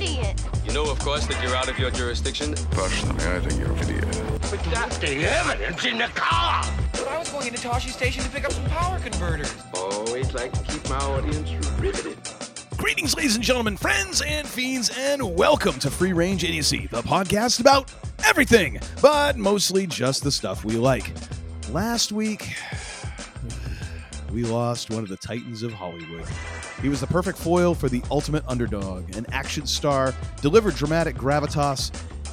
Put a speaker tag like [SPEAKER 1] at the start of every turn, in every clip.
[SPEAKER 1] idiot.
[SPEAKER 2] You know, of course, that you're out of your jurisdiction.
[SPEAKER 3] Personally, I think you're an idiot.
[SPEAKER 4] But that's the evidence in the car.
[SPEAKER 5] But I was going into Tosche Station to pick up some power converters.
[SPEAKER 6] Always like to keep my audience riveted.
[SPEAKER 7] Greetings, ladies and gentlemen, friends and fiends, and welcome to Free Range Idiocy, the podcast about everything, but mostly just the stuff we like. Last week, we lost one of the titans of Hollywood. He was the perfect foil for the ultimate underdog, an action star, delivered dramatic gravitas,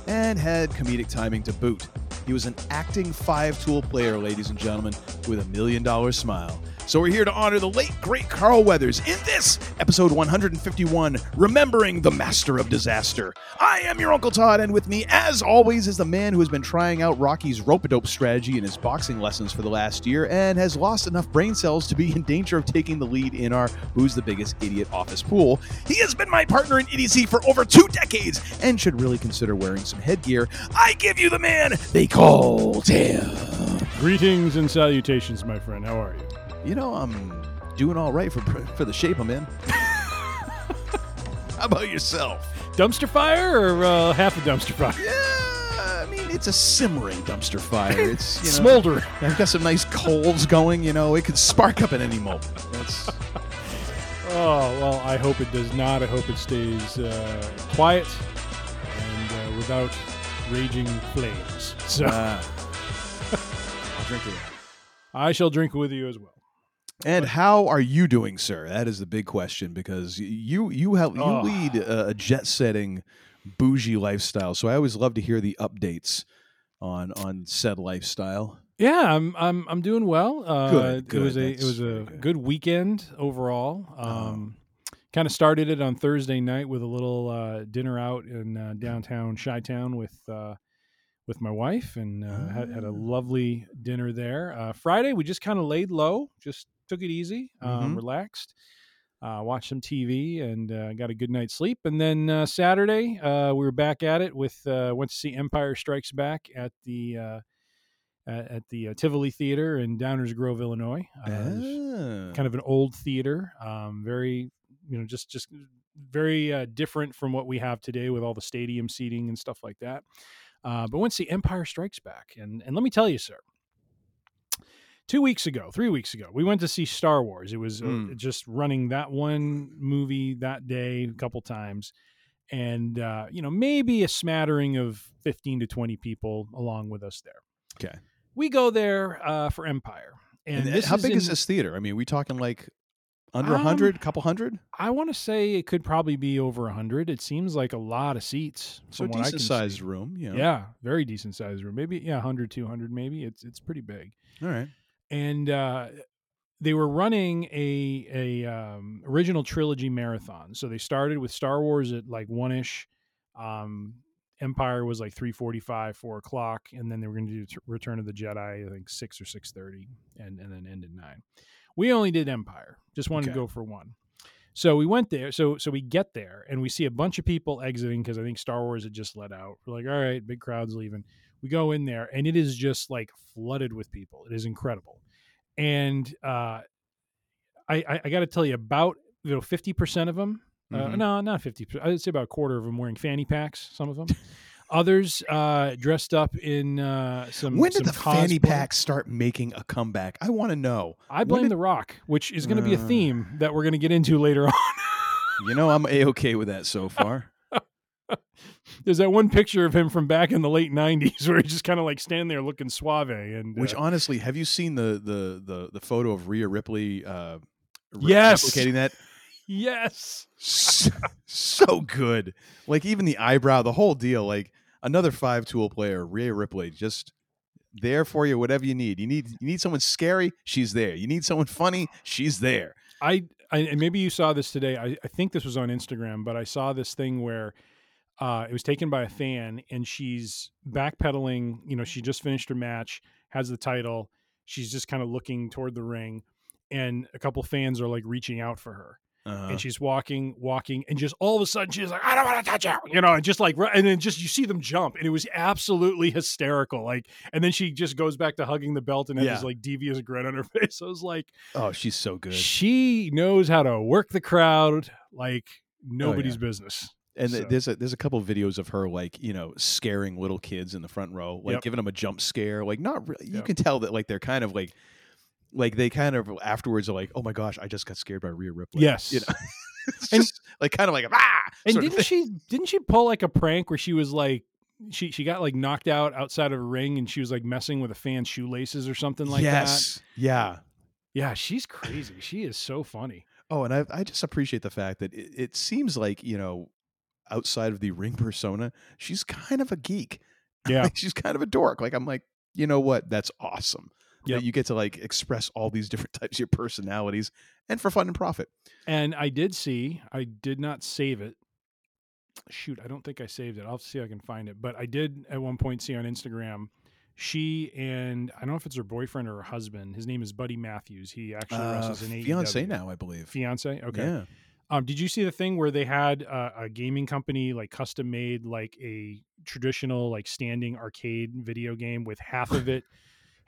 [SPEAKER 7] and had comedic timing to boot. He was an acting five tool player, ladies and gentlemen, with a million dollar smile. So we're here to honor the late, great Carl Weathers in this episode 151, Remembering the Master of Disaster. I am your Uncle Todd, and with me, as always, is the man who has been trying out Rocky's rope-a-dope strategy in his boxing lessons for the last year and has lost enough brain cells to be in danger of taking the lead in our Who's the Biggest Idiot office pool. He has been my partner in EDC for over two decades and should really consider wearing some headgear. I give you the man they call Tim.
[SPEAKER 8] Greetings and salutations, my friend. How are you?
[SPEAKER 7] You know, I'm doing all right for for the shape I'm in. How about yourself?
[SPEAKER 8] Dumpster fire or uh, half a dumpster fire?
[SPEAKER 7] Yeah, I mean it's a simmering dumpster fire. It's you know,
[SPEAKER 8] Smolder.
[SPEAKER 7] I've got some nice coals going. You know, it could spark up at any moment. That's
[SPEAKER 8] Oh well, I hope it does not. I hope it stays uh, quiet and uh, without raging flames. So
[SPEAKER 7] uh, I'll drink it.
[SPEAKER 8] I shall drink with you as well.
[SPEAKER 7] And how are you doing, sir? That is the big question because you you have you
[SPEAKER 8] Oh.
[SPEAKER 7] lead a, a jet setting bougie lifestyle. So I always love to hear the updates on on said lifestyle.
[SPEAKER 8] Yeah, I'm I'm I'm doing well. Uh,
[SPEAKER 7] Good,
[SPEAKER 8] It was
[SPEAKER 7] good.
[SPEAKER 8] a it was a
[SPEAKER 7] good.
[SPEAKER 8] good weekend overall. Um, Kind of started it on Thursday night with a little uh, dinner out in uh, downtown Chi Town with uh, with my wife, and uh, had, had a
[SPEAKER 7] Ah.
[SPEAKER 8] lovely dinner there. Uh, Friday we just kind of laid low, just took it easy, um,
[SPEAKER 7] Mhm.
[SPEAKER 8] relaxed. Uh, watched some TV and uh, got a good night's sleep. And then uh, Saturday, uh, we were back at it with uh, went to see Empire Strikes Back at the uh, at, the uh, Tivoli Theater in Downers Grove, Illinois. Uh,
[SPEAKER 7] Ah.
[SPEAKER 8] kind of an old theater, um, very you know just just very uh, different from what we have today with all the stadium seating and stuff like that. Uh, but went to see Empire Strikes Back, and and let me tell you, sir. Two weeks ago, three weeks ago, we went to see Star Wars. It was uh,
[SPEAKER 7] Mm.
[SPEAKER 8] just running that one movie that day a couple times, and uh, you know maybe a smattering of fifteen to twenty people along with us there.
[SPEAKER 7] Okay.
[SPEAKER 8] We go there uh, for Empire, and,
[SPEAKER 7] And,
[SPEAKER 8] this
[SPEAKER 7] how
[SPEAKER 8] is
[SPEAKER 7] big
[SPEAKER 8] in-
[SPEAKER 7] is this theater? I mean, we talking like under a
[SPEAKER 8] Um,
[SPEAKER 7] hundred, couple hundred?
[SPEAKER 8] I want to say it could probably be over a hundred. It seems like a lot of seats.
[SPEAKER 7] So decent sized
[SPEAKER 8] see.
[SPEAKER 7] room. You know.
[SPEAKER 8] Yeah, very decent sized room. Maybe yeah, 100, 200 maybe. It's it's pretty big.
[SPEAKER 7] All right.
[SPEAKER 8] And uh, they were running a a um, original trilogy marathon. So they started with Star Wars at like one ish. Um, Empire was like three forty five, four o'clock, and then they were going to do Return of the Jedi, I think six or six thirty, and and then end at nine. We only did Empire. Just wanted
[SPEAKER 7] Okay.
[SPEAKER 8] to go for one. So we went there. So so we get there and we see a bunch of people exiting because I think Star Wars had just let out. We're like, all right, big crowds leaving. We go in there and it is just like flooded with people. It is incredible. And uh, I I, I got to tell you, about you know fifty percent of them. Uh,
[SPEAKER 7] Mhm.
[SPEAKER 8] no, not fifty. I'd say about a quarter of them wearing fanny packs. Some of them. Others uh, dressed up in uh, some.
[SPEAKER 7] When did
[SPEAKER 8] some
[SPEAKER 7] the fanny
[SPEAKER 8] cosplay.
[SPEAKER 7] packs start making a comeback? I want to know.
[SPEAKER 8] I blame
[SPEAKER 7] did-
[SPEAKER 8] The Rock, which is going to be a
[SPEAKER 7] Uh.
[SPEAKER 8] theme that we're going to get into later on.
[SPEAKER 7] You know, I'm a okay with that so far.
[SPEAKER 8] There's that one picture of him from back in the late '90s where he's just kind of like standing there looking suave. And
[SPEAKER 7] Which
[SPEAKER 8] uh,
[SPEAKER 7] honestly, have you seen the the the, the photo of Rhea Ripley? Uh,
[SPEAKER 8] Yes.
[SPEAKER 7] replicating that.
[SPEAKER 8] yes,
[SPEAKER 7] so, so good. Like even the eyebrow, the whole deal. Like another five tool player, Rhea Ripley, just there for you. Whatever you need. You need you need someone scary. She's there. You need someone funny. She's there.
[SPEAKER 8] I, I and maybe you saw this today. I, I think this was on Instagram, but I saw this thing where Uh, it was taken by a fan, and she's backpedaling. You know, she just finished her match, has the title. She's just kind of looking toward the ring, and a couple fans are like reaching out for her.
[SPEAKER 7] Uh-huh.
[SPEAKER 8] And she's walking, walking, and just all of a sudden she's like, "I don't want to touch you," you know, and just like, and then just you see them jump, and it was absolutely hysterical. Like, and then she just goes back to hugging the belt and has
[SPEAKER 7] Yeah.
[SPEAKER 8] this like devious grin on her face. I was like,
[SPEAKER 7] oh, she's so good.
[SPEAKER 8] she knows how to work the crowd like nobody's
[SPEAKER 7] yeah.
[SPEAKER 8] business.
[SPEAKER 7] And
[SPEAKER 8] So-
[SPEAKER 7] there's a there's a couple videos of her like you know scaring little kids in the front row, like
[SPEAKER 8] Yep.
[SPEAKER 7] giving them a jump scare. Like not really. You
[SPEAKER 8] Yep.
[SPEAKER 7] can tell that like they're kind of like like they kind of afterwards are like, oh my gosh, I just got scared by Rhea Ripley.
[SPEAKER 8] Yes.
[SPEAKER 7] you know,
[SPEAKER 8] And-
[SPEAKER 7] just like kind of like ah.
[SPEAKER 8] And didn't she didn't she pull like a prank where she was like she she got like knocked out outside of a ring and she was like messing with a fan's shoelaces or something like that.
[SPEAKER 7] yes, yeah.
[SPEAKER 8] Yeah, she's crazy. She is so funny.
[SPEAKER 7] Oh, and I I just appreciate the fact that it, it seems like you know outside of the ring persona, she's kind of a geek.
[SPEAKER 8] Yeah.
[SPEAKER 7] She's kind of a dork. Like I'm like, you know what? That's awesome.
[SPEAKER 8] Yeah.
[SPEAKER 7] That you get to like express all these different types of your personalities and for fun and profit.
[SPEAKER 8] And I did see, I did not save it. Shoot, I don't think I saved it. I'll see if I can find it. But I did at one point see on Instagram, she and I don't know if it's her boyfriend or her husband. His name is Buddy Matthews. He actually
[SPEAKER 7] Uh,
[SPEAKER 8] wrestles in
[SPEAKER 7] fiance
[SPEAKER 8] AEW.
[SPEAKER 7] now, I believe.
[SPEAKER 8] Fiance, okay.
[SPEAKER 7] Yeah.
[SPEAKER 8] Um, did you see the thing where they had uh, a gaming company like custom made like a traditional like standing arcade video game with half of it,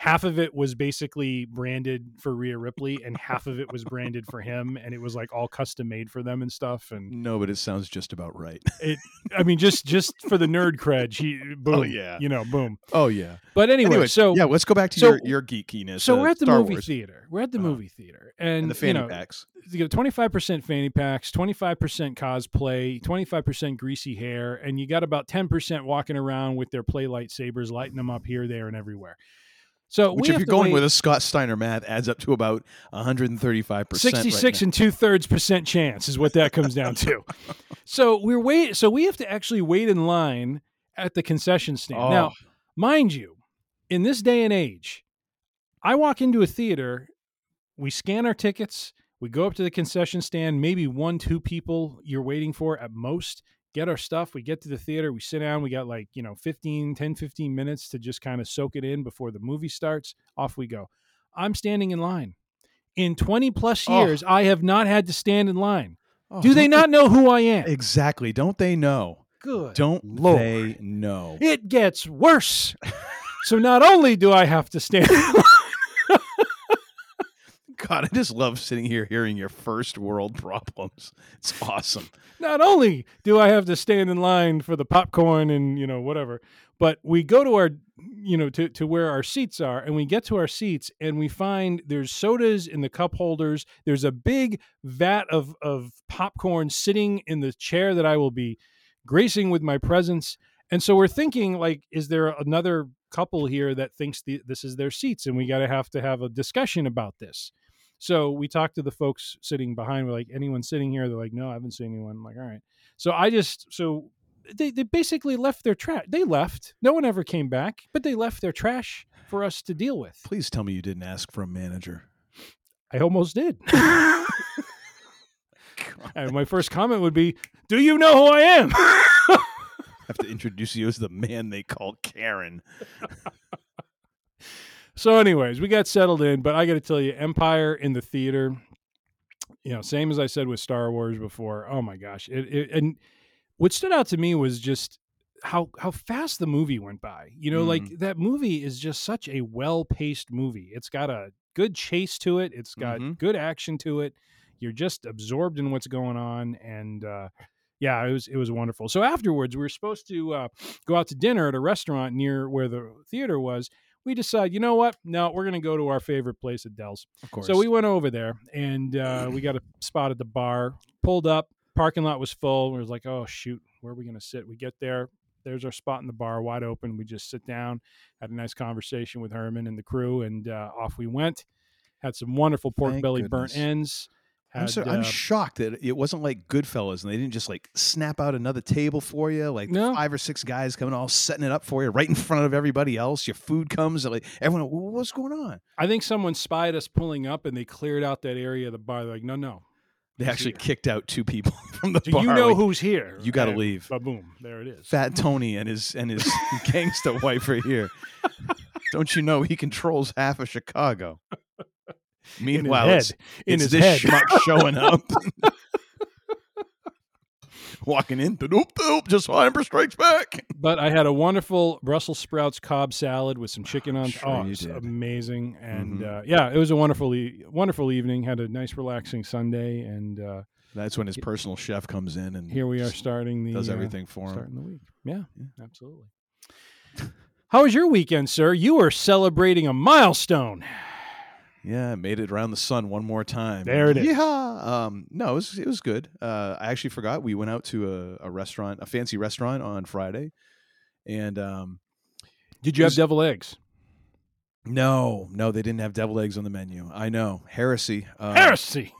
[SPEAKER 8] half of it was basically branded for Rhea Ripley and half of it was branded for him, and it was like all custom made for them and stuff. And
[SPEAKER 7] No, but it sounds just about right.
[SPEAKER 8] it, I mean, just just for the nerd cred, she boom,
[SPEAKER 7] Oh, yeah.
[SPEAKER 8] you know, boom.
[SPEAKER 7] oh yeah.
[SPEAKER 8] But anyway,
[SPEAKER 7] Anyway,
[SPEAKER 8] so
[SPEAKER 7] yeah, let's go back to
[SPEAKER 8] so-
[SPEAKER 7] your your geekiness.
[SPEAKER 8] so
[SPEAKER 7] uh,
[SPEAKER 8] we're at the
[SPEAKER 7] Star
[SPEAKER 8] movie
[SPEAKER 7] Wars
[SPEAKER 8] theater. We're at the
[SPEAKER 7] Uh-huh.
[SPEAKER 8] movie theater, and,
[SPEAKER 7] and the fanny
[SPEAKER 8] you know,
[SPEAKER 7] packs.
[SPEAKER 8] you got 25% fanny packs, 25% cosplay, 25% greasy hair, and you got about 10% walking around with their play lightsabers, lighting them up here, there, and everywhere. So
[SPEAKER 7] Which, if you're going
[SPEAKER 8] wait
[SPEAKER 7] with a Scott Steiner math, adds up to about 135 percent.
[SPEAKER 8] 66 and two thirds percent chance is what that comes down to. So we're wait. So we have to actually wait in line at the concession stand.
[SPEAKER 7] Oh.
[SPEAKER 8] Now, mind you, in this day and age, I walk into a theater, we scan our tickets, we go up to the concession stand, maybe one, two people you're waiting for at most, get our stuff, we get to the theater, we sit down, we got like, you know, 15, 10, 15 minutes to just kind of soak it in before the movie starts, off we go. I'm standing in line. In 20 plus
[SPEAKER 7] Oh.
[SPEAKER 8] years, I have not had to stand in line.
[SPEAKER 7] Oh,
[SPEAKER 8] Do they not know who I am?
[SPEAKER 7] Exactly. Don't they know?
[SPEAKER 8] Good.
[SPEAKER 7] Don't
[SPEAKER 8] Lord.
[SPEAKER 7] they know?
[SPEAKER 8] It gets worse. so not only do I have to stand in line,
[SPEAKER 7] God, I just love sitting here hearing your first world problems. It's awesome.
[SPEAKER 8] not only do I have to stand in line for the popcorn and you know whatever, but we go to our you know to to where our seats are and we get to our seats and we find there's sodas in the cup holders. There's a big vat of of popcorn sitting in the chair that I will be gracing with my presence. And so we're thinking like is there another couple here that thinks the, this is their seats and we got to have to have a discussion about this. So we talked to the folks sitting behind. We're like, anyone sitting here? They're like, no, I haven't seen anyone. I'm like, all right. So I just so they they basically left their trash. They left. No one ever came back, but they left their trash for us to deal with.
[SPEAKER 7] Please tell me you didn't ask for a manager.
[SPEAKER 8] I almost did. and my first comment would be, "Do you know who I am?"
[SPEAKER 7] I have to introduce you as the man they call Karen.
[SPEAKER 8] So, anyways, we got settled in, but I got to tell you, Empire in the theater, you know, same as I said with Star Wars before. Oh my gosh! It, it, and what stood out to me was just how how fast the movie went by. You know, like that movie is just such a well paced movie. It's got a good chase to it. It's got
[SPEAKER 7] Mhm.
[SPEAKER 8] good action to it. You're just absorbed in what's going on, and uh, yeah, it was it was wonderful. So afterwards, we were supposed to uh, go out to dinner at a restaurant near where the theater was. We decide, you know what? No, we're going to go to our favorite place at Dell's.
[SPEAKER 7] Of course.
[SPEAKER 8] So we went over there and uh, we got a spot at the bar. Pulled up, parking lot was full. We was like, oh shoot, where are we going to sit? We get there. There's our spot in the bar, wide open. We just sit down, had a nice conversation with Herman and the crew, and uh, off we went. Had some wonderful pork
[SPEAKER 7] Thank
[SPEAKER 8] belly burnt
[SPEAKER 7] goodness.
[SPEAKER 8] Ends.
[SPEAKER 7] I'm,
[SPEAKER 8] Had,
[SPEAKER 7] so, I'm
[SPEAKER 8] uh,
[SPEAKER 7] shocked that it wasn't like Goodfellas and they didn't just like snap out another table for you, like
[SPEAKER 8] No.
[SPEAKER 7] five or six guys coming all setting it up for you right in front of everybody else. Your food comes, and like everyone, "Wh- what's going on?
[SPEAKER 8] I think someone spied us pulling up and they cleared out that area of the bar. They're like, no, no,
[SPEAKER 7] They actually
[SPEAKER 8] here.
[SPEAKER 7] kicked out two people from the
[SPEAKER 8] So
[SPEAKER 7] bar.
[SPEAKER 8] you know
[SPEAKER 7] like,
[SPEAKER 8] who's here.
[SPEAKER 7] You gotta
[SPEAKER 8] and
[SPEAKER 7] leave.
[SPEAKER 8] Boom! There it is.
[SPEAKER 7] Fat Tony and his and his gangsta wife are here. Don't you know he controls half of Chicago? Meanwhile,
[SPEAKER 8] head.
[SPEAKER 7] it's,
[SPEAKER 8] In
[SPEAKER 7] it's
[SPEAKER 8] his
[SPEAKER 7] this
[SPEAKER 8] head.
[SPEAKER 7] schmuck showing up, walking in, doop doop, just Emperor Strikes Back.
[SPEAKER 8] But I had a wonderful Brussels sprouts Cobb salad with some chicken on.
[SPEAKER 7] sure
[SPEAKER 8] oh, it's
[SPEAKER 7] did.
[SPEAKER 8] amazing! And
[SPEAKER 7] Mhm.
[SPEAKER 8] uh, yeah, it was a wonderful, e- wonderful evening. Had a nice, relaxing Sunday, and uh,
[SPEAKER 7] That's when his personal chef comes in and
[SPEAKER 8] here we are starting the
[SPEAKER 7] does
[SPEAKER 8] uh,
[SPEAKER 7] everything for him.
[SPEAKER 8] starting the week. Yeah, absolutely. How was your weekend, sir? You were celebrating a milestone.
[SPEAKER 7] Yeah, made it around the sun one more time.
[SPEAKER 8] There it is.
[SPEAKER 7] Yeah. Um, no, it was it was good. Uh, I actually forgot we went out to a, a restaurant, a fancy restaurant on Friday, and um,
[SPEAKER 8] Did you have
[SPEAKER 7] was-
[SPEAKER 8] devil eggs?
[SPEAKER 7] no, no, they didn't have devil eggs on the menu. I know heresy. Uh,
[SPEAKER 8] Heresy.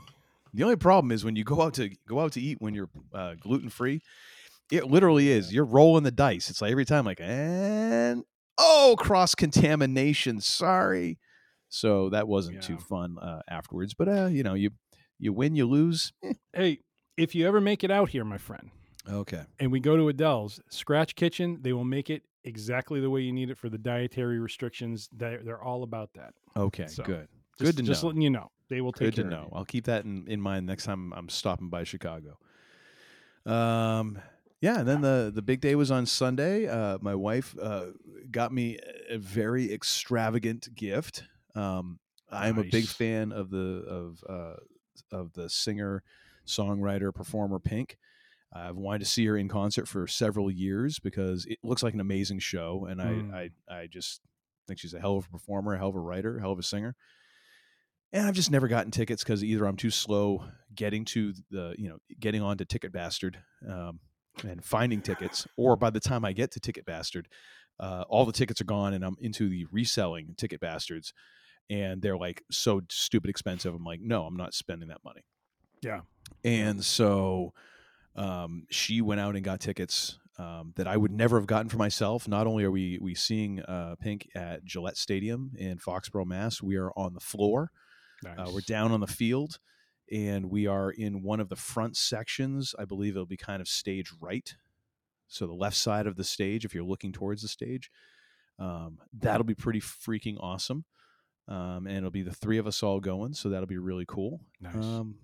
[SPEAKER 7] The only problem is when you go out to go out to eat when you're uh, gluten free, it literally is. You're rolling the dice. It's like every time, like and oh, cross contamination. Sorry. So that wasn't too fun uh, afterwards. But uh, you know, you you win, you lose. Eh,
[SPEAKER 8] Hey, if you ever make it out here, my friend,
[SPEAKER 7] Okay.
[SPEAKER 8] and we go to Adele's Scratch Kitchen, they will make it exactly the way you need it for the dietary restrictions. They're, they're all about that.
[SPEAKER 7] Okay.
[SPEAKER 8] So,
[SPEAKER 7] good.
[SPEAKER 8] Just,
[SPEAKER 7] Good to
[SPEAKER 8] just
[SPEAKER 7] know.
[SPEAKER 8] letting you know. They will take it.
[SPEAKER 7] Good to know. I'll keep that in, in mind next time I'm stopping by Chicago. Um, yeah, and then the the big day was on Sunday. Uh, my wife uh, got me a very extravagant gift. Um, I am a big fan of the of uh, of the singer, songwriter, performer Pink. I've wanted to see her in concert for several years because it looks like an amazing show, and
[SPEAKER 8] Mm.
[SPEAKER 7] I, I I just think she's a hell of a performer, a hell of a writer, a hell of a singer. And I've just never gotten tickets because either I'm too slow getting to the you know getting onto Ticket Bastard um, and finding tickets, or by the time I get to Ticket Bastard, uh, all the tickets are gone, and I'm into the reselling Ticket Bastards, and they're like so stupid expensive. I'm like, no, I'm not spending that money.
[SPEAKER 8] Yeah.
[SPEAKER 7] And so um, she went out and got tickets um, that I would never have gotten for myself. Not only are we we seeing uh, Pink at Gillette Stadium in Foxborough, Mass, we are on the floor.
[SPEAKER 8] Nice.
[SPEAKER 7] Uh, we're down on the field, and we are in one of the front sections. I believe it'll be kind of stage right, so the left side of the stage. If you're looking towards the stage, um, that'll be pretty freaking awesome. Um, and it'll be the three of us all going, so that'll be really cool.
[SPEAKER 8] Nice.
[SPEAKER 7] Um,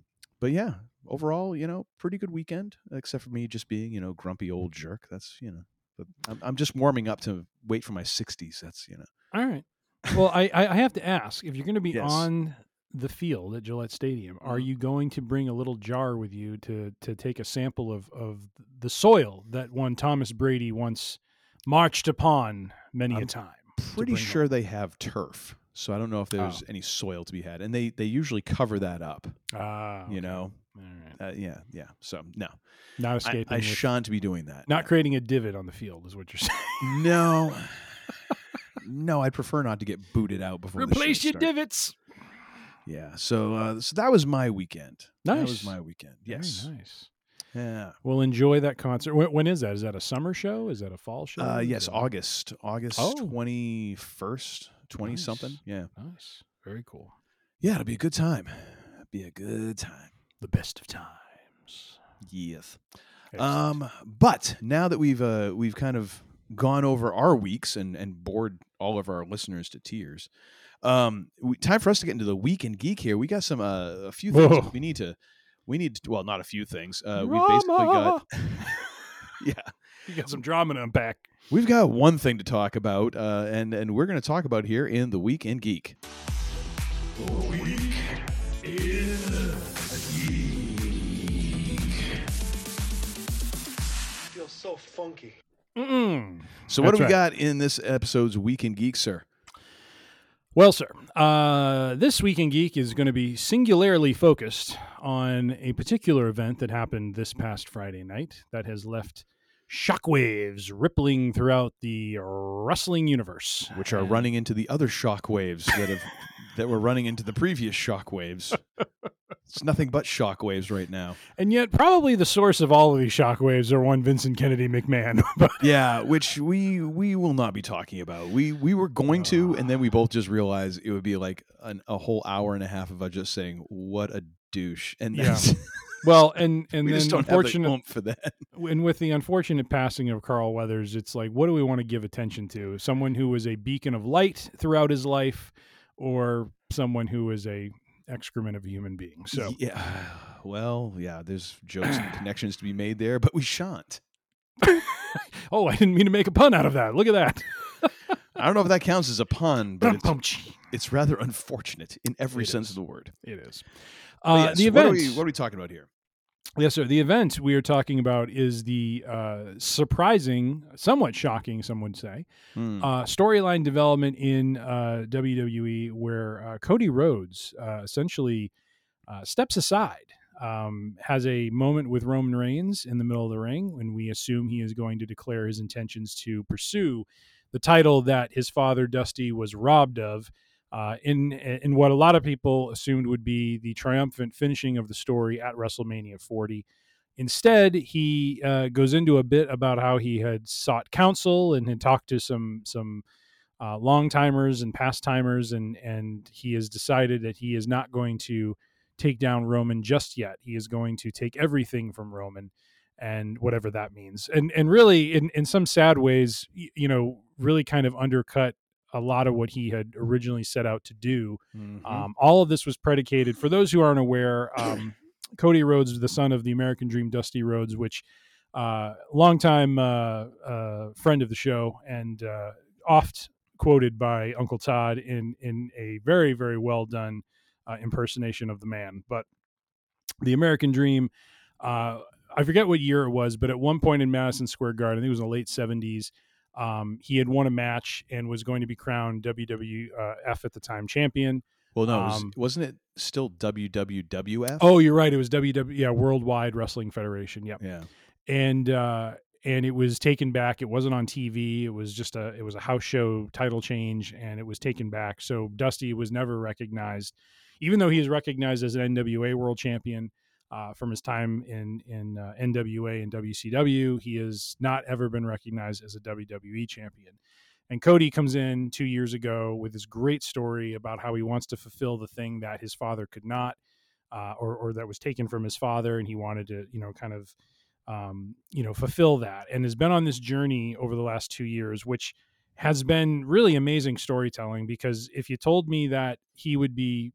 [SPEAKER 7] but yeah, overall, you know, pretty good weekend, except for me just being, you know, grumpy old jerk. That's you know, but I'm, I'm just warming up to wait for my 60s. That's you know,
[SPEAKER 8] All right. Well, I, I have to ask if you're going to be
[SPEAKER 7] Yes.
[SPEAKER 8] on the field at Gillette Stadium, are
[SPEAKER 7] Mhm.
[SPEAKER 8] you going to bring a little jar with you to to take a sample of of the soil that one Thomas Brady once marched upon many a
[SPEAKER 7] I'm
[SPEAKER 8] time?
[SPEAKER 7] pretty sure they have turf, so I don't know if oh. there's
[SPEAKER 8] oh.
[SPEAKER 7] any soil to be had, and they they usually cover that up.
[SPEAKER 8] Ah,
[SPEAKER 7] you know, uh, yeah, yeah. So no,
[SPEAKER 8] not escaping.
[SPEAKER 7] I,
[SPEAKER 8] I
[SPEAKER 7] shan't be doing that.
[SPEAKER 8] Not creating a divot on the field is what you're saying.
[SPEAKER 7] No, no, I'd prefer not to get booted out before.
[SPEAKER 8] Replace your
[SPEAKER 7] starts.
[SPEAKER 8] divots.
[SPEAKER 7] Yeah. So uh, so that was my weekend. Nice. That was my weekend. Yes.
[SPEAKER 8] Very nice.
[SPEAKER 7] Yeah.
[SPEAKER 8] Well, enjoy that concert. When, when is that? Is that a summer show? Is that a fall show?
[SPEAKER 7] Uh, yes, August. August twenty oh. first. 20
[SPEAKER 8] nice. something.
[SPEAKER 7] Yeah.
[SPEAKER 8] Nice. Very cool.
[SPEAKER 7] Yeah, it'll be a good time. Be a good time.
[SPEAKER 8] The best of times.
[SPEAKER 7] Yes.
[SPEAKER 8] Excellent.
[SPEAKER 7] Um, but now that we've uh, we've kind of gone over our weeks and and bored all of our listeners to tears, um, we, time for us to get into the week in geek here. We got some uh, a few things we need to we need to, well not a few things. Uh, we basically got yeah
[SPEAKER 8] You got some drama to unpack.
[SPEAKER 7] we've got one thing to talk about, uh, and and we're going to talk about here in the weekend geek. Week in geek.
[SPEAKER 5] Feels so funky.
[SPEAKER 8] Mm-mm.
[SPEAKER 7] So what do we
[SPEAKER 8] right.
[SPEAKER 7] got in this episode's weekend geek, sir?
[SPEAKER 8] Well, sir, uh, this Week in Geek is going to be singularly focused on a particular event that happened this past Friday night that has left shockwaves rippling throughout the wrestling universe.
[SPEAKER 7] Which are running into the other shock waves that have that were running into the previous shock waves. it's nothing but shock waves right now.
[SPEAKER 8] And yet, probably the source of all of these shockwaves are one Vincent Kennedy McMahon.
[SPEAKER 7] Yeah, which we we will not be talking about. We we were going to, and then we both just realized it would be like an, a whole hour and a half of us just saying what a douche, and
[SPEAKER 8] Yeah.
[SPEAKER 7] that's
[SPEAKER 8] Well, and and
[SPEAKER 7] we
[SPEAKER 8] then
[SPEAKER 7] just don't have the
[SPEAKER 8] unfortunate,
[SPEAKER 7] for that.
[SPEAKER 8] and with the unfortunate passing of Carl Weathers, it's like, what do we want to give attention to? Someone who was a beacon of light throughout his life, or someone who was a excrement of a human being? So
[SPEAKER 7] yeah, well, yeah, there's jokes and connections to be made there, but we shan't.
[SPEAKER 8] oh, I didn't mean to make a pun out of that. Look at that.
[SPEAKER 7] I don't know if that counts as a pun, but it's, it's rather unfortunate in every
[SPEAKER 8] It
[SPEAKER 7] sense
[SPEAKER 8] is.
[SPEAKER 7] of the word.
[SPEAKER 8] It is. Uh,
[SPEAKER 7] yes,
[SPEAKER 8] the
[SPEAKER 7] what are,
[SPEAKER 8] event.
[SPEAKER 7] we, what are we talking about here?
[SPEAKER 8] Yes, sir. The event we are talking about is the uh, surprising, somewhat shocking, some would say,
[SPEAKER 7] Hmm.
[SPEAKER 8] uh, storyline development in uh, WWE where uh, Cody Rhodes uh, essentially uh, steps aside, um, has a moment with Roman Reigns in the middle of the ring when we assume he is going to declare his intentions to pursue the title that his father Dusty was robbed of. Uh, in in what a lot of people assumed would be the triumphant finishing of the story at WrestleMania 40. Instead, he uh, goes into a bit about how he had sought counsel and had talked to some some uh, long timers and past timers, and and he has decided that he is not going to take down Roman just yet. He is going to take everything from Roman, and whatever that means. And and really, in in some sad ways, you know, really kind of undercut a lot of what he had originally set out to do.
[SPEAKER 7] Mhm.
[SPEAKER 8] Um, all of this was predicated, for those who aren't aware, um, Cody Rhodes, the son of the American Dream, Dusty Rhodes, which uh, longtime uh, uh, friend of the show and uh, oft quoted by Uncle Todd in in a very very well done uh, impersonation of the man. But the American Dream, uh, I forget what year it was, but at one point in Madison Square Garden, I think it was in the late seventies. Um, he had won a match and was going to be crowned WWF at the time champion.
[SPEAKER 7] Well, no, it was,
[SPEAKER 8] Um,
[SPEAKER 7] wasn't it still WWWF?
[SPEAKER 8] Oh, you're right. It was WW, yeah, Worldwide Wrestling Federation. Yep.
[SPEAKER 7] yeah.
[SPEAKER 8] And uh, and it was taken back. It wasn't on TV. It was just a it was a house show title change, and it was taken back. So Dusty was never recognized, even though he is recognized as an NWA World Champion. Uh, from his time in in uh, NWA and WCW, he has not ever been recognized as a WWE champion. And Cody comes in two years ago with this great story about how he wants to fulfill the thing that his father could not, uh, or or that was taken from his father, and he wanted to, you know, kind of, um, you know, fulfill that, and has been on this journey over the last two years, which has been really amazing storytelling. Because if you told me that he would be,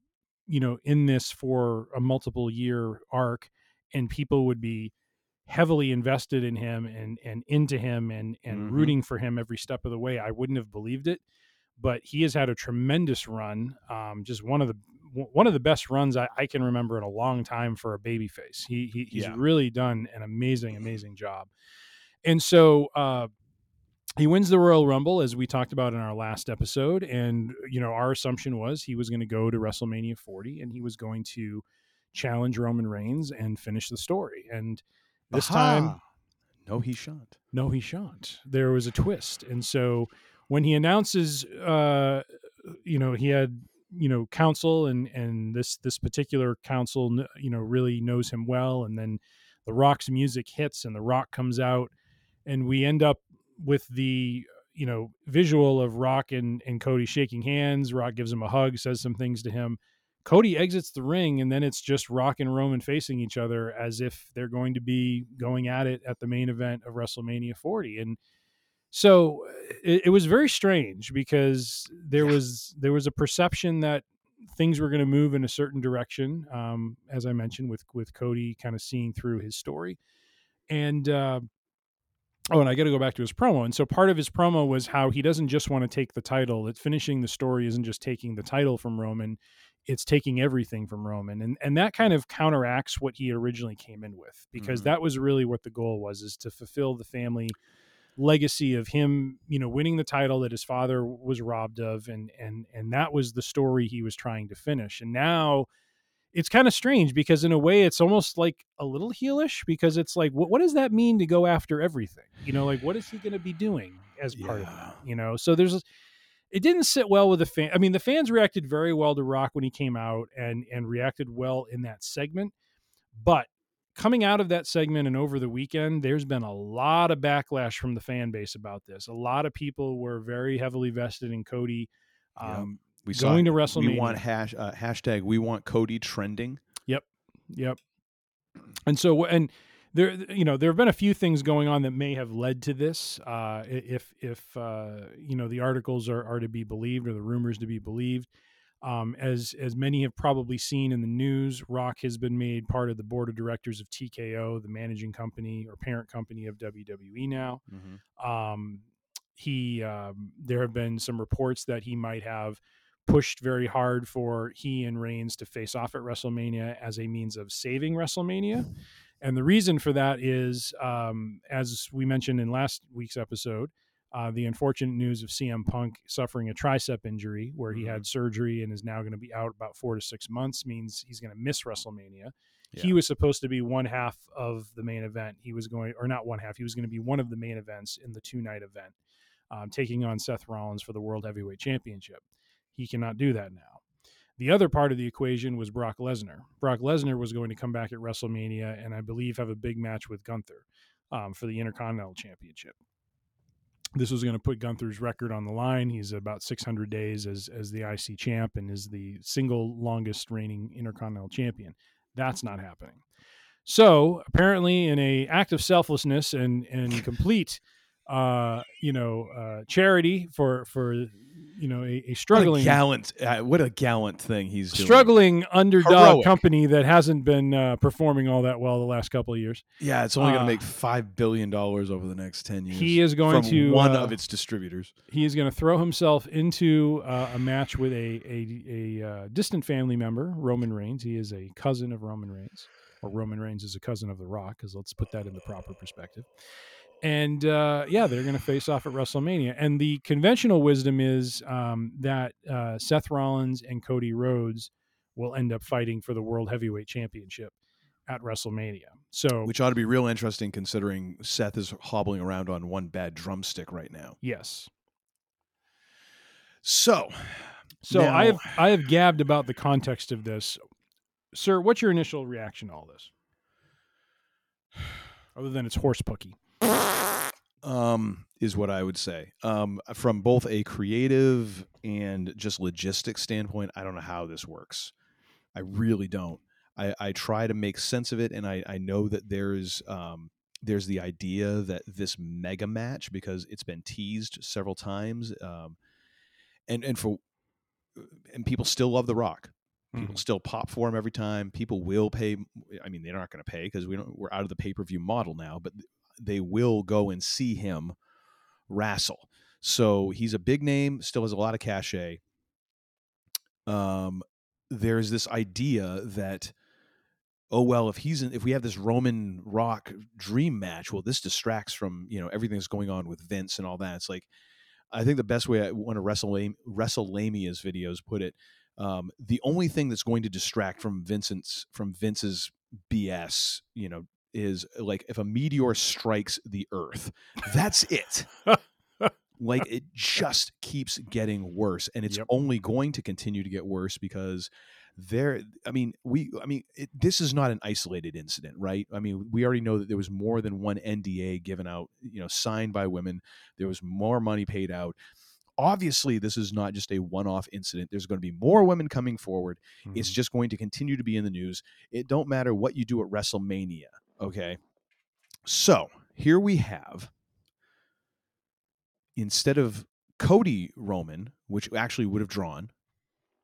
[SPEAKER 8] you know, in this for a multiple year arc, and people would be heavily invested in him and and into him and and
[SPEAKER 7] Mhm.
[SPEAKER 8] rooting for him every step of the way i wouldn't have believed it but he has had a tremendous run um just one of the one of the best runs I, I can remember in a long time for a babyface he, he he's
[SPEAKER 7] Yeah.
[SPEAKER 8] really done an amazing amazing job and so uh he wins the Royal Rumble as we talked about in our last episode and you know our assumption was he was going to go to WrestleMania 40 and he was going to challenge Roman Reigns and finish the story and this time
[SPEAKER 7] no, he shan't.
[SPEAKER 8] no, he shan't. There was a twist, and so when he announces, uh, you know, he had you know counsel, and and this this particular counsel, you know, really knows him well, and then the Rock's music hits, and the Rock comes out, and we end up with the you know visual of Rock and and Cody shaking hands. Rock gives him a hug, says some things to him. Cody exits the ring, and then it's just Rock and Roman facing each other as if they're going to be going at it at the main event of WrestleMania 40. And so it, it was very strange because there was there was a perception that things were going to move in a certain direction, um, as I mentioned with with Cody kind of seeing through his story, and. Uh, Oh, and I got to go back to his promo. And so part of his promo was how he doesn't just want to take the title. That finishing the story isn't just taking the title from Roman; it's taking everything from Roman, and and that kind of counteracts what he originally came in with, because
[SPEAKER 7] Mhm.
[SPEAKER 8] that was really what the goal was: is to fulfill the family legacy of him, you know, winning the title that his father was robbed of, and and and that was the story he was trying to finish. And now it's kind of strange because in a way it's almost like a little heelish because it's like what, what does that mean to go after everything? You know like what is he going to be doing as part of that? You know so there's it didn't sit well with the fan i mean the fans reacted very well to rock when he came out and and reacted well in that segment but coming out of that segment and over the weekend there's been a lot of backlash from the fan base about this. A lot of people were very heavily vested in cody
[SPEAKER 7] Yeah.
[SPEAKER 8] Um,
[SPEAKER 7] We
[SPEAKER 8] Going
[SPEAKER 7] saw
[SPEAKER 8] to WrestleMania.
[SPEAKER 7] We want hash uh, hashtag. We want Cody trending.
[SPEAKER 8] Yep. Yep. and so and there you know there have been a few things going on that may have led to this uh, if if uh, you know the articles are, are to be believed or the rumors to be believed um, as as many have probably seen in the news rock has been made part of the board of directors of tko the managing company or parent company of wwe now
[SPEAKER 7] Mm-hmm.
[SPEAKER 8] um, he um, there have been some reports that he might have pushed very hard for he and Reigns to face off at WrestleMania as a means of saving WrestleMania. And the reason for that is, um, as we mentioned in last week's episode, uh, the unfortunate news of CM Punk suffering a tricep injury where he had surgery and is now going to be out about four to six months means he's going to miss WrestleMania. He was supposed to be one half of the main event. He was going, or not one half, he was going to be one of the main events in the two night event, um, taking on Seth Rollins for the World Heavyweight Championship. He cannot do that now. The other part of the equation was Brock Lesnar. Brock Lesnar was going to come back at WrestleMania and I believe have a big match with Gunther um, for the Intercontinental Championship. This was going to put Gunther's record on the line. He's about 600 days as as the IC champ and is the single longest reigning Intercontinental champion. That's not happening. So apparently, in a act of selflessness and and complete, uh, you know, uh, charity for for you know a, a
[SPEAKER 7] What a
[SPEAKER 8] struggling
[SPEAKER 7] gallant, uh, what a gallant thing he's doing.
[SPEAKER 8] struggling underdog
[SPEAKER 7] Heroic.
[SPEAKER 8] company that hasn't been uh, performing all that well the last couple of years.
[SPEAKER 7] Yeah, it's only going
[SPEAKER 8] Uh,
[SPEAKER 7] to make five billion dollars over the next ten years.
[SPEAKER 8] He is going
[SPEAKER 7] from
[SPEAKER 8] to,
[SPEAKER 7] one
[SPEAKER 8] uh,
[SPEAKER 7] of its distributors.
[SPEAKER 8] He is going to throw himself into uh, a match with a a, a uh, distant family member, Roman Reigns. He is a cousin of Roman Reigns, or Roman Reigns is a cousin of The Rock, because let's put that in the proper perspective. And uh, yeah, they're going to face off at WrestleMania. And the conventional wisdom is um, that uh, Seth Rollins and Cody Rhodes will end up fighting for the World Heavyweight Championship at WrestleMania. So
[SPEAKER 7] Which ought to be real interesting considering Seth is hobbling around on one bad drumstick right now.
[SPEAKER 8] yes,
[SPEAKER 7] So,
[SPEAKER 8] So
[SPEAKER 7] Now-
[SPEAKER 8] I have I have gabbed about the context of this, sir. What's your initial reaction to all this, other than it's horse pucky?
[SPEAKER 7] Um, is what I would say. Um, from both a creative and just logistics standpoint, I don't know how this works. I really don't. I, I try to make sense of it, and I, I know that there's um, there's the idea that this mega match because it's been teased several times, um, and and for and people still love The Rock. People still pop for him every time. People will pay. I mean, they're not going to pay because we don't. We're out of the pay per view model now, but they will go and see him wrestle. So he's a big name, still has a lot of cachet. Um, there's this idea that, oh well, if he's in, if we have this Roman Rock dream match, well, this distracts from you know everything that's going on with Vince and all that. It's like, I think the best way I, want to Wrestle WrestleLamia's videos put it, um, the only thing that's going to distract from Vincent's from Vince's BS, you know, is like if a meteor strikes the Earth, that's it. like it just keeps getting worse, and it's
[SPEAKER 8] Yep.
[SPEAKER 7] only going to continue to get worse because there. I mean, we. I mean, it, this is not an isolated incident, right? I mean, we already know that there was more than one NDA given out, you know, signed by women. There was more money paid out obviously this is not just a one-off incident there's going to be more women coming forward it's
[SPEAKER 8] Mhm.
[SPEAKER 7] just going to continue to be in the news it don't matter what you do at wrestlemania okay so here we have instead of cody roman which actually would have drawn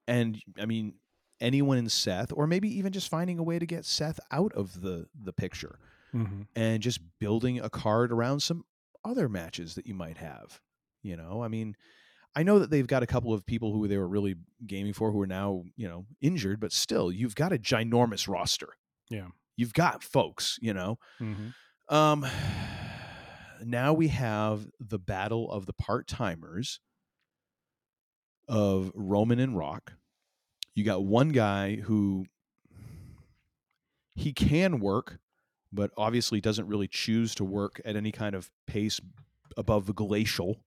[SPEAKER 7] and i mean anyone in seth or maybe even just finding a way to get seth out of the the picture
[SPEAKER 8] Mhm.
[SPEAKER 7] and just building a card around some other matches that you might have. You know, I mean, I know that they've got a couple of people who they were really gaming for who are now, you know, injured, but still, you've got a ginormous roster.
[SPEAKER 8] Yeah.
[SPEAKER 7] You've got folks, you know.
[SPEAKER 8] Mhm.
[SPEAKER 7] Um now we have the battle of the part-timers of Roman and Rock. You got one guy who he can work, but obviously doesn't really choose to work at any kind of pace above the glacial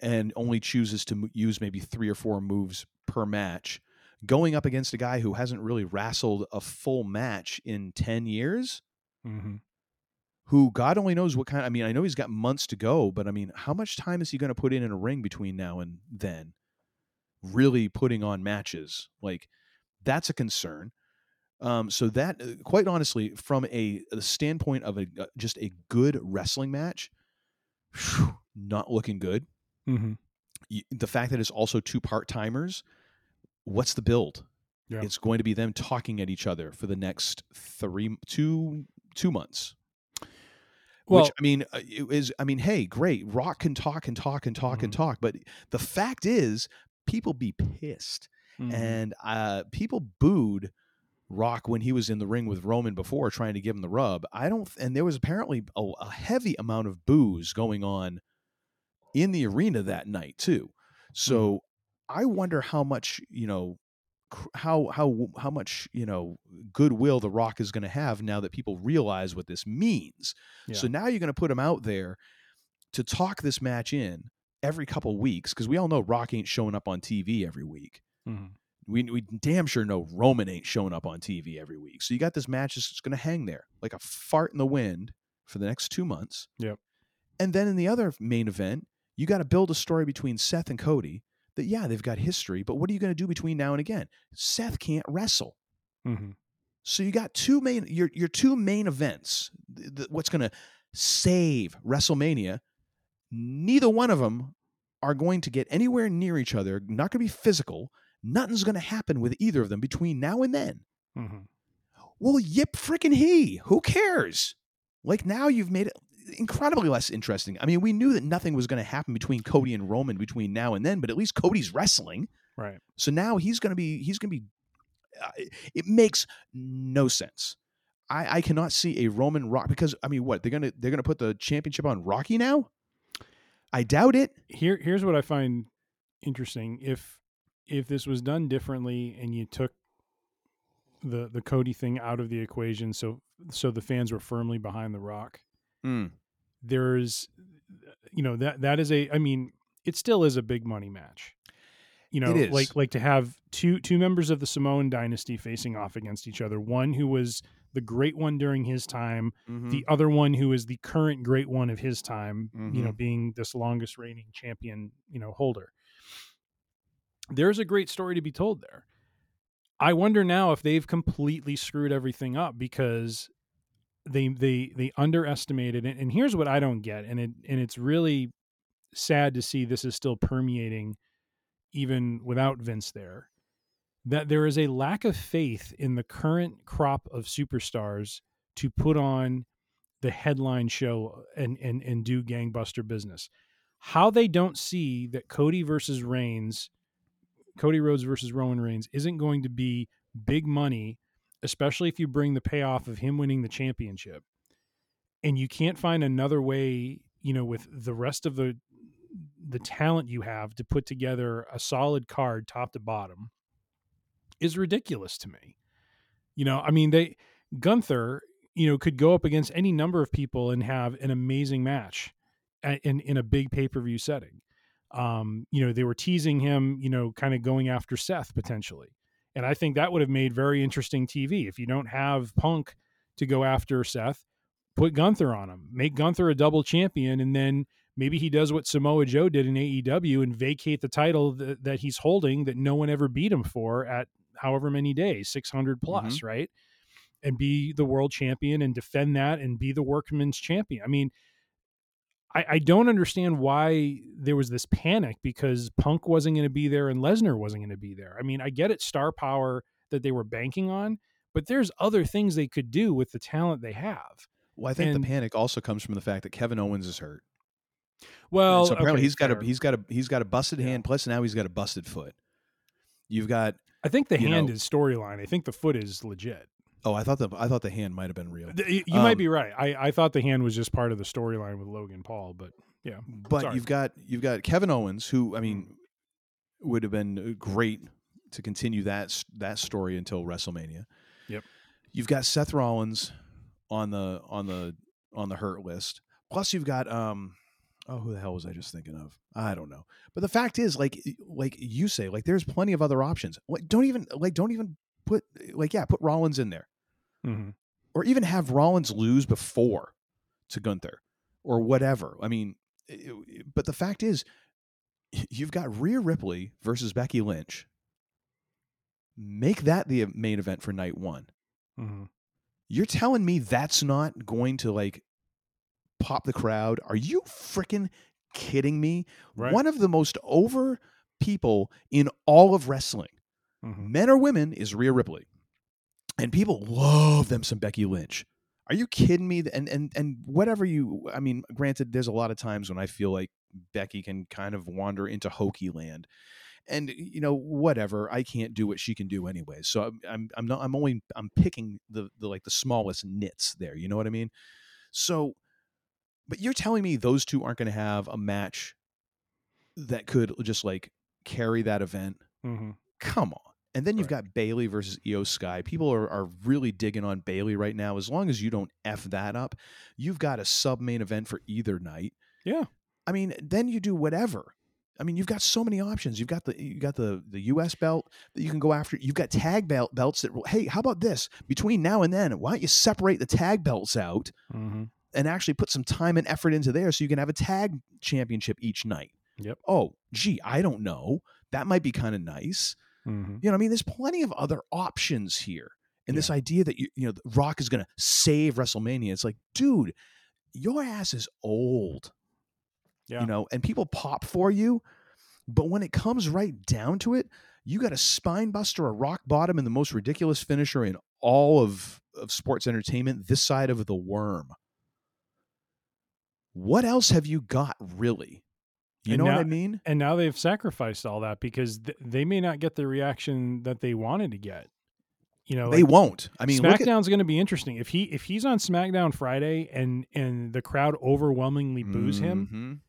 [SPEAKER 7] and only chooses to use maybe three or four moves per match going up against a guy who hasn't really wrestled a full match in 10 years
[SPEAKER 8] Mhm.
[SPEAKER 7] who god only knows what kind i mean i know he's got months to go but i mean how much time is he going to put in in a ring between now and then really putting on matches like that's a concern Um, so that, uh, quite honestly, from a, a standpoint of a uh, just a good wrestling match, phew, not looking good.
[SPEAKER 8] Mm-hmm.
[SPEAKER 7] The fact that it's also two part timers, what's the build?
[SPEAKER 8] Yeah.
[SPEAKER 7] It's going to be them talking at each other for the next three, two, two months.
[SPEAKER 8] Well-
[SPEAKER 7] Which I mean is. I mean, hey, great. Rock can talk and talk and talk and
[SPEAKER 8] Mhm.
[SPEAKER 7] talk, but the fact is, people be pissed
[SPEAKER 8] Mhm.
[SPEAKER 7] and uh, people booed Rock when he was in the ring with Roman before, trying to give him the rub. I don't, and there was apparently a, a heavy amount of booze going on in the arena that night too. So I wonder how much you know, how how how much you know goodwill the Rock is going to have now that people realize what this means. So now you're going to put him out there to talk this match in every couple weeks because we all know Rock ain't showing up on TV every week
[SPEAKER 8] Mhm.
[SPEAKER 7] we, we damn sure know Roman ain't showing up on TV every week. So you got this match that's just going to hang there like a fart in the wind for the next two months.
[SPEAKER 8] Yep.
[SPEAKER 7] And then in the other main event, you got to build a story between Seth and Cody that, yeah, they've got history, but what are you going to do between now and again? Seth can't wrestle.
[SPEAKER 8] Mhm.
[SPEAKER 7] So you got two main your your two main events. th- th- what's going to save WrestleMania? Neither one of them are going to get anywhere near each other. Not going to be physical. Nothing's going to happen with either of them between now and then.
[SPEAKER 8] Mhm.
[SPEAKER 7] Well, yip freaking he. Who cares? Like now you've made it incredibly less interesting. I mean, we knew that nothing was going to happen between Cody and Roman between now and then, but at least Cody's wrestling.
[SPEAKER 8] Right.
[SPEAKER 7] So now he's going to be he's going to be. Uh, it makes no sense. I, I cannot see a Roman Rock because I mean, what they're gonna they're gonna put the championship on Rocky now? I doubt it.
[SPEAKER 8] Here, here's what I find interesting. If if this was done differently and you took the the Cody thing out of the equation, so so the fans were firmly behind the Rock,
[SPEAKER 7] Mm.
[SPEAKER 8] there's you know that that is a I mean it still is a big money match. You know, like like to have two two members of the Samoan dynasty facing off against each other. One who was the great one during his time,
[SPEAKER 7] Mhm.
[SPEAKER 8] the other one who is the current great one of his time, you
[SPEAKER 7] Mm-hmm.
[SPEAKER 8] know, being this longest reigning champion, you know, holder. There's a great story to be told there. I wonder now if they've completely screwed everything up because they they they underestimated it. And here's what I don't get, and it and it's really sad to see this is still permeating even without Vince there. That there is a lack of faith in the current crop of superstars to put on the headline show and and and do gangbuster business. How they don't see that Cody versus Reigns, Cody Rhodes versus Roman Reigns isn't going to be big money, especially if you bring the payoff of him winning the championship. And you can't find another way, you know, with the rest of the the talent you have to put together a solid card top to bottom is ridiculous to me. You know, I mean, they Gunther, you know, could go up against any number of people and have an amazing match in in a big pay per view setting. Um, you know, they were teasing him, you know, kind of going after Seth potentially, and I think that would have made very interesting TV. If you don't have Punk to go after Seth, put Gunther on him, make Gunther a double champion, and then maybe he does what Samoa Joe did in AEW and vacate the title that, that he's holding that no one ever beat him for at however many days, 600 plus, mm-hmm. right? And be the world champion and defend that and be the workman's champion. I mean, I, I don't understand why there was this panic because Punk wasn't going to be there and Lesnar wasn't going to be there. I mean, I get it, star power that they were banking on, but there's other things they could do with the talent they have.
[SPEAKER 7] Well, I think
[SPEAKER 8] And-
[SPEAKER 7] the panic also comes from the fact that Kevin Owens is hurt.
[SPEAKER 8] Well,
[SPEAKER 7] so apparently
[SPEAKER 8] okay,
[SPEAKER 7] he's got
[SPEAKER 8] fair.
[SPEAKER 7] a he's got a he's got a busted hand. Plus now he's got a busted foot. You've got
[SPEAKER 8] I think the hand
[SPEAKER 7] know-
[SPEAKER 8] is storyline. I think the foot is legit.
[SPEAKER 7] Oh I thought the I thought the hand might have been real.
[SPEAKER 8] You might
[SPEAKER 7] Um,
[SPEAKER 8] be right. I, I thought the hand was just part of the storyline with Logan Paul, but yeah.
[SPEAKER 7] But
[SPEAKER 8] Sorry.
[SPEAKER 7] you've got you've got Kevin Owens, who I mean would have been uh, great to continue that that story until WrestleMania.
[SPEAKER 8] Yep.
[SPEAKER 7] You've got Seth Rollins on the on the on the hurt list. Plus you've got um oh who the hell was I just thinking of? I don't know. But the fact is like like you say like there's plenty of other options. Like don't even like don't even put like yeah, put Rollins in there
[SPEAKER 8] Mhm.
[SPEAKER 7] or even have Rollins lose before to Gunther or whatever. I mean, it- it- but the fact is, you've got Rhea Ripley versus Becky Lynch. Make that the main event for night one.
[SPEAKER 8] Mm-hmm.
[SPEAKER 7] You're telling me that's not going to like pop the crowd? Are you freaking kidding me?
[SPEAKER 8] Right.
[SPEAKER 7] One of the most over people in all of wrestling,
[SPEAKER 8] Mhm.
[SPEAKER 7] men or women, is Rhea Ripley. And people love them some Becky Lynch. Are you kidding me? And and and whatever you I mean, granted, there's a lot of times when I feel like Becky can kind of wander into hokey land. And you know, whatever, I can't do what she can do anyway. So I'm I'm, I'm not I'm only I'm picking the, the like the smallest nits there. You know what I mean? So but you're telling me those two aren't going to have a match that could just like carry that event?
[SPEAKER 8] Mm-hmm.
[SPEAKER 7] Come on. And then you've got Bayley versus IYO SKY. People are, are really digging on Bayley right now. As long as you don't F that up, you've got a sub main event for either night.
[SPEAKER 8] Yeah.
[SPEAKER 7] I mean, then you do whatever. I mean, you've got so many options. You've got the you got the the US belt that you can go after. You've got tag belt belts that hey, how about this? Between now and then, why don't you separate the tag belts out
[SPEAKER 8] Mm-hmm.
[SPEAKER 7] and actually put some time and effort into there so you can have a tag championship each night?
[SPEAKER 8] Yep.
[SPEAKER 7] Oh, gee, I don't know. That might be kind of nice.
[SPEAKER 8] Mm-hmm.
[SPEAKER 7] You know, I mean, there's plenty of other options here. And this idea that you, you know, Rock is going to save WrestleMania, it's like, dude, your ass is old.
[SPEAKER 8] Yeah.
[SPEAKER 7] You know, and people pop for you, but when it comes right down to it, you got a spine buster, a rock bottom, and the most ridiculous finisher in all of, of sports entertainment this side of the worm. What else have you got, really? You
[SPEAKER 8] And
[SPEAKER 7] know
[SPEAKER 8] now,
[SPEAKER 7] what I mean?
[SPEAKER 8] And now they've sacrificed all that because th- they may not get the reaction that they wanted to get. You know,
[SPEAKER 7] They
[SPEAKER 8] like,
[SPEAKER 7] won't. I mean, look at-
[SPEAKER 8] SmackDown's going to be interesting if he if he's on SmackDown Friday and and the crowd overwhelmingly boos him.
[SPEAKER 7] Mhm.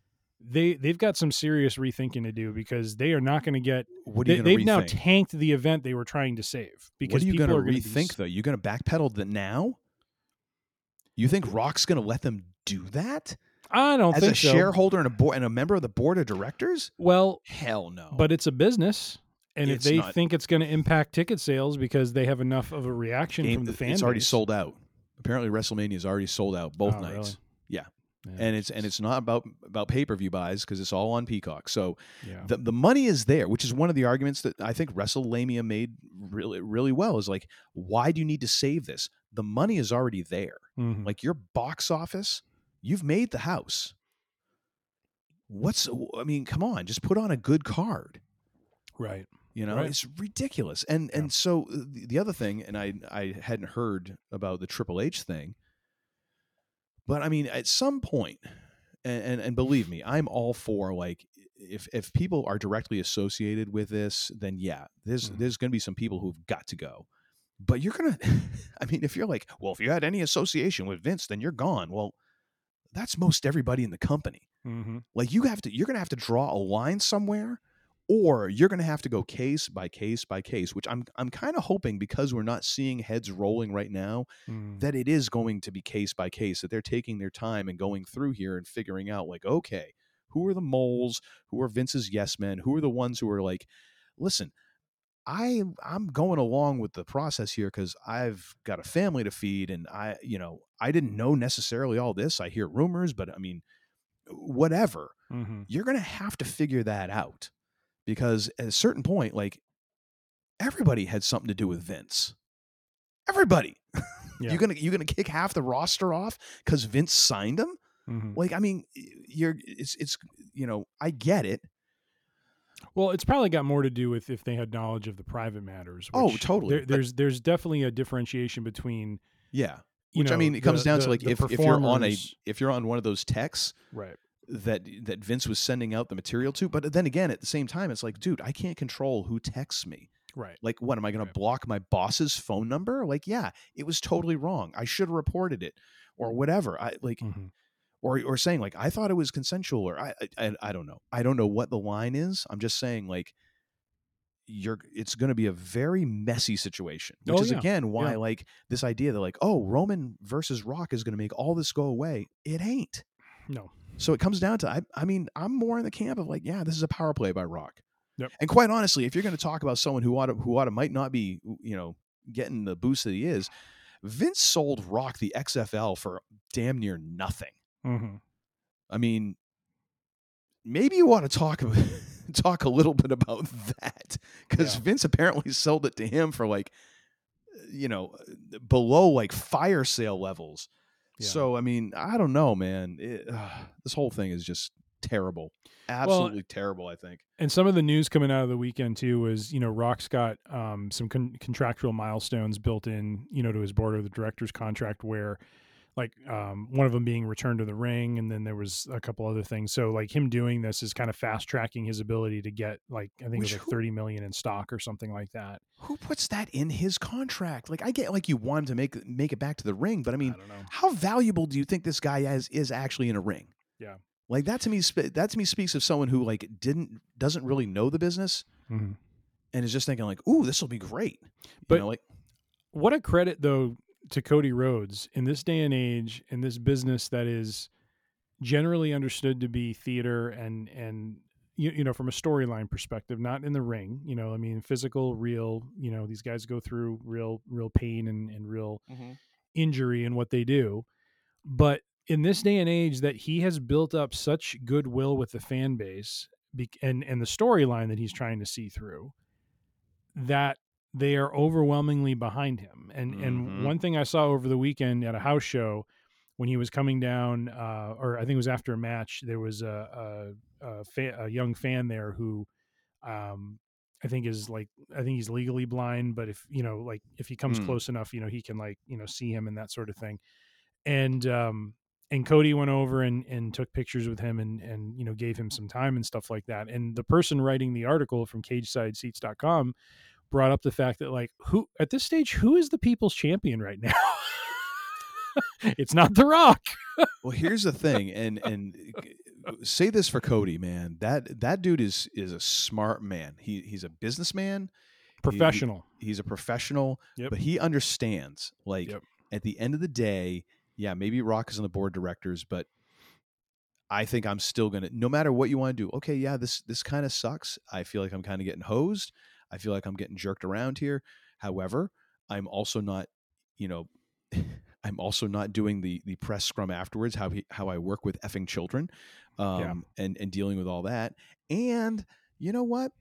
[SPEAKER 8] They they've got some serious rethinking to do because they are not going to get.
[SPEAKER 7] What are you
[SPEAKER 8] they? They've now tanked the event they were trying to save because
[SPEAKER 7] what are you going to rethink though? You're going to backpedal that now? You think Rock's going to let them do that?
[SPEAKER 8] I don't think.
[SPEAKER 7] As
[SPEAKER 8] think
[SPEAKER 7] a
[SPEAKER 8] so.
[SPEAKER 7] shareholder and a board and a member of the board of directors?
[SPEAKER 8] Well,
[SPEAKER 7] hell no.
[SPEAKER 8] But it's a business, and
[SPEAKER 7] It's
[SPEAKER 8] if they
[SPEAKER 7] not-
[SPEAKER 8] think it's going to impact ticket sales because they have enough of a reaction
[SPEAKER 7] Game-
[SPEAKER 8] from the fans,
[SPEAKER 7] it's already sold out. Apparently, WrestleMania is already sold out both
[SPEAKER 8] Oh,
[SPEAKER 7] nights.
[SPEAKER 8] really?
[SPEAKER 7] Yeah.
[SPEAKER 8] Yeah,
[SPEAKER 7] and it's and it's not about about pay per view buys because it's all on Peacock. So
[SPEAKER 8] Yeah.
[SPEAKER 7] the the money is there, which is one of the arguments that I think WrestleMania made really really well. Is like, why do you need to save this? The money is already there.
[SPEAKER 8] Mhm.
[SPEAKER 7] Like your box office, you've made the house. What's I mean, come on, just put on a good card.
[SPEAKER 8] right.
[SPEAKER 7] You know,
[SPEAKER 8] Right.
[SPEAKER 7] it's ridiculous. And and so uh, the, the other thing, and I I hadn't heard about the Triple H thing, but I mean, at some point, and and, and believe me, I'm all for like if if people are directly associated with this, then yeah, there's there's going to be some people who've got to go. But you're gonna, I mean, if you're like, well, if you had any association with Vince, then you're gone. Well, that's most everybody in the company.
[SPEAKER 8] Mm-hmm.
[SPEAKER 7] Like you have to, you're going to have to draw a line somewhere, or you're going to have to go case by case by case. Which I'm, I'm kind of hoping because we're not seeing heads rolling right now,
[SPEAKER 8] Mm.
[SPEAKER 7] that it is going to be case by case. That they're taking their time and going through here and figuring out, like, okay, who are the moles? Who are Vince's yes men? Who are the ones who are like, listen, I I'm going along with the process here because I've got a family to feed, and I you know I didn't know necessarily all this. I hear rumors, but I mean, whatever.
[SPEAKER 8] Mhm.
[SPEAKER 7] You're gonna have to figure that out because at a certain point, like everybody had something to do with Vince. Everybody.
[SPEAKER 8] Yeah.
[SPEAKER 7] you're gonna you're gonna kick half the roster off because Vince signed them.
[SPEAKER 8] Mhm.
[SPEAKER 7] Like I mean, you're it's it's you know I get it.
[SPEAKER 8] Well, it's probably got more to do with if they had knowledge of the private matters.
[SPEAKER 7] Oh, totally,
[SPEAKER 8] there- there's there's definitely a differentiation between
[SPEAKER 7] Yeah.
[SPEAKER 8] you
[SPEAKER 7] Which I mean, it comes
[SPEAKER 8] the-
[SPEAKER 7] down
[SPEAKER 8] the-
[SPEAKER 7] to like if, if you're on a if you're on one of those texts
[SPEAKER 8] right.
[SPEAKER 7] that that Vince was sending out the material to, but then again, at the same time, it's like, dude, I can't control who texts me.
[SPEAKER 8] Right.
[SPEAKER 7] Like, what am I going to block my boss's phone number? Like, yeah, it was totally wrong. I should have reported it, or whatever. I like,
[SPEAKER 8] Mhm.
[SPEAKER 7] Or or saying like, I thought it was consensual, or I, I I don't know. I don't know what the line is. I'm just saying like, you're it's going to be a very messy situation, which
[SPEAKER 8] Oh,
[SPEAKER 7] is
[SPEAKER 8] yeah.
[SPEAKER 7] again why
[SPEAKER 8] Yeah.
[SPEAKER 7] like this idea that like, oh, Roman versus Rock is going to make all this go away. It ain't.
[SPEAKER 8] No.
[SPEAKER 7] So it comes down to I, I mean I'm more in the camp of like yeah this is a power play by Rock.
[SPEAKER 8] Yep.
[SPEAKER 7] And quite honestly, if you're going to talk about someone who ought to, who ought to might not be you know getting the boost that he is, Vince sold Rock the XFL for damn near nothing.
[SPEAKER 8] Mm-hmm.
[SPEAKER 7] I mean, maybe you want to talk talk a little bit about that because
[SPEAKER 8] Yeah.
[SPEAKER 7] Vince apparently sold it to him for like you know, below like fire sale levels.
[SPEAKER 8] Yeah.
[SPEAKER 7] So I mean, I don't know, man. It, uh, this whole thing is just terrible, absolutely terrible. I think.
[SPEAKER 8] And some of the news coming out of the weekend too was, you know, Rock's got um, some con- contractual milestones built in, you know, to his board of the directors contract where, like, um, one of them being returned to the ring, and then there was a couple other things. So, like, him doing this is kind of fast tracking his ability to get, like, I think
[SPEAKER 7] Which
[SPEAKER 8] it was like thirty million in stock or something like that.
[SPEAKER 7] Who puts that in his contract? Like, I get like you want him to make make it back to the ring, but I mean,
[SPEAKER 8] I
[SPEAKER 7] how valuable do you think this guy is is actually in a ring?
[SPEAKER 8] Yeah.
[SPEAKER 7] Like that to me, that to me speaks of someone who like didn't doesn't really know the business
[SPEAKER 8] Mhm.
[SPEAKER 7] and is just thinking like, "Ooh, this will be great." You
[SPEAKER 8] But-
[SPEAKER 7] know, like
[SPEAKER 8] what a credit though to Cody Rhodes in this day and age in this business that is generally understood to be theater and and you, you know from a storyline perspective not in the ring you know i mean physical real you know these guys go through real real pain and, and real mm-hmm. injury in what they do. But in this day and age that he has built up such goodwill with the fan base and and the storyline that he's trying to see through that they are overwhelmingly behind him. And
[SPEAKER 7] Mhm.
[SPEAKER 8] and one thing I saw over the weekend at a house show when he was coming down, uh, or I think it was after a match, there was a a, a, fa- a young fan there who, um, I think is like I think he's legally blind, but if you know like if he comes
[SPEAKER 7] Hmm.
[SPEAKER 8] close enough, you know he can like you know see him and that sort of thing. And um, and Cody went over and, and took pictures with him and, and, you know, gave him some time and stuff like that. And the person writing the article from cagesideseats.com brought up the fact that like who at this stage, who is the people's champion right now? it's not the rock.
[SPEAKER 7] Well, here's the thing, and and say this for Cody, man. That that dude is is a smart man. He he's a businessman,
[SPEAKER 8] Professional.
[SPEAKER 7] he- he's a professional,
[SPEAKER 8] Yep.
[SPEAKER 7] but he understands. Like
[SPEAKER 8] Yep.
[SPEAKER 7] at the end of the day, yeah, maybe Rock is on the board of directors, but I think I'm still gonna. No matter what you want to do, okay, yeah, this this kind of sucks. I feel like I'm kind of getting hosed. I feel like I'm getting jerked around here. However, I'm also not, you know. I'm also not doing the the press scrum afterwards. How he, how I work with effing children, um, and and dealing with all that. And you know what?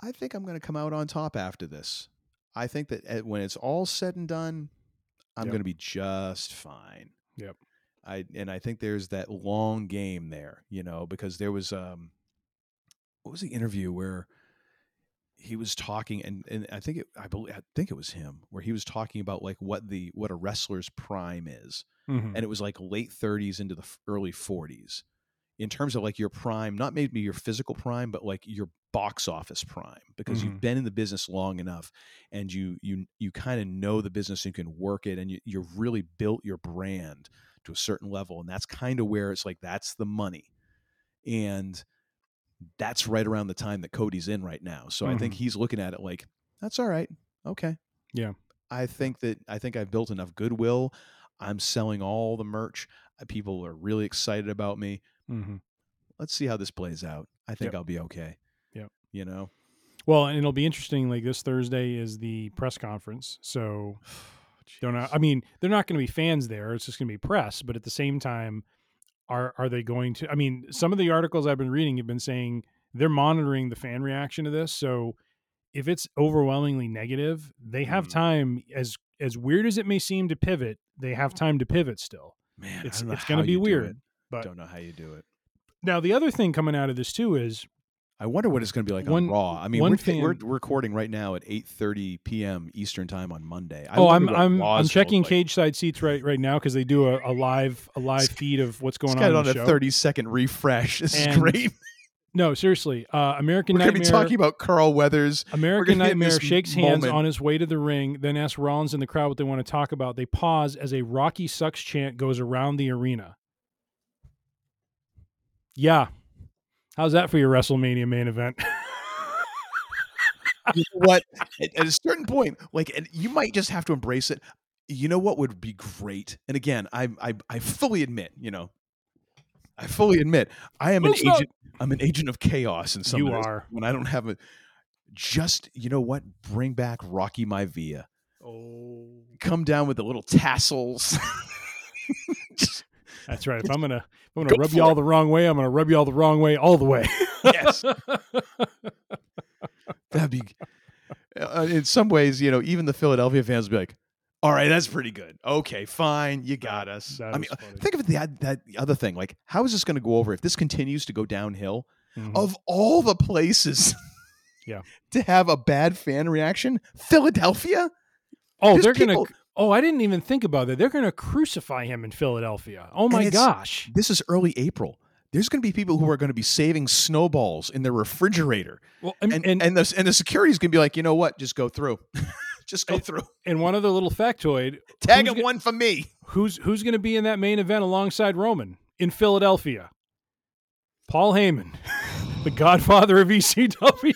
[SPEAKER 7] I think I'm going to come out on top after this. I think that at, when it's all said and done, I'm
[SPEAKER 8] Yep.
[SPEAKER 7] going to be just fine.
[SPEAKER 8] Yep.
[SPEAKER 7] I and I think there's that long game there, you know, because there was um, what was the interview where he was talking and and I think it I believe I think it was him where he was talking about like what the what a wrestler's prime is
[SPEAKER 8] Mhm.
[SPEAKER 7] and it was like late 30s into the early 40s in terms of like your prime not maybe your physical prime but like your box office prime because
[SPEAKER 8] Mhm.
[SPEAKER 7] you've been in the business long enough and you you you kind of know the business and you can work it and you, you've really built your brand to a certain level and that's kind of where it's like that's the money and that's right around the time that Cody's in right now so I think
[SPEAKER 8] Mhm.
[SPEAKER 7] he's looking at it like that's all right okay
[SPEAKER 8] Yeah.
[SPEAKER 7] I think that I think I've built enough goodwill. I'm selling all the merch. Uh, People are really excited about me.
[SPEAKER 8] hmm
[SPEAKER 7] Let's see how this plays out. I think
[SPEAKER 8] Yep.
[SPEAKER 7] I'll be okay.
[SPEAKER 8] Yeah.
[SPEAKER 7] You know.
[SPEAKER 8] Well, and it'll be interesting. Like this Thursday is the press conference, so don't know. I mean, they're not going to be fans there. It's just going to be press. But at the same time, are are they going to? I mean, some of the articles I've been reading have been saying they're monitoring the fan reaction to this. So if it's overwhelmingly negative, they have
[SPEAKER 7] Mm.
[SPEAKER 8] time. As as weird as it may seem to pivot, they have time to pivot still.
[SPEAKER 7] Man,
[SPEAKER 8] It's
[SPEAKER 7] I don't know
[SPEAKER 8] it's going to be weird. But
[SPEAKER 7] don't know how you do it.
[SPEAKER 8] now the other thing coming out of this too is
[SPEAKER 7] I wonder what it's going to be like
[SPEAKER 8] One-
[SPEAKER 7] on Raw. I mean, we're, we're
[SPEAKER 8] fan-
[SPEAKER 7] we're recording right now at 8:30 p.m. Eastern time on Monday. I
[SPEAKER 8] oh, I'm I'm I'm checking
[SPEAKER 7] like.
[SPEAKER 8] cage side seats right right now because they do a, a live a live feed of what's going
[SPEAKER 7] It's
[SPEAKER 8] on.
[SPEAKER 7] got it on a
[SPEAKER 8] show.
[SPEAKER 7] 30 second refresh. This is great.
[SPEAKER 8] No, seriously. Uh, American
[SPEAKER 7] We're going to
[SPEAKER 8] Nightmare.
[SPEAKER 7] be talking about Carl Weathers.
[SPEAKER 8] American
[SPEAKER 7] in
[SPEAKER 8] Nightmare shakes hands
[SPEAKER 7] moment.
[SPEAKER 8] on his way to the ring, then asks Rollins and the crowd what they want to talk about. They pause as a Rocky sucks chant goes around the arena. Yeah. How's that for your WrestleMania main event?
[SPEAKER 7] you know what? At, at a certain point, like, and you might just have to embrace it. You know what would be great? And again, I I, I fully admit, you know, I fully admit, I am an
[SPEAKER 8] Let's
[SPEAKER 7] agent. I'm an agent of chaos in some.
[SPEAKER 8] You are.
[SPEAKER 7] when I don't have a. Just you know what? Bring back Rocky Maivia.
[SPEAKER 8] oh.
[SPEAKER 7] Come down with the little tassels.
[SPEAKER 8] That's right. If I'm gonna I'm gonna
[SPEAKER 7] Go
[SPEAKER 8] rub you all
[SPEAKER 7] it.
[SPEAKER 8] the wrong way, I'm gonna rub you all the wrong way all the way.
[SPEAKER 7] yes, that'd be. Uh, uh, in some ways, you know, even the Philadelphia fans will be like, "All right, that's pretty good. Okay, fine, you got us."
[SPEAKER 8] That
[SPEAKER 7] I mean,
[SPEAKER 8] funny.
[SPEAKER 7] think of it the that the other thing. Like, how is this going to go over if this continues to go downhill?
[SPEAKER 8] Mhm.
[SPEAKER 7] Of all the places,
[SPEAKER 8] Yeah.
[SPEAKER 7] to have a bad fan reaction, Philadelphia.
[SPEAKER 8] Oh,
[SPEAKER 7] There's
[SPEAKER 8] they're gonna. Oh, I didn't even think about that. They're gonna crucify him in Philadelphia. Oh my gosh.
[SPEAKER 7] This is early April. There's going to be people who are going to be saving snowballs in their refrigerator,
[SPEAKER 8] Well, and
[SPEAKER 7] and
[SPEAKER 8] and,
[SPEAKER 7] and, the and the security's going to be like, you know what? Just go through, just go
[SPEAKER 8] And-
[SPEAKER 7] through.
[SPEAKER 8] and one other little factoid:
[SPEAKER 7] Tag it one for me.
[SPEAKER 8] who's who's going to be in that main event alongside Roman in Philadelphia? Paul Heyman, the Godfather of ECW.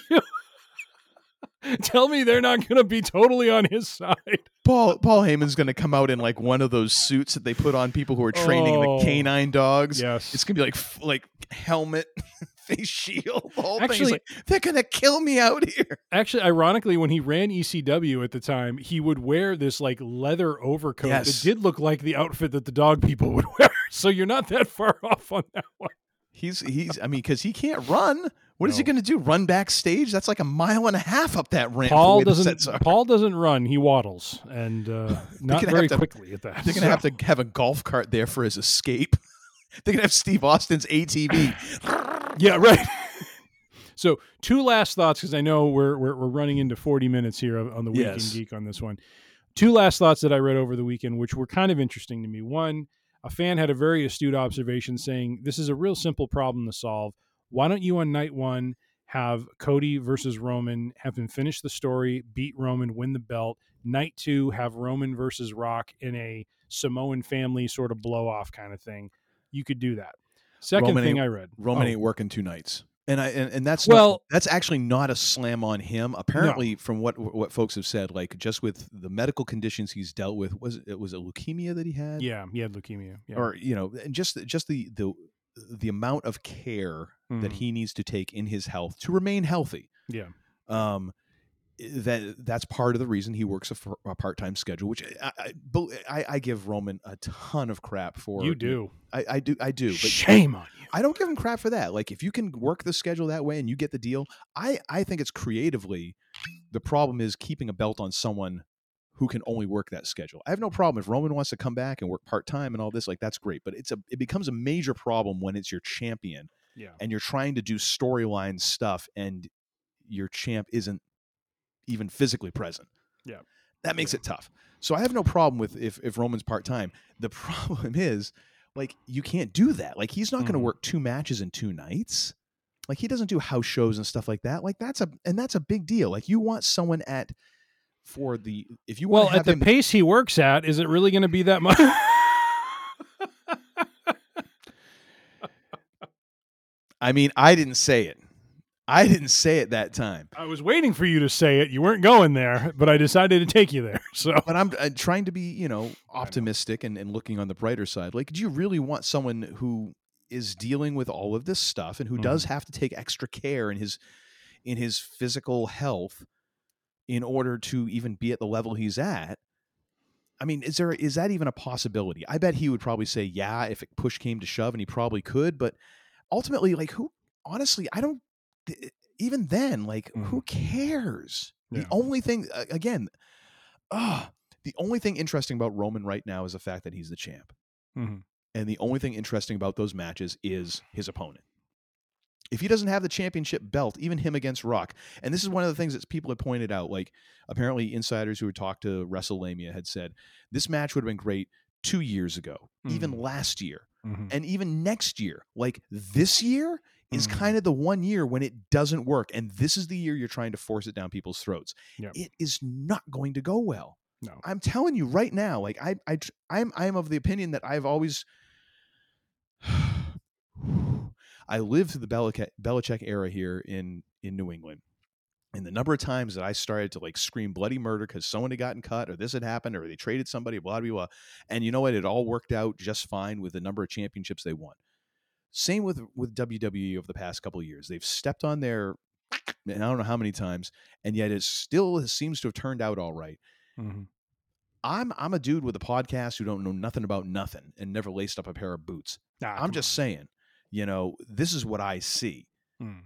[SPEAKER 8] Tell me they're not going to be totally on his side.
[SPEAKER 7] Paul Paul Heyman's going to come out in like one of those suits that they put on people who are training
[SPEAKER 8] Oh.
[SPEAKER 7] the canine dogs.
[SPEAKER 8] Yes.
[SPEAKER 7] It's going to be like like helmet, face shield, the whole.
[SPEAKER 8] Actually-
[SPEAKER 7] like, they're going to kill me out here.
[SPEAKER 8] Actually, ironically, when he ran ECW at the time, he would wear this like leather overcoat
[SPEAKER 7] Yes.
[SPEAKER 8] that did look like the outfit that the dog people would wear. So you're not that far off on that one.
[SPEAKER 7] He's he's I mean because he can't run. What is he going to do? Run backstage? That's like a mile and a half up that ramp.
[SPEAKER 8] Paul doesn't. Paul doesn't run. He waddles, and uh, not very
[SPEAKER 7] to-
[SPEAKER 8] quickly at that.
[SPEAKER 7] They're going to have to have a golf cart there for his escape. They're going to have Steve Austin's ATV.
[SPEAKER 8] Yeah, right. so, two last thoughts because I know we're, we're we're running into forty minutes here on on the Weekend
[SPEAKER 7] Yes.
[SPEAKER 8] Geek on this one. Two last thoughts that I read over the weekend, which were kind of interesting to me. One, a fan had a very astute observation saying this is a real simple problem to solve. Why don't you on night one have Cody versus Roman, have him finish the story, beat Roman, win the belt. Night two, have Roman versus Rock in a Samoan family sort of blow off kind of thing. You could do that. Second
[SPEAKER 7] Roman
[SPEAKER 8] thing I read.
[SPEAKER 7] Roman
[SPEAKER 8] Oh.
[SPEAKER 7] ain't working two nights. And I and, and that's
[SPEAKER 8] Well-
[SPEAKER 7] not, that's actually not a slam on him. Apparently, from what what folks have said, like just with the medical conditions he's dealt with, was it was a leukemia that he had?
[SPEAKER 8] Yeah, he had leukemia. Yeah.
[SPEAKER 7] or you know, and just just the the the amount of care that
[SPEAKER 8] Mhm.
[SPEAKER 7] he needs to take in his health to remain healthy.
[SPEAKER 8] yeah.
[SPEAKER 7] Um, that that's part of the reason he works a, f- a part time schedule, which I, I, I I give Roman a ton of crap for.
[SPEAKER 8] You do.
[SPEAKER 7] I, I do. I do. But
[SPEAKER 8] Shame on you.
[SPEAKER 7] I don't give him crap for that. Like if you can work the schedule that way and you get the deal, I I think it's creatively. The problem is keeping a belt on someone who can only work that schedule. I have no problem if Roman wants to come back and work part time and all this. Like that's great, but it's a it becomes a major problem when it's your champion
[SPEAKER 8] Yeah.
[SPEAKER 7] and you're trying to do storyline stuff and your champ isn't even physically present.
[SPEAKER 8] Yeah.
[SPEAKER 7] That makes it tough. So I have no problem with if if Roman's part time. The problem is like you can't do that. Like he's not going to
[SPEAKER 8] mm-hmm.
[SPEAKER 7] work two matches in two nights. Like he doesn't do house shows and stuff like that. Like that's a and that's a big deal. Like you want someone at for the if you
[SPEAKER 8] Well, at the
[SPEAKER 7] him,
[SPEAKER 8] pace he works at, is it really going to be that much?
[SPEAKER 7] I mean, I didn't say it. I didn't say it that time.
[SPEAKER 8] I was waiting for you to say it. You weren't going there, but I decided to take you there. So,
[SPEAKER 7] but I'm, uh trying to be, you know, optimistic and, and looking on the brighter side. Like, do you really want someone who is dealing with all of this stuff and who does have to take extra care in his in his physical health in order to even be at the level he's at? I mean, is there is that even a possibility? I bet he would probably say, yeah, if it push came to shove, and he probably could. But ultimately, like, who? Honestly, I don't. Even then, like, who cares?
[SPEAKER 8] Yeah.
[SPEAKER 7] The only thing, again, ah, the only thing interesting about Roman right now is the fact that he's the champ.
[SPEAKER 8] Mhm.
[SPEAKER 7] And the only thing interesting about those matches is his opponent. If he doesn't have the championship belt, even him against Rock, and this is one of the things that people have pointed out, like apparently insiders who had talked to WrestleMania had said this match would have been great two years ago, even
[SPEAKER 8] Mhm.
[SPEAKER 7] last year,
[SPEAKER 8] Mhm.
[SPEAKER 7] and even next year. Like this year is
[SPEAKER 8] Mhm.
[SPEAKER 7] kind of the one year when it doesn't work, and this is the year you're trying to force it down people's throats.
[SPEAKER 8] Yeah.
[SPEAKER 7] It is not going to go well.
[SPEAKER 8] no.
[SPEAKER 7] I'm telling you right now, like I, I, I'm, I'm of the opinion that I've always, I lived through the Belichick, Belichick era here in in New England, and the number of times that I started to like scream bloody murder because someone had gotten cut or this had happened or they traded somebody, blah blah blah, and you know what? It all worked out just fine with the number of championships they won. Same with with WWE over the past couple of years. They've stepped on their, and I don't know how many times, and yet it still seems to have turned out all right.
[SPEAKER 8] Mhm.
[SPEAKER 7] I'm I'm a dude with a podcast who don't know nothing about nothing and never laced up a pair of boots.
[SPEAKER 8] Nah,
[SPEAKER 7] I'm just saying, you know, this is what I see.
[SPEAKER 8] Mm.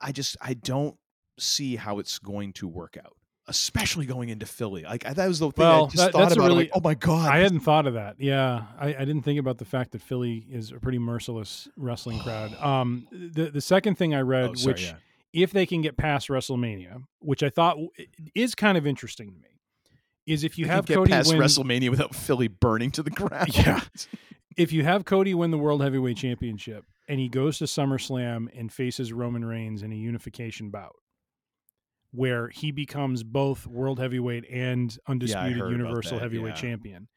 [SPEAKER 7] I- just I don't see how it's going to work out. especially going into Philly. Like I, that was the thing
[SPEAKER 8] Well,
[SPEAKER 7] I just
[SPEAKER 8] that-
[SPEAKER 7] thought about.
[SPEAKER 8] Really-
[SPEAKER 7] like, oh my god,
[SPEAKER 8] I hadn't thought of that. Yeah, I, I didn't think about the fact that Philly is a pretty merciless wrestling crowd. Um, the the second thing I read,
[SPEAKER 7] Oh, sorry,
[SPEAKER 8] which
[SPEAKER 7] yeah.
[SPEAKER 8] if they can get past WrestleMania, which I thought is kind of interesting to me, is if you have
[SPEAKER 7] get
[SPEAKER 8] Cody
[SPEAKER 7] past
[SPEAKER 8] win.
[SPEAKER 7] WrestleMania without Philly burning to the ground.
[SPEAKER 8] Yeah. if you have Cody win the World Heavyweight Championship and he goes to SummerSlam and faces Roman Reigns in a unification bout, where he becomes both World Heavyweight and Undisputed
[SPEAKER 7] about
[SPEAKER 8] Universal Heavyweight
[SPEAKER 7] yeah.
[SPEAKER 8] Champion,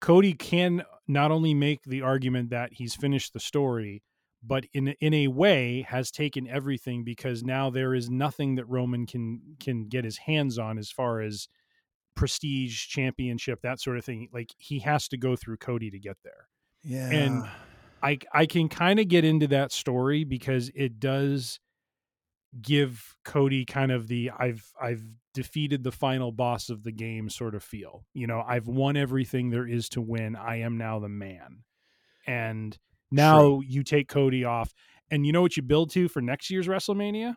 [SPEAKER 8] Cody can not only make the argument that he's finished the story, but in in a way has taken everything because now there is nothing that Roman can can get his hands on as far as prestige championship that sort of thing like he has to go through Cody to get there
[SPEAKER 7] yeah.
[SPEAKER 8] and I I can kind of get into that story because it does give Cody kind of the I've I've defeated the final boss of the game sort of feel. You know, I've won everything there is to win. I am now the man. And now
[SPEAKER 7] True.
[SPEAKER 8] you take Cody off and you know what you build to for next year's WrestleMania?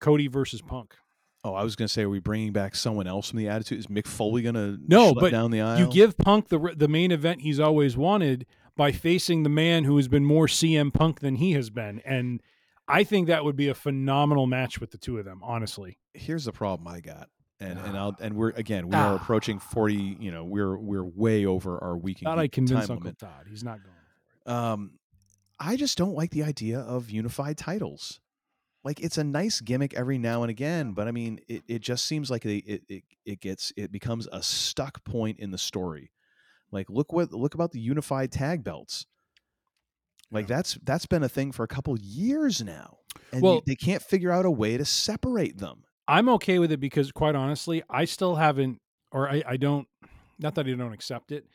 [SPEAKER 8] Cody versus Punk.
[SPEAKER 7] Oh, I was gonna say, are we bringing back someone else from the Attitude? Is Mick Foley gonna
[SPEAKER 8] No,
[SPEAKER 7] schlep
[SPEAKER 8] but
[SPEAKER 7] down the aisle?
[SPEAKER 8] You give Punk the the main event he's always wanted by facing the man who has been more CM Punk than he has been, and I think that would be a phenomenal match with the two of them. Honestly,
[SPEAKER 7] Here's the problem I got. And, and I'll and we're again we
[SPEAKER 8] Ah.
[SPEAKER 7] are approaching forty. You know we're we're way over our week.
[SPEAKER 8] thought I convinced Uncle Todd. He's not going.
[SPEAKER 7] Um, I just don't like the idea of unified titles. Like it's a nice gimmick every now and again, but I mean, it, it just seems like it, it it it gets it becomes a stuck point in the story. Like look what look about the unified tag belts. Like that's that's been a thing for a couple years now, and you-
[SPEAKER 8] Well-
[SPEAKER 7] they can't figure out a way to separate them.
[SPEAKER 8] I'm okay with it because, quite honestly, I still haven't, or I, I don't, not that I don't accept it,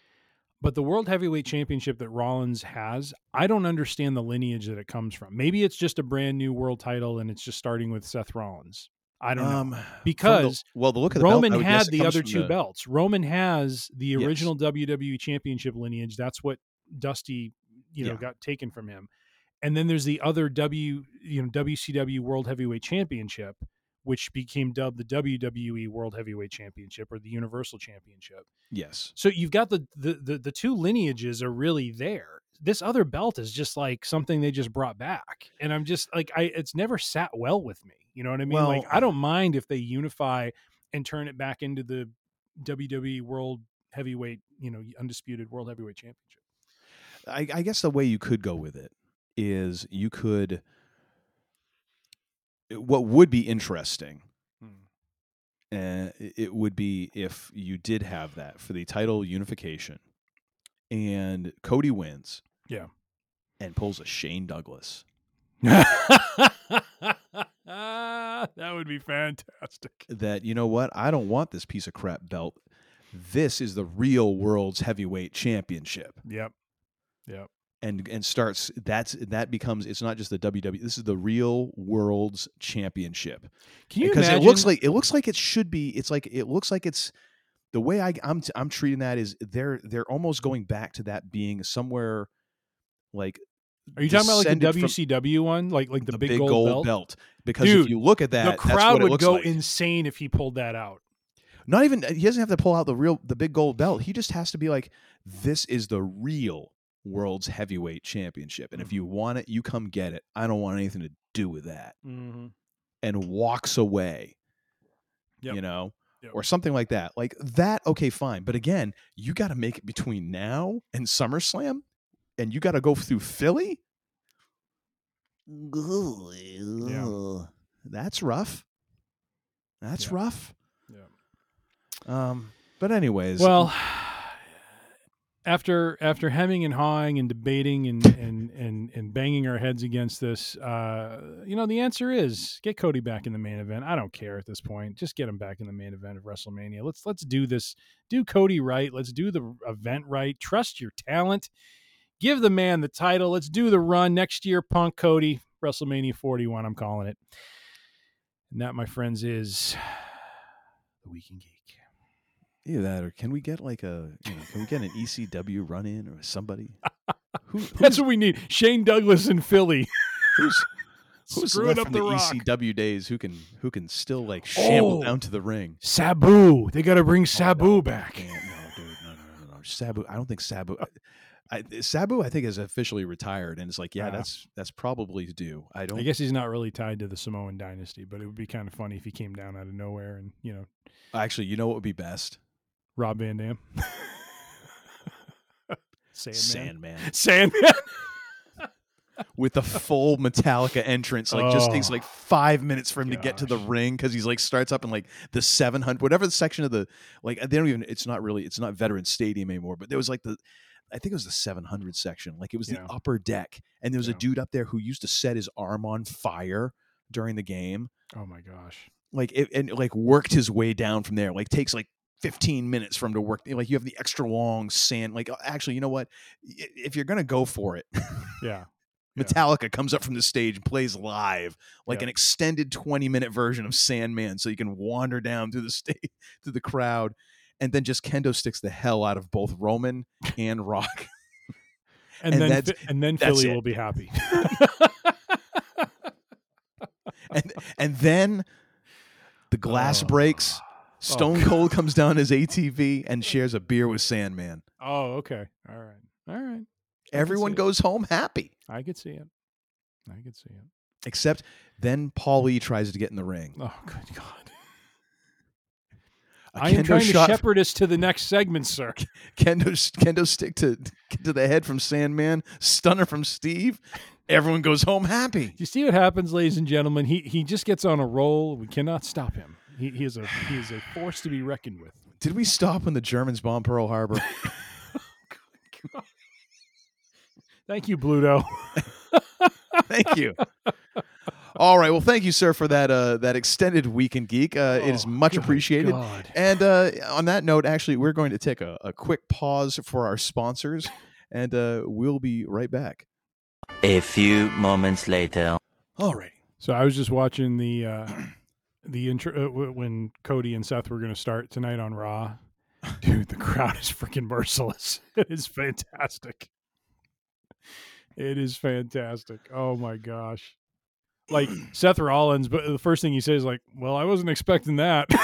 [SPEAKER 8] but the World Heavyweight Championship that Rollins has, I don't understand the lineage that it comes from. Maybe it's just a brand new world title and it's just starting with Seth Rollins. I don't know.
[SPEAKER 7] Um, the-
[SPEAKER 8] Because
[SPEAKER 7] well, the look of the
[SPEAKER 8] Roman
[SPEAKER 7] would
[SPEAKER 8] had the other two
[SPEAKER 7] the-
[SPEAKER 8] belts. Roman has the
[SPEAKER 7] Yes.
[SPEAKER 8] original WWE Championship lineage. That's what Dusty, you know,
[SPEAKER 7] Yeah.
[SPEAKER 8] got taken from him. And then there's the other W, you know, WCW World Heavyweight Championship, which became dubbed the WWE World Heavyweight Championship or the Universal Championship.
[SPEAKER 7] Yes,
[SPEAKER 8] So you've got the the the, the two lineages are really there. This other belt is just like something they just brought back, and I'm just like I it's never sat well with me. You know what I mean? like I don't mind if they unify and turn it back into the WWE World Heavyweight, you know, undisputed World Heavyweight Championship.
[SPEAKER 7] I, I guess the way you could go with it is you could. What would be interesting, uh, it it would be if you did have that for the title unification, and Cody wins,
[SPEAKER 8] Yeah.
[SPEAKER 7] and pulls a Shane Douglas.
[SPEAKER 8] that would be fantastic.
[SPEAKER 7] That you know what? I don't want this piece of crap belt. This is the real world's heavyweight championship.
[SPEAKER 8] Yep. Yep.
[SPEAKER 7] And and starts that's that becomes it's not just the WWE this is the real world's championship
[SPEAKER 8] Can you
[SPEAKER 7] because
[SPEAKER 8] imagine?
[SPEAKER 7] it looks like it looks like it should be it's like it looks like it's the way I I'm I'm treating that is they're they're almost going back to that being somewhere like
[SPEAKER 8] Are you talking about like the WCW one, like like the,
[SPEAKER 7] the
[SPEAKER 8] big, gold, belt?
[SPEAKER 7] because
[SPEAKER 8] Dude,
[SPEAKER 7] if you look at that
[SPEAKER 8] the
[SPEAKER 7] that's
[SPEAKER 8] crowd would go
[SPEAKER 7] like.
[SPEAKER 8] insane if he pulled that out.
[SPEAKER 7] not even he doesn't have to pull out the real the big gold belt he just has to be like this is the real world's heavyweight championship and if you want it you come get it i don't want anything to do with that
[SPEAKER 8] Mm-hmm.
[SPEAKER 7] and walks away
[SPEAKER 8] Yep.
[SPEAKER 7] you know
[SPEAKER 8] Yep.
[SPEAKER 7] or something like that like that okay fine but again you got to make it between now and SummerSlam and you got to go through Philly Yeah. that's rough that's
[SPEAKER 8] Yeah.
[SPEAKER 7] rough
[SPEAKER 8] Yeah.
[SPEAKER 7] um but anyways
[SPEAKER 8] Well, after after hemming and hawing and debating and and and and banging our heads against this, uh, you know, the answer is get Cody back in the main event. I don't care at this point. Just get him back in the main event of WrestleMania. Let's let's do this. Do Cody right. Let's do the event right. Trust your talent. Give the man the title. Let's do the run next year. Punk Cody WrestleMania 41. I'm calling it. And that, my friends, is the Week in Geek.
[SPEAKER 7] Either that or can we get like a you know can we get an ECW run in or somebody who
[SPEAKER 8] That's what we need. Shane Douglas in Philly.
[SPEAKER 7] who's Who's
[SPEAKER 8] Screwing
[SPEAKER 7] left
[SPEAKER 8] up
[SPEAKER 7] from
[SPEAKER 8] the
[SPEAKER 7] the. ECW days who can who can still like shamble
[SPEAKER 8] Oh.
[SPEAKER 7] down to the ring?
[SPEAKER 8] Sabu. They got to bring Sabu oh, back.
[SPEAKER 7] Can't, no, dude, no, no, no, no. Sabu. I don't think Sabu. I, Sabu, I think, is officially retired, and it's like, yeah,
[SPEAKER 8] Yeah.
[SPEAKER 7] that's that's probably due. I don't.
[SPEAKER 8] I guess he's not really tied to the Samoan dynasty, but it would be kind of funny if he came down out of nowhere and you know
[SPEAKER 7] actually, you know what would be best?
[SPEAKER 8] Rob Van Dam. Sandman.
[SPEAKER 7] Sandman
[SPEAKER 8] Sandman.
[SPEAKER 7] with the full Metallica entrance, like just takes
[SPEAKER 8] Oh.
[SPEAKER 7] like five minutes for him to get to the
[SPEAKER 8] Gosh.
[SPEAKER 7] ring because he's like starts up in like the seven hundred, whatever the section of the like they don't even. It's not really. It's not Veteran Stadium anymore, but there was like the. I think it was the 700 section. Like it was
[SPEAKER 8] Yeah.
[SPEAKER 7] the upper deck, and there was
[SPEAKER 8] Yeah.
[SPEAKER 7] a dude up there who used to set his arm on fire during the game.
[SPEAKER 8] Oh my gosh.
[SPEAKER 7] like it, and like worked his way down from there like takes like 15 minutes for him to work like you have the extra long sand like uh, actually you know what if you're gonna go for it
[SPEAKER 8] Yeah. Yeah.
[SPEAKER 7] metallica comes up from the stage and plays live like
[SPEAKER 8] Yeah.
[SPEAKER 7] an extended 20 minute version of sandman so you can wander down through the state through the crowd and then just kendo sticks the hell out of both roman and rock
[SPEAKER 8] And,
[SPEAKER 7] And
[SPEAKER 8] then and then Philly
[SPEAKER 7] it.
[SPEAKER 8] will be happy.
[SPEAKER 7] and and then the glass
[SPEAKER 8] Oh.
[SPEAKER 7] breaks Oh, stone cold comes down his atv and shares a beer with sandman
[SPEAKER 8] oh, okay. All right. All right.
[SPEAKER 7] everyone
[SPEAKER 8] see it.
[SPEAKER 7] goes home happy
[SPEAKER 8] I could see it. I could see it.
[SPEAKER 7] except then Paul Lee tries to get in the ring.
[SPEAKER 8] Oh, good God.
[SPEAKER 7] A
[SPEAKER 8] I am trying to shepherd us to the next segment, sir.
[SPEAKER 7] kendo kendo stick to to the head from Sandman, stunner from Steve. Everyone goes home happy.
[SPEAKER 8] You see what happens, ladies and gentlemen? He he just gets on a roll. We cannot stop him. He, he is a he is a force to be reckoned with.
[SPEAKER 7] Did we stop when the Germans bombed Pearl Harbor?
[SPEAKER 8] Thank you, Bluto.
[SPEAKER 7] thank you. All right. Well, thank you, sir, for that uh, that extended weekend geek. Uh, it is
[SPEAKER 8] Oh,
[SPEAKER 7] much appreciated.
[SPEAKER 8] God.
[SPEAKER 7] And uh, on that note, actually, we're going to take a, a quick pause for our sponsors, and uh, we'll be right back.
[SPEAKER 9] A few moments later.
[SPEAKER 7] All right.
[SPEAKER 8] So I was just watching the uh, the intro uh, when Cody and Seth were going to start tonight on Raw. Dude, the crowd is freaking merciless. It is fantastic. It is fantastic. Oh my gosh. Like Seth Rollins, but the first thing he says, like, "Well, I wasn't expecting that."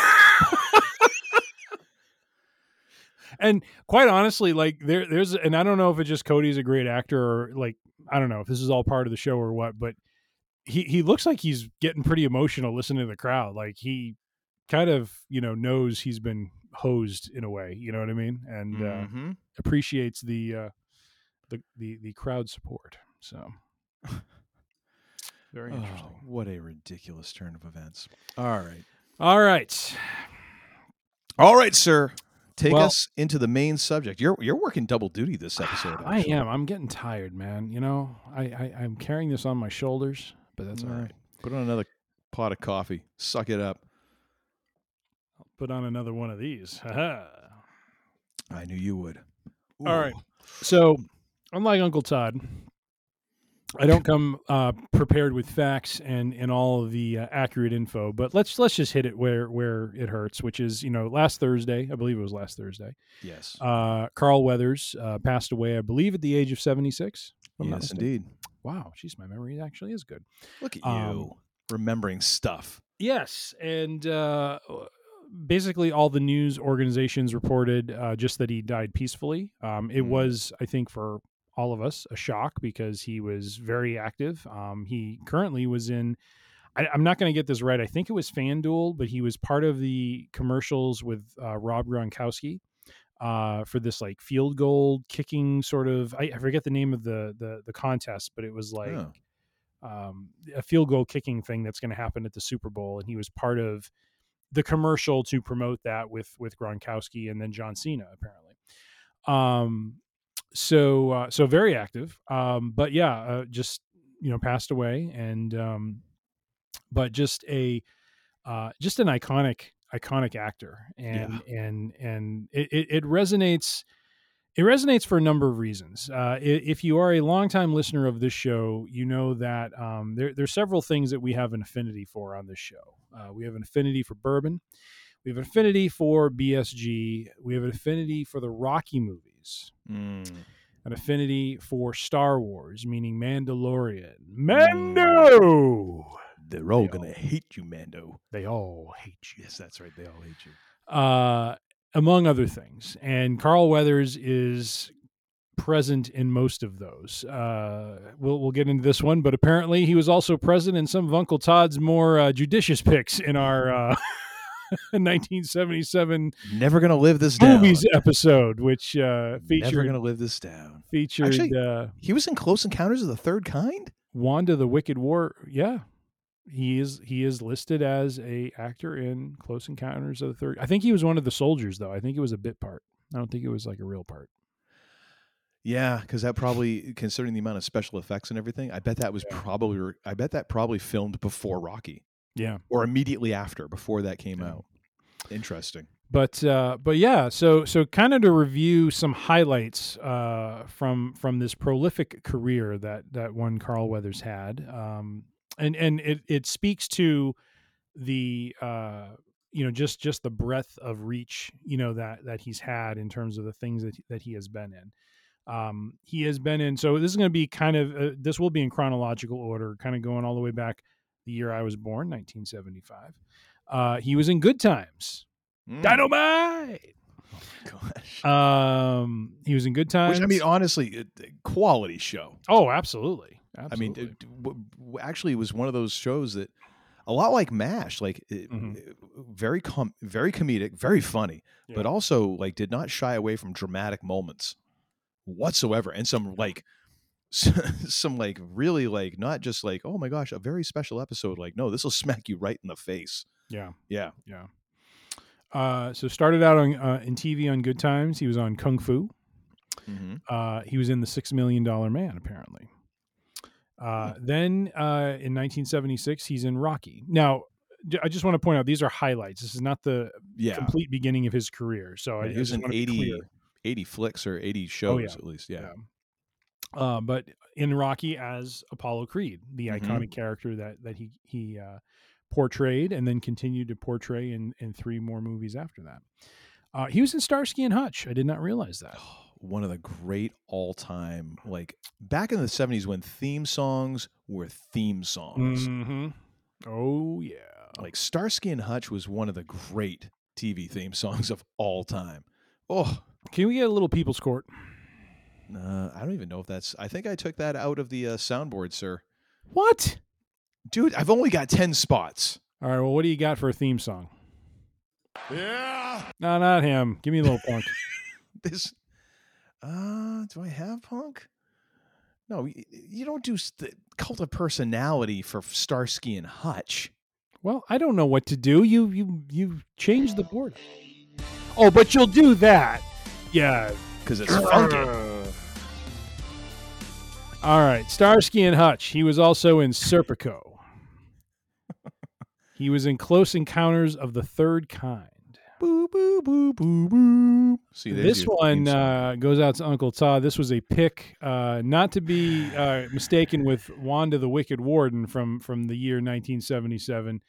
[SPEAKER 8] and quite honestly, like there, there's, and I don't know if it's just Cody's a great actor or like I don't know if this is all part of the show or what, but he he looks like he's getting pretty emotional listening to the crowd. Like he kind of you know knows he's been hosed in a way. You know what I mean? And uh,
[SPEAKER 7] Mhm.
[SPEAKER 8] appreciates the uh, the the the crowd support. So very
[SPEAKER 7] Oh,
[SPEAKER 8] interesting.
[SPEAKER 7] what a ridiculous turn of events. All right.
[SPEAKER 8] All right.
[SPEAKER 7] All right, sir. Take
[SPEAKER 8] Well-
[SPEAKER 7] us into the main subject. You're you're working double duty this episode.
[SPEAKER 8] I am. I'm getting tired, man. You know, I, I I'm carrying this on my shoulders, but that's all
[SPEAKER 7] All
[SPEAKER 8] right.
[SPEAKER 7] right. Put on another pot of coffee. Suck it up.
[SPEAKER 8] I'll put on another one of these. Ha-ha.
[SPEAKER 7] I knew you would.
[SPEAKER 8] All right. So, unlike Uncle Todd, I don't come uh, prepared with facts and, and all of the uh, accurate info. But let's let's just hit it where where it hurts, which is you know last Thursday, I believe it was last Thursday.
[SPEAKER 7] Yes.
[SPEAKER 8] Uh, Carl Weathers uh, passed away, I believe, at the age of seventy six.
[SPEAKER 7] yes, indeed.
[SPEAKER 8] Wow, geez, my memory actually is good.
[SPEAKER 7] Look at you
[SPEAKER 8] Um,
[SPEAKER 7] remembering stuff.
[SPEAKER 8] Yes, and uh, basically all the news organizations reported uh, just that he died peacefully. Um, it
[SPEAKER 7] Mhm.
[SPEAKER 8] was, I think, for all of us a shock because he was very active. Um, he currently was in. I, I'm not going to get this right. I think it was FanDuel, but he was part of the commercials with uh, Rob Gronkowski uh, for this like field goal kicking sort of. I, I forget the name of the the the contest, but it was like
[SPEAKER 7] Oh.
[SPEAKER 8] um, a field goal kicking thing that's going to happen at the Super Bowl, and he was part of the commercial to promote that with with Gronkowski and then John Cena apparently. Um, so uh, so very active, um, but yeah, uh, just you know passed away, and um, but just a uh, just an iconic iconic actor, and and and it, it, it resonates it resonates for a number of reasons. Uh, if you are a longtime listener of this show, you know that um, there, there's several things that we have an affinity for on this show. Uh, we have an affinity for bourbon. We have an affinity for BSG. We have an affinity for the Rocky movies.
[SPEAKER 7] Mm.
[SPEAKER 8] an affinity for Star Wars, meaning Mandalorian. Mando!
[SPEAKER 7] They're all gonna hate you, Mando.
[SPEAKER 8] They all hate you.
[SPEAKER 7] Yes, that's right. They all hate you.
[SPEAKER 8] uh, among other things. And Carl Weathers is present in most of those. Uh, we'll we'll get into this one, but apparently he was also present in some of Uncle Todd's more uh, judicious picks in our uh, 1977
[SPEAKER 7] Never gonna live this down.
[SPEAKER 8] movies episode, which uh,
[SPEAKER 7] Never
[SPEAKER 8] featured
[SPEAKER 7] gonna live this down.
[SPEAKER 8] featured
[SPEAKER 7] Actually-
[SPEAKER 8] uh,
[SPEAKER 7] He was in Close Encounters of the Third Kind.
[SPEAKER 8] Wanda the Wicked War. Yeah. He is he is listed as a actor in Close Encounters of the Third. I think he was one of the soldiers though. I think it was a bit part. I don't think it was like a real part.
[SPEAKER 7] Yeah, because that probably, considering the amount of special effects and everything, I bet that was probably, I bet that probably filmed before Rocky
[SPEAKER 8] Yeah.
[SPEAKER 7] or immediately after, before that came out. Interesting.
[SPEAKER 8] But uh, but yeah, so so kind of to review some highlights uh, from from this prolific career that that one Carl Weathers had, um, and and it it speaks to the uh, you know just just the breadth of reach you know that that he's had in terms of the things that that he has been in. Um, he has been in. So this is going to be kind of uh, this will be in chronological order, kind of going all the way back the year I was born, 1975. Uh, he was in Good Times.
[SPEAKER 7] Mm.
[SPEAKER 8] Dynamite.
[SPEAKER 7] Gosh.
[SPEAKER 8] Um, he was in Good Times.
[SPEAKER 7] Which I mean, honestly, quality show.
[SPEAKER 8] oh, absolutely.
[SPEAKER 7] I mean, it, w- actually, it was one of those shows that, a lot like Mash, like it,
[SPEAKER 8] Mhm.
[SPEAKER 7] very com- very comedic, very funny, but also like did not shy away from dramatic moments whatsoever, and some like some like really like not just like oh my gosh a very special episode like no this will smack you right in the face
[SPEAKER 8] yeah,
[SPEAKER 7] yeah
[SPEAKER 8] yeah. Uh, so started out on uh, in TV on Good Times. He was on Kung Fu.
[SPEAKER 7] mm-hmm.
[SPEAKER 8] Uh, he was in the Six Million Dollar Man, apparently. Uh, then uh, in 1976, he's in Rocky. Now, I just want to point out these are highlights. This is not the
[SPEAKER 7] yeah
[SPEAKER 8] complete beginning of his career. So I,
[SPEAKER 7] he
[SPEAKER 8] I
[SPEAKER 7] was
[SPEAKER 8] just
[SPEAKER 7] in 80, 80 flicks or 80 shows
[SPEAKER 8] Oh, yeah.
[SPEAKER 7] at least yeah,
[SPEAKER 8] Uh, but in Rocky as Apollo Creed, the
[SPEAKER 7] Mhm.
[SPEAKER 8] iconic character that that he he uh, portrayed and then continued to portray in in three more movies after that. Uh, he was in Starsky and Hutch. I did not realize that.
[SPEAKER 7] One of the great all-time like back in the 70s when theme songs were theme songs
[SPEAKER 8] Mm-hmm. Oh yeah.
[SPEAKER 7] like starsky and hutch was one of the great tv theme songs of all time oh
[SPEAKER 8] Can we get a little People's Court?
[SPEAKER 7] uh, i don't even know if that's i think i took that out of the uh, soundboard sir
[SPEAKER 8] What?
[SPEAKER 7] dude i've only got 10 spots
[SPEAKER 8] All right. Well, what do you got for a theme song? Yeah. No, not him. Give me a little punk.
[SPEAKER 7] this uh do i have punk no you don't do the cult of personality for starsky and hutch
[SPEAKER 8] Well, I don't know what to do. You you you change the board. Oh, but you'll do that. Yeah.
[SPEAKER 7] because it's funky
[SPEAKER 8] All right. Starsky and Hutch. He was also in Serpico. he was in Close Encounters of the Third Kind.
[SPEAKER 7] Boo boo boo boo boo. See,
[SPEAKER 8] This one uh, goes out to Uncle Todd. This was a pick, uh, not to be uh, mistaken with Wanda the Wicked Warden from from the year 1977,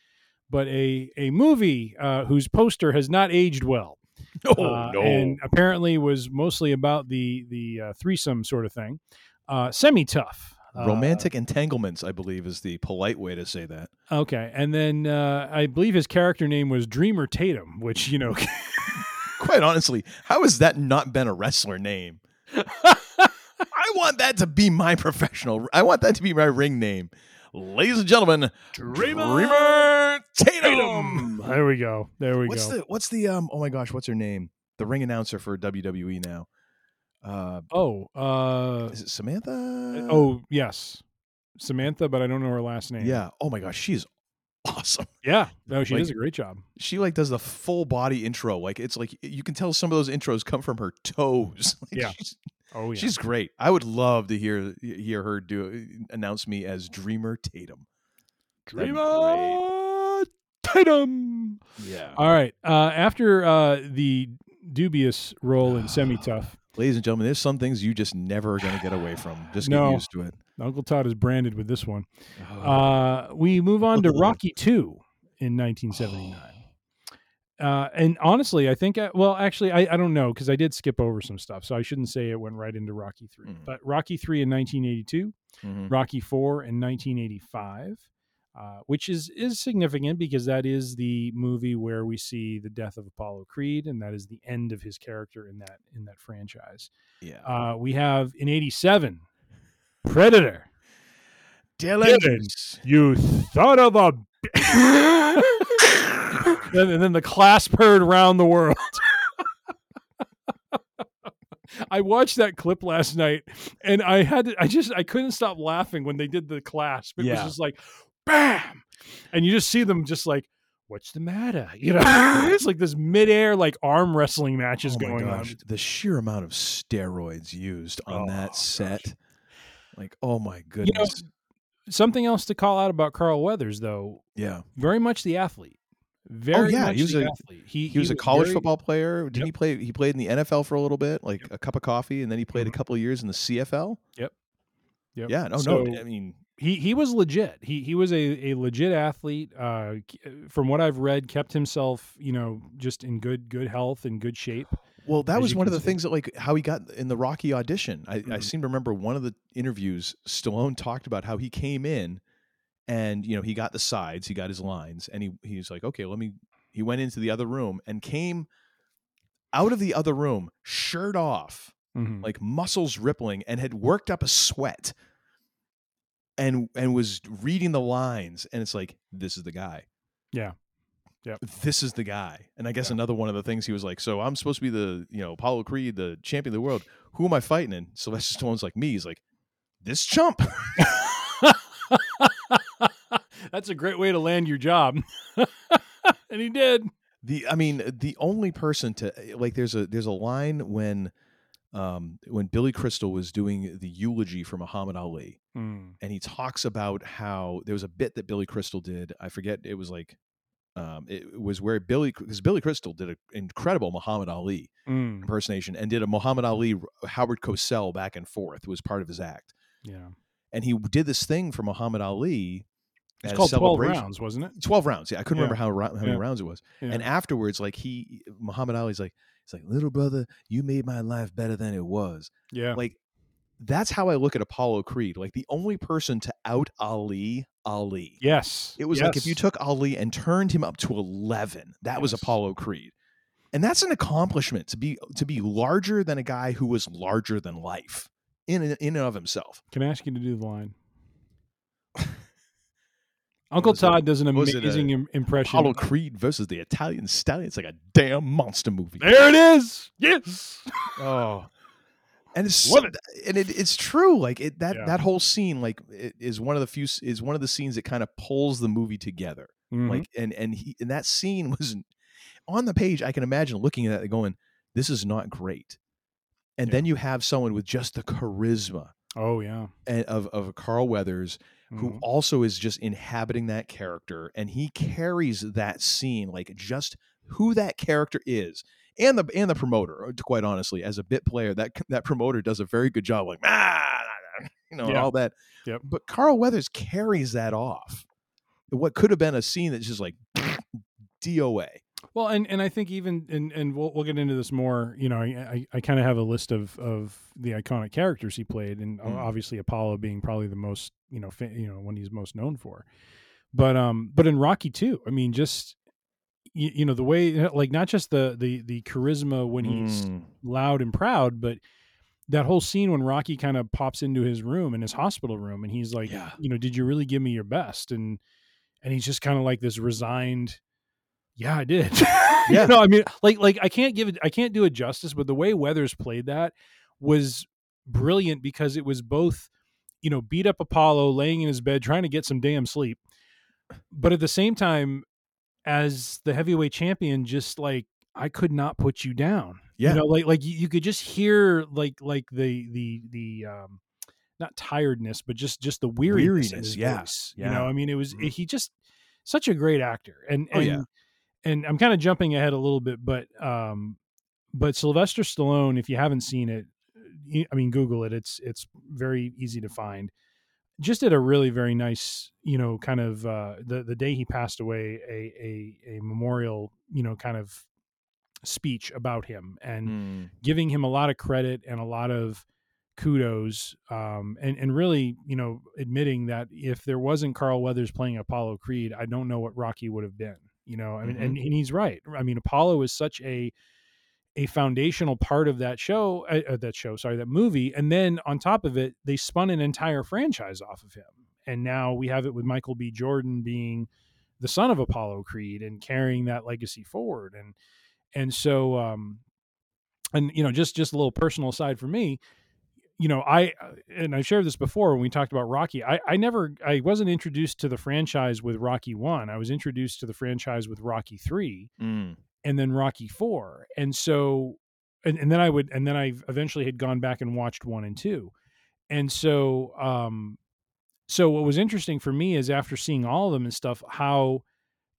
[SPEAKER 8] but a a movie uh, whose poster has not aged well.
[SPEAKER 7] Oh
[SPEAKER 8] uh,
[SPEAKER 7] no!
[SPEAKER 8] and apparently was mostly about the the uh, threesome sort of thing. Uh, Semi tough,
[SPEAKER 7] Romantic entanglements, I believe, is the polite way to say that.
[SPEAKER 8] okay, and then uh, I believe his character name was Dreamer Tatum, which you know,
[SPEAKER 7] Quite honestly, how has that not been a wrestler name? I want that to be my professional. I want that to be my ring name, ladies and gentlemen. Dreamer, Tatum.
[SPEAKER 8] there we go, there we go.
[SPEAKER 7] What's
[SPEAKER 8] go.
[SPEAKER 7] the What's the um? Oh my gosh, what's her name? The ring announcer for WWE now. Uh,
[SPEAKER 8] oh, uh,
[SPEAKER 7] is it Samantha?
[SPEAKER 8] oh yes, Samantha, but I don't know her last name.
[SPEAKER 7] yeah. Oh my gosh, she is awesome.
[SPEAKER 8] yeah, no, she
[SPEAKER 7] Like-
[SPEAKER 8] does a great job.
[SPEAKER 7] she like does the full body intro like it's like you can tell some of those intros come from her toes Like,
[SPEAKER 8] Yeah.
[SPEAKER 7] she's,
[SPEAKER 8] Oh yeah,
[SPEAKER 7] she's great i would love to hear hear her do announce me as dreamer tatum
[SPEAKER 8] Dreamer Tatum.
[SPEAKER 7] yeah
[SPEAKER 8] All right. Uh, after uh, the dubious role in Semi Tough,
[SPEAKER 7] ladies and gentlemen there's some things you just never are going to get away from just get used to it
[SPEAKER 8] Uncle Todd is branded with this one.
[SPEAKER 7] Oh.
[SPEAKER 8] Uh, we move on to Rocky Two in 1979. Uh, and honestly, I think, I, well, actually, I, I don't know because I did skip over some stuff. So I shouldn't say it went right into Rocky 3.
[SPEAKER 7] Mm.
[SPEAKER 8] But Rocky 3 in 1982,
[SPEAKER 7] Mhm.
[SPEAKER 8] Rocky 4 in 1985, uh, which is, is significant because that is the movie where we see the death of Apollo Creed, and that is the end of his character in that in that franchise.
[SPEAKER 7] Yeah.
[SPEAKER 8] Uh, we have in 87, Predator.
[SPEAKER 7] Dillon.
[SPEAKER 8] Dillon, you thought of a. and, and then the clasp heard around the world. I watched that clip last night, and I had to, I just I couldn't stop laughing when they did the clasp. It
[SPEAKER 7] Yeah.
[SPEAKER 8] was just like, bam, and you just see them just like, what's the matter? You know, it's like this midair like arm wrestling matches
[SPEAKER 7] oh
[SPEAKER 8] going
[SPEAKER 7] gosh,
[SPEAKER 8] on.
[SPEAKER 7] the sheer amount of steroids used on
[SPEAKER 8] Oh,
[SPEAKER 7] that
[SPEAKER 8] gosh.
[SPEAKER 7] set. Like, oh my
[SPEAKER 8] You know,
[SPEAKER 7] goodness.
[SPEAKER 8] something else to call out about Carl Weathers, though,
[SPEAKER 7] yeah.
[SPEAKER 8] very much the athlete. Very
[SPEAKER 7] Oh, yeah,
[SPEAKER 8] much
[SPEAKER 7] he was
[SPEAKER 8] the
[SPEAKER 7] a-
[SPEAKER 8] athlete. He,
[SPEAKER 7] He was a college
[SPEAKER 8] very-
[SPEAKER 7] football player. Didn't
[SPEAKER 8] Yep.
[SPEAKER 7] he play? He played in the NFL for a little bit, like a cup of coffee, and then he played
[SPEAKER 8] Mhm.
[SPEAKER 7] a couple of years in the CFL.
[SPEAKER 8] Yep. Yep.
[SPEAKER 7] Yeah, no,
[SPEAKER 8] So-
[SPEAKER 7] no. I mean,
[SPEAKER 8] he he was legit. He he was a, a legit athlete. Uh, from what I've read, kept himself you know just in good good health and good shape.
[SPEAKER 7] well, that was one of the
[SPEAKER 8] see.
[SPEAKER 7] things that, like, how he got in the Rocky audition. I, I
[SPEAKER 8] Mhm.
[SPEAKER 7] seem to remember one of the interviews. Stallone talked about how he came in, and you know, he got the sides, he got his lines, and he he was like, okay, let me. He went into the other room and came out of the other room, shirt off,
[SPEAKER 8] Mhm.
[SPEAKER 7] like muscles rippling and had worked up a sweat and and was reading the lines and it's like this is the guy.
[SPEAKER 8] Yeah. yeah
[SPEAKER 7] this is the guy. And i guess
[SPEAKER 8] Yeah.
[SPEAKER 7] another one of the things he was like so i'm supposed to be the you know apollo creed the champion of the world. Who am i fighting and sylvester stallone's like me. He's like this chump.
[SPEAKER 8] That's a great way to land your job, and he did.
[SPEAKER 7] the i mean the only person to eh, like there's a there's a line when um when billy crystal was doing the eulogy for muhammad ali
[SPEAKER 8] Mm.
[SPEAKER 7] and he talks about how there was a bit that Billy Crystal did. I forget it was like um, it was where Billy because Billy Crystal did an incredible Muhammad Ali
[SPEAKER 8] Mm.
[SPEAKER 7] impersonation and did a Muhammad Ali Howard Cosell back and forth was part of his act,
[SPEAKER 8] Yeah,
[SPEAKER 7] and he did this thing for Muhammad Ali.
[SPEAKER 8] it's called Twelve rounds, wasn't it?
[SPEAKER 7] 12 rounds. Yeah, I couldn't
[SPEAKER 8] Yeah.
[SPEAKER 7] remember how, how many
[SPEAKER 8] Yeah.
[SPEAKER 7] rounds it was.
[SPEAKER 8] Yeah.
[SPEAKER 7] And afterwards, like he, Muhammad Ali's like, he's like, little brother, you made my life better than it was.
[SPEAKER 8] yeah,
[SPEAKER 7] Like, that's how I look at Apollo Creed. Like the only person to out Ali, Ali.
[SPEAKER 8] yes,
[SPEAKER 7] It was like if you took Ali and turned him up to 11, that was Apollo Creed. And that's an accomplishment to be to be larger than a guy who was larger than life in in and of himself.
[SPEAKER 8] Can I ask you to do the line? Uncle
[SPEAKER 7] it?
[SPEAKER 8] Todd does an
[SPEAKER 7] it,
[SPEAKER 8] amazing
[SPEAKER 7] uh,
[SPEAKER 8] im- impression.
[SPEAKER 7] Apollo Creed versus the Italian Stallion. It's like a damn monster movie.
[SPEAKER 8] There it is. Yes.
[SPEAKER 7] Oh, and it's so, and it, it's true. Like it that
[SPEAKER 8] Yeah.
[SPEAKER 7] that whole scene, like it is one of the few is one of the scenes that kind of pulls the movie together.
[SPEAKER 8] Mhm.
[SPEAKER 7] Like and and he and that scene was on the page. I can imagine looking at that and going, "This is not great." And then you have someone with just the charisma
[SPEAKER 8] oh yeah.
[SPEAKER 7] and- of of Carl Weathers, who
[SPEAKER 8] Mhm.
[SPEAKER 7] also is just inhabiting that character, and he carries that scene like just who that character is. And the and the promoter, uh, quite honestly, as a bit player, that that promoter does a very good job, like ah, you know,
[SPEAKER 8] Yeah.
[SPEAKER 7] all that.
[SPEAKER 8] Yep.
[SPEAKER 7] But Carl Weathers carries that off. What could have been a scene that's just like DOA.
[SPEAKER 8] Well, and, and I think even and and we'll we'll get into this more. You know, I I, I kind of have a list of of the iconic characters he played, and
[SPEAKER 7] Mm.
[SPEAKER 8] obviously Apollo being probably the most you know fa- you know one he's most known for. But um, but in Rocky too, I mean, just you, you know the way like not just the the the charisma when he's
[SPEAKER 7] Mm.
[SPEAKER 8] loud and proud, but that whole scene when Rocky kind of pops into his room in his hospital room, and he's like,
[SPEAKER 7] Yeah.
[SPEAKER 8] you know, did you really give me your best? And and he's just kind of like this resigned. Yeah, I did.
[SPEAKER 7] Yeah.
[SPEAKER 8] you know, I mean, like like I can't give it, I can't do it justice, but the way Weathers played that was brilliant because it was both, you know, beat up Apollo laying in his bed trying to get some damn sleep, but at the same time, as the heavyweight champion, just like I could not put you down.
[SPEAKER 7] Yeah.
[SPEAKER 8] You know, like like you, could just hear like like the the the um not tiredness, but just just the weariness, in
[SPEAKER 7] Weariness,
[SPEAKER 8] his
[SPEAKER 7] yeah,
[SPEAKER 8] voice. You know, I mean, it was
[SPEAKER 7] Mhm.
[SPEAKER 8] he just such a great actor, and
[SPEAKER 7] Oh,
[SPEAKER 8] and
[SPEAKER 7] yeah.
[SPEAKER 8] And I'm kind of jumping ahead a little bit, but um, but Sylvester Stallone, if you haven't seen it, I mean, Google it. It's it's very easy to find. just did a really very nice, you know, kind of uh, the the day he passed away, a a a memorial, you know, kind of speech about him and
[SPEAKER 7] Mm.
[SPEAKER 8] giving him a lot of credit and a lot of kudos um, and and really you know admitting that if there wasn't Carl Weathers playing Apollo Creed I don't know what Rocky would have been you know I mean and, and he's right. I mean Apollo is such a a foundational part of that show uh, uh, that show sorry that movie and then on top of it they spun an entire franchise off of him. And now we have it with Michael B. Jordan being the son of Apollo Creed and carrying that legacy forward. And and so um and you know just just a little personal aside for me you know i and I've shared this before when we talked about rocky i i never i wasn't introduced to the franchise with rocky 1 i was introduced to the franchise with rocky 3
[SPEAKER 7] Mm.
[SPEAKER 8] and then rocky 4 and so and, and then i would and then i eventually had gone back and watched 1 and 2 and so um so what was interesting for me is after seeing all of them and stuff how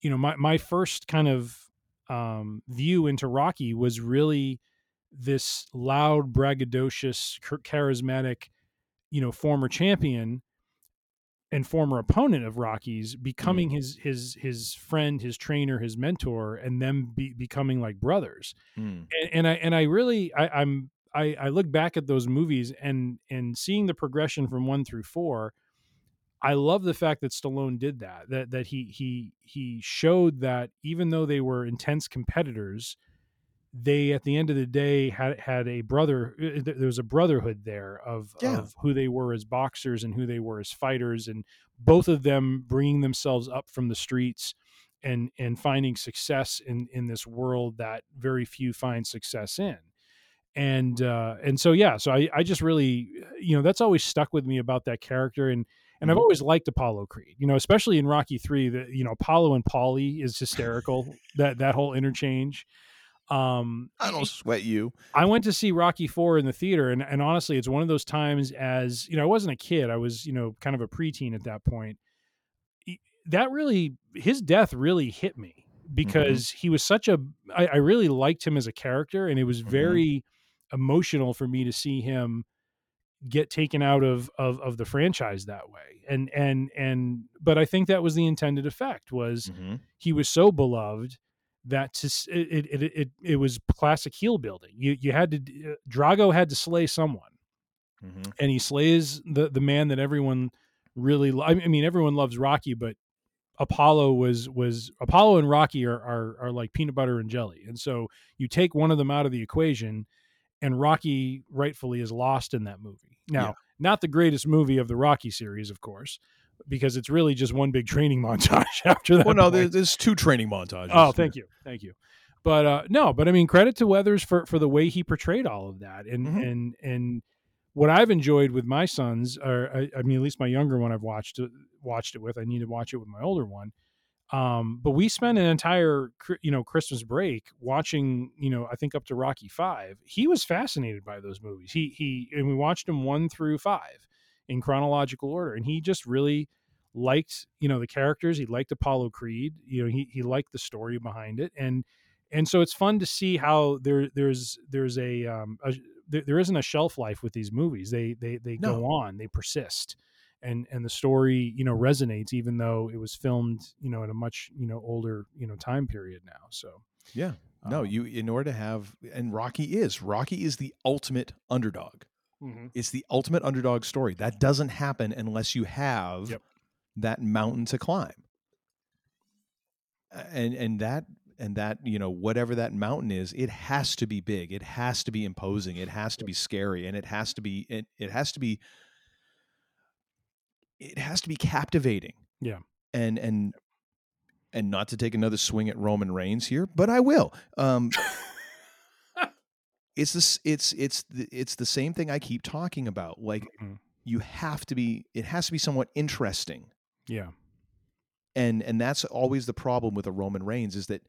[SPEAKER 8] you know my my first kind of um view into rocky was really this loud braggadocious charismatic you know former champion and former opponent of rocky's becoming his his his friend his trainer his mentor and them be, becoming like brothers
[SPEAKER 7] Mm.
[SPEAKER 8] and, and i and i really I, i'm I, I look back at those movies and and seeing the progression from one through four I love the fact that Stallone did that. That that he he he showed that even though they were intense competitors, they at the end of the day had had a brother. uh, There was a brotherhood there of
[SPEAKER 7] Yeah.
[SPEAKER 8] of who they were as boxers and who they were as fighters, and both of them bringing themselves up from the streets and and finding success in in this world that very few find success in and uh and so yeah so i i just really you know that's always stuck with me about that character and and I've
[SPEAKER 7] Mhm.
[SPEAKER 8] always liked Apollo Creed, you know, especially in Rocky Three. That you know, Apollo and Paulie is hysterical. that that whole interchange. Um,
[SPEAKER 7] I don't sweat you.
[SPEAKER 8] I went to see Rocky Four in the theater, and and honestly, it's one of those times as you know, I wasn't a kid. I was you know kind of a preteen at that point. That really, his death really hit me because he was such a. I, I really liked him as a character, and it was very emotional for me to see him get taken out of of of the franchise that way and and and but i think that was the intended effect was
[SPEAKER 7] Mhm.
[SPEAKER 8] he was so beloved that to it it it, it, was classic heel building you you had to uh, drago had to slay someone
[SPEAKER 7] Mhm.
[SPEAKER 8] and he slays the the man that everyone really lo- i mean everyone loves rocky but apollo was was apollo and rocky are are, are like peanut butter and jelly and so you take one of them out of the equation and rocky rightfully is lost in that movie now
[SPEAKER 7] Yeah.
[SPEAKER 8] not the greatest movie of the rocky series of course because it's really just one big training montage after that
[SPEAKER 7] Well, no,
[SPEAKER 8] point.
[SPEAKER 7] there's two training montages.
[SPEAKER 8] Oh, thank you, thank you. But uh, no, but I mean, credit to Weathers for for the way he portrayed all of that, and
[SPEAKER 7] Mhm.
[SPEAKER 8] and and what I've enjoyed with my sons, or I, I mean, at least my younger one, I've watched it, watched it with. I need to watch it with my older one. Um, but we spent an entire you know Christmas break watching you know I think up to Rocky Five. He was fascinated by those movies. He he and we watched them one through five in chronological order, and he just really liked you know the characters. He liked Apollo Creed. You know he he liked the story behind it, and and so it's fun to see how there there's there's a, um, a there, there isn't a shelf life with these movies. They they they
[SPEAKER 7] No.
[SPEAKER 8] go on. They persist. And, and the story you know resonates even though it was filmed you know in a much you know older you know time period now so
[SPEAKER 7] Yeah. No,
[SPEAKER 8] Um,
[SPEAKER 7] you in order to have and Rocky is Rocky is the ultimate underdog.
[SPEAKER 8] Mhm.
[SPEAKER 7] It's the ultimate underdog story. That doesn't happen unless you have
[SPEAKER 8] Yep.
[SPEAKER 7] that mountain to climb. And and that and that, you know, whatever that mountain is, it has to be big. It has to be imposing. It has to be scary and it has to be it, it has to be it has to be captivating.
[SPEAKER 8] Yeah.
[SPEAKER 7] And and and not to take another swing at Roman Reigns here, but I will. Um it's this it's it's the, it's the same thing I keep talking about. Like
[SPEAKER 8] Mhm.
[SPEAKER 7] you have to be it has to be somewhat interesting.
[SPEAKER 8] yeah
[SPEAKER 7] And and that's always the problem with a Roman Reigns is that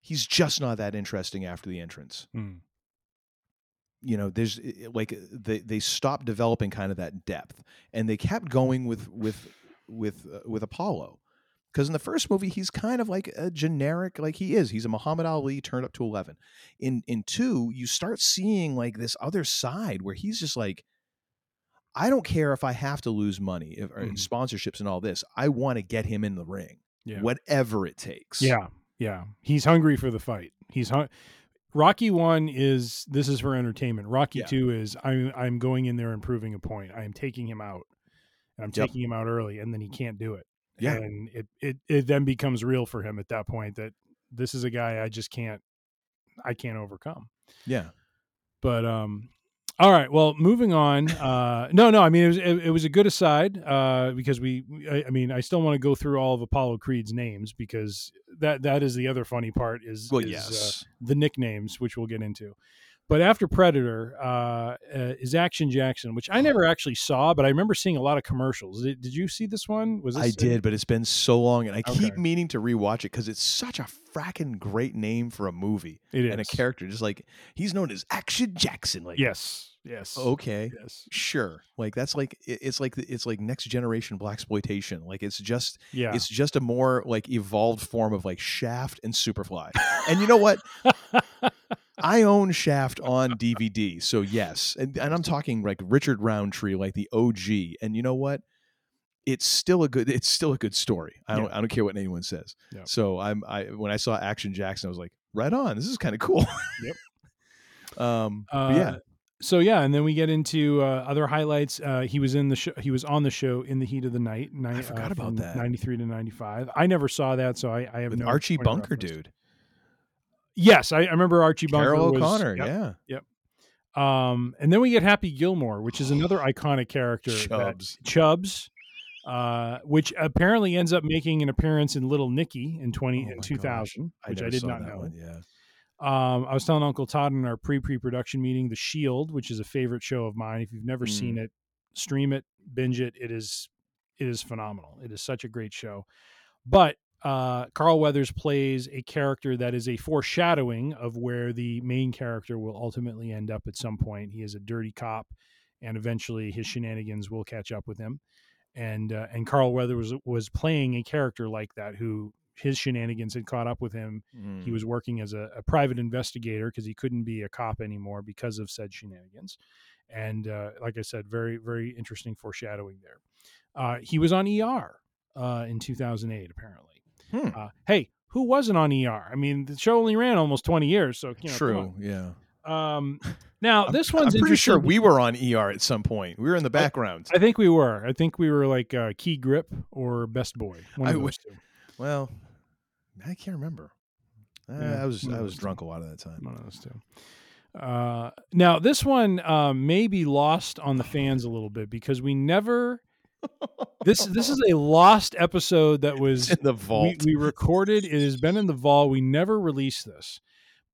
[SPEAKER 7] he's just not that interesting after the entrance.
[SPEAKER 8] Mm.
[SPEAKER 7] You know, there's like they they stopped developing kind of that depth and they kept going with with with uh, with Apollo. Because in the first movie, he's kind of like a generic, like he is. He's a Muhammad Ali turned up to eleven. In in two, you start seeing like this other side where he's just like, I don't care if I have to lose money if, or
[SPEAKER 8] Mhm.
[SPEAKER 7] sponsorships and all this. I want to get him in the ring,
[SPEAKER 8] Yeah.
[SPEAKER 7] whatever it takes.
[SPEAKER 8] Yeah, yeah. He's hungry for the fight. He's hun- Rocky one is this is for entertainment. Rocky
[SPEAKER 7] Yeah.
[SPEAKER 8] two is I'm I'm going in there and proving a point. I am taking him out. And I'm
[SPEAKER 7] Yep.
[SPEAKER 8] taking him out early, and then he can't do it.
[SPEAKER 7] Yeah.
[SPEAKER 8] and it it it then becomes real for him at that point that this is a guy I just can't I can't overcome.
[SPEAKER 7] yeah.
[SPEAKER 8] But um, all right. Well, moving on. Uh, no, no. I mean, it was it, it was a good aside uh, because we. I, I mean, I still want to go through all of Apollo Creed's names because that that is the other funny part is,
[SPEAKER 7] Well,
[SPEAKER 8] is, uh,
[SPEAKER 7] yes.
[SPEAKER 8] the nicknames, which we'll get into. But after Predator uh, uh, is Action Jackson, which I never actually saw, but I remember seeing a lot of commercials. Did, did you see this one? Was this
[SPEAKER 7] I did, but it's been so long, and I keep meaning to rewatch it because it's such a fracking great name for a movie
[SPEAKER 8] It
[SPEAKER 7] and a character. Just like he's known as Action Jackson. Like,
[SPEAKER 8] Yes. Yes.
[SPEAKER 7] okay,
[SPEAKER 8] Yes.
[SPEAKER 7] sure. Like that's like it's like it's like next generation black exploitation. Like it's just
[SPEAKER 8] Yeah.
[SPEAKER 7] it's just a more like evolved form of like Shaft and Superfly. and you know what? I own Shaft on DVD, so yes, and, and I'm talking like Richard Roundtree, like the OG. And you know what? It's still a good. It's still a good story. I don't.
[SPEAKER 8] Yeah.
[SPEAKER 7] I don't care what anyone says.
[SPEAKER 8] Yeah.
[SPEAKER 7] So I'm. I when I saw Action Jackson, I was like, right on. This is kind of cool.
[SPEAKER 8] Yep.
[SPEAKER 7] um.
[SPEAKER 8] Uh,
[SPEAKER 7] yeah.
[SPEAKER 8] So yeah, and then we get into uh, other highlights. Uh, he was in the show. He was on the show in the heat of the night. Ni-
[SPEAKER 7] I forgot
[SPEAKER 8] uh,
[SPEAKER 7] about that.
[SPEAKER 8] Ninety-three to ninety-five. I never saw that, so I, I have
[SPEAKER 7] With
[SPEAKER 8] no
[SPEAKER 7] Archie Bunker, dude.
[SPEAKER 8] Yes, I, I remember Archie Bunker.
[SPEAKER 7] Carol
[SPEAKER 8] was-
[SPEAKER 7] O'Connor.
[SPEAKER 8] yep.
[SPEAKER 7] Yeah. Yep.
[SPEAKER 8] Um, and then we get Happy Gilmore, which is another iconic character. that-
[SPEAKER 7] Chubbs.
[SPEAKER 8] Chubbs. Uh, which apparently ends up making an appearance in Little Nicky in twenty
[SPEAKER 7] Oh
[SPEAKER 8] in two thousand, which I, did not know.
[SPEAKER 7] One. Yeah.
[SPEAKER 8] Um, I was telling Uncle Todd in our pre pre production meeting, The Shield, which is a favorite show of mine. If you've never
[SPEAKER 7] Mm.
[SPEAKER 8] seen it, stream it, binge it. It is it is phenomenal. It is such a great show. But uh, Carl Weathers plays a character that is a foreshadowing of where the main character will ultimately end up at some point. He is a dirty cop, and eventually his shenanigans will catch up with him. And uh, and Carl Weathers was was playing a character like that who his shenanigans had caught up with him he
[SPEAKER 7] Mm.
[SPEAKER 8] was working as a, a private investigator because he couldn't be a cop anymore because of said shenanigans. And uh, like I said, very, very interesting foreshadowing there. Uh, he was on ER uh, in 2008, apparently.
[SPEAKER 7] Hmm.
[SPEAKER 8] Uh, hey, who wasn't on ER? I mean, the show only ran almost 20 years. So, you know,
[SPEAKER 7] True. Yeah.
[SPEAKER 8] Um, now, this
[SPEAKER 7] I'm
[SPEAKER 8] one's
[SPEAKER 7] pretty sure we were on ER at some point. We were in the background.
[SPEAKER 8] I think we were. I think we were like uh, Key Grip or Best Boy. One
[SPEAKER 7] I
[SPEAKER 8] of those
[SPEAKER 7] would-
[SPEAKER 8] two.
[SPEAKER 7] well, I can't remember. Uh,
[SPEAKER 8] Yeah,
[SPEAKER 7] I was I was drunk a lot of that time.
[SPEAKER 8] One of those two. Uh, now this one uh, may be lost on the fans a little bit because we never. This this is a lost episode that was
[SPEAKER 7] in the
[SPEAKER 8] we,
[SPEAKER 7] vault.
[SPEAKER 8] we recorded. It has been in the vault. We never released this,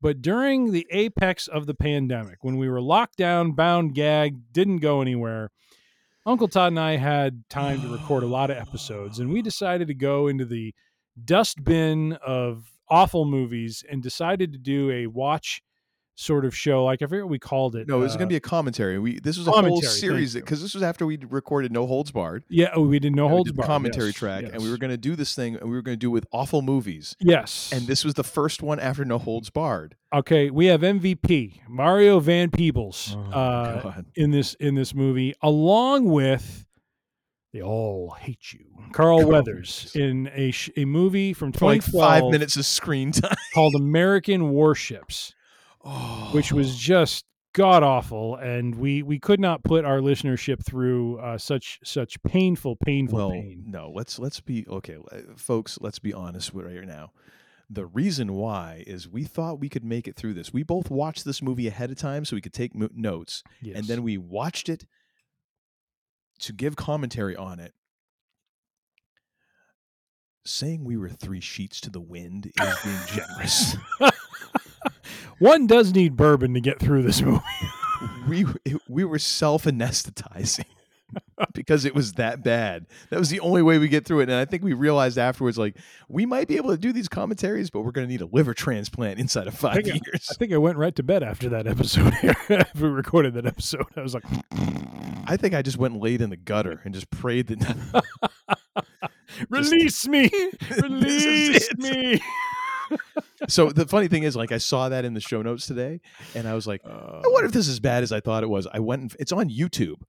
[SPEAKER 8] but during the apex of the pandemic, when we were locked down, bound, gagged, didn't go anywhere. Uncle Todd and I had time to record a lot of episodes, and we decided to go into the dustbin of awful movies and decided to do a watch sort of show. Like I forget what we called it.
[SPEAKER 7] No, it was going
[SPEAKER 8] Uh,
[SPEAKER 7] to be a commentary. We this was a whole series because this was after we recorded No Holds Barred.
[SPEAKER 8] yeah. Oh, we did no holds
[SPEAKER 7] did
[SPEAKER 8] barred.
[SPEAKER 7] commentary
[SPEAKER 8] yes,
[SPEAKER 7] track, and we were going to do this thing, and we were going to do it with awful movies.
[SPEAKER 8] yes.
[SPEAKER 7] And this was the first one after No Holds Barred.
[SPEAKER 8] Okay, we have MVP Mario Van Peebles
[SPEAKER 7] Oh,
[SPEAKER 8] uh, in this in this movie, along with they all hate you, Carl
[SPEAKER 7] Carl
[SPEAKER 8] Weathers, in a sh- a movie from
[SPEAKER 7] For like five minutes of screen time.
[SPEAKER 8] called American Warships,
[SPEAKER 7] Oh,
[SPEAKER 8] which was just god awful, and we we could not put our listenership through uh, such such painful painful
[SPEAKER 7] well,
[SPEAKER 8] pain.
[SPEAKER 7] no. Let's let's be okay, uh, folks. Let's be honest right now. The reason why is we thought we could make it through this. We both watched this movie ahead of time so we could take notes,
[SPEAKER 8] Yes.
[SPEAKER 7] and then we watched it to give commentary on it. Saying we were three sheets to the wind is being generous.
[SPEAKER 8] one does need bourbon to get through this movie.
[SPEAKER 7] we we were self anesthetizing because it was that bad. That was the only way we get through it. And I think we realized afterwards, like we might be able to do these commentaries, but we're going to need a liver transplant inside of five
[SPEAKER 8] I-
[SPEAKER 7] years.
[SPEAKER 8] I think I went right to bed after that episode. we recorded that episode, I was like,
[SPEAKER 7] I think I just went and laid in the gutter and just prayed that.
[SPEAKER 8] "Release me, release me."
[SPEAKER 7] So the funny thing is, like I saw that in the show notes today, and I was like, I wonder if oh. this is as bad as I thought it was. I went and it's on YouTube.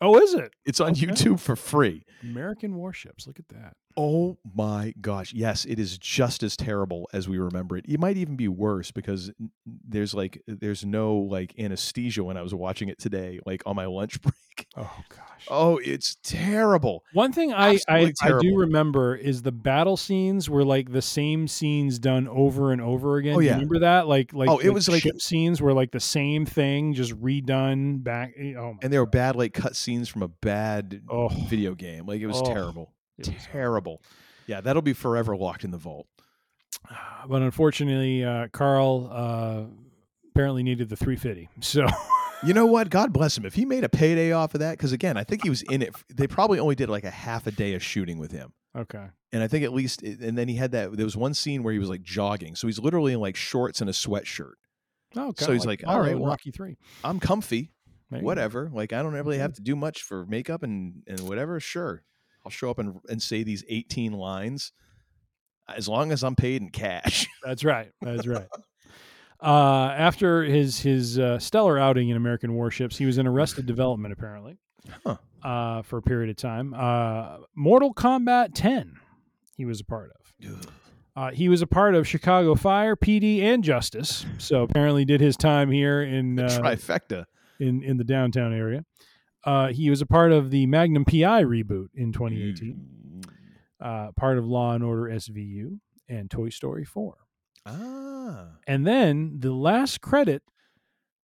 [SPEAKER 8] Oh, is it?
[SPEAKER 7] It's on
[SPEAKER 8] Okay.
[SPEAKER 7] YouTube for free.
[SPEAKER 8] American warships. Look at that.
[SPEAKER 7] Oh my gosh. Yes, it is just as terrible as we remember it. It might even be worse because there's like there's no like anesthesia when I was watching it today, like on my lunch break.
[SPEAKER 8] Oh gosh.
[SPEAKER 7] Oh, it's terrible.
[SPEAKER 8] One thing I, I,
[SPEAKER 7] Absolutely
[SPEAKER 8] I do remember is the battle scenes were like the same scenes done over and over again.
[SPEAKER 7] Oh,
[SPEAKER 8] Do you
[SPEAKER 7] yeah.
[SPEAKER 8] remember that? Like like
[SPEAKER 7] Oh, it was like-
[SPEAKER 8] ship scenes were like the same thing, just redone back. eh, Oh my
[SPEAKER 7] And they were bad like cut scenes from a bad
[SPEAKER 8] Oh.
[SPEAKER 7] video game. Like it was
[SPEAKER 8] Oh,
[SPEAKER 7] terrible.
[SPEAKER 8] it was
[SPEAKER 7] terrible. Yeah, that'll be forever locked in the vault.
[SPEAKER 8] but unfortunately, uh, Carl uh, apparently needed the 350. So
[SPEAKER 7] You know what? God bless him. If he made a payday off of that, because again, I think he was in it. They probably only did like a half a day of shooting with him.
[SPEAKER 8] okay,
[SPEAKER 7] And I think at least, eh, and then he had that. There was one scene where he was like jogging, so he's literally in like shorts and a sweatshirt.
[SPEAKER 8] oh,
[SPEAKER 7] So he's like,
[SPEAKER 8] Apollo
[SPEAKER 7] all right, well,
[SPEAKER 8] Rocky Three.
[SPEAKER 7] I'm comfy,
[SPEAKER 8] go.
[SPEAKER 7] whatever. Like I don't really have to do much for makeup and and whatever. Sure, I'll show up and and say these 18 lines, as long as I'm paid in cash.
[SPEAKER 8] That's right. That's right. Uh, after his his uh, stellar outing in American warships, he was in Arrested Development apparently
[SPEAKER 7] Huh.
[SPEAKER 8] uh, for a period of time. Uh, Mortal Kombat 10, he was a part of. Uh, he was a part of Chicago Fire, PD, and Justice. So apparently, did his time here in uh,
[SPEAKER 7] Trifecta.
[SPEAKER 8] in in the downtown area. Uh, he was a part of the Magnum PI reboot in 2018. Uh, part of Law and Order SVU and Toy Story 4.
[SPEAKER 7] Ah,
[SPEAKER 8] And then the last credit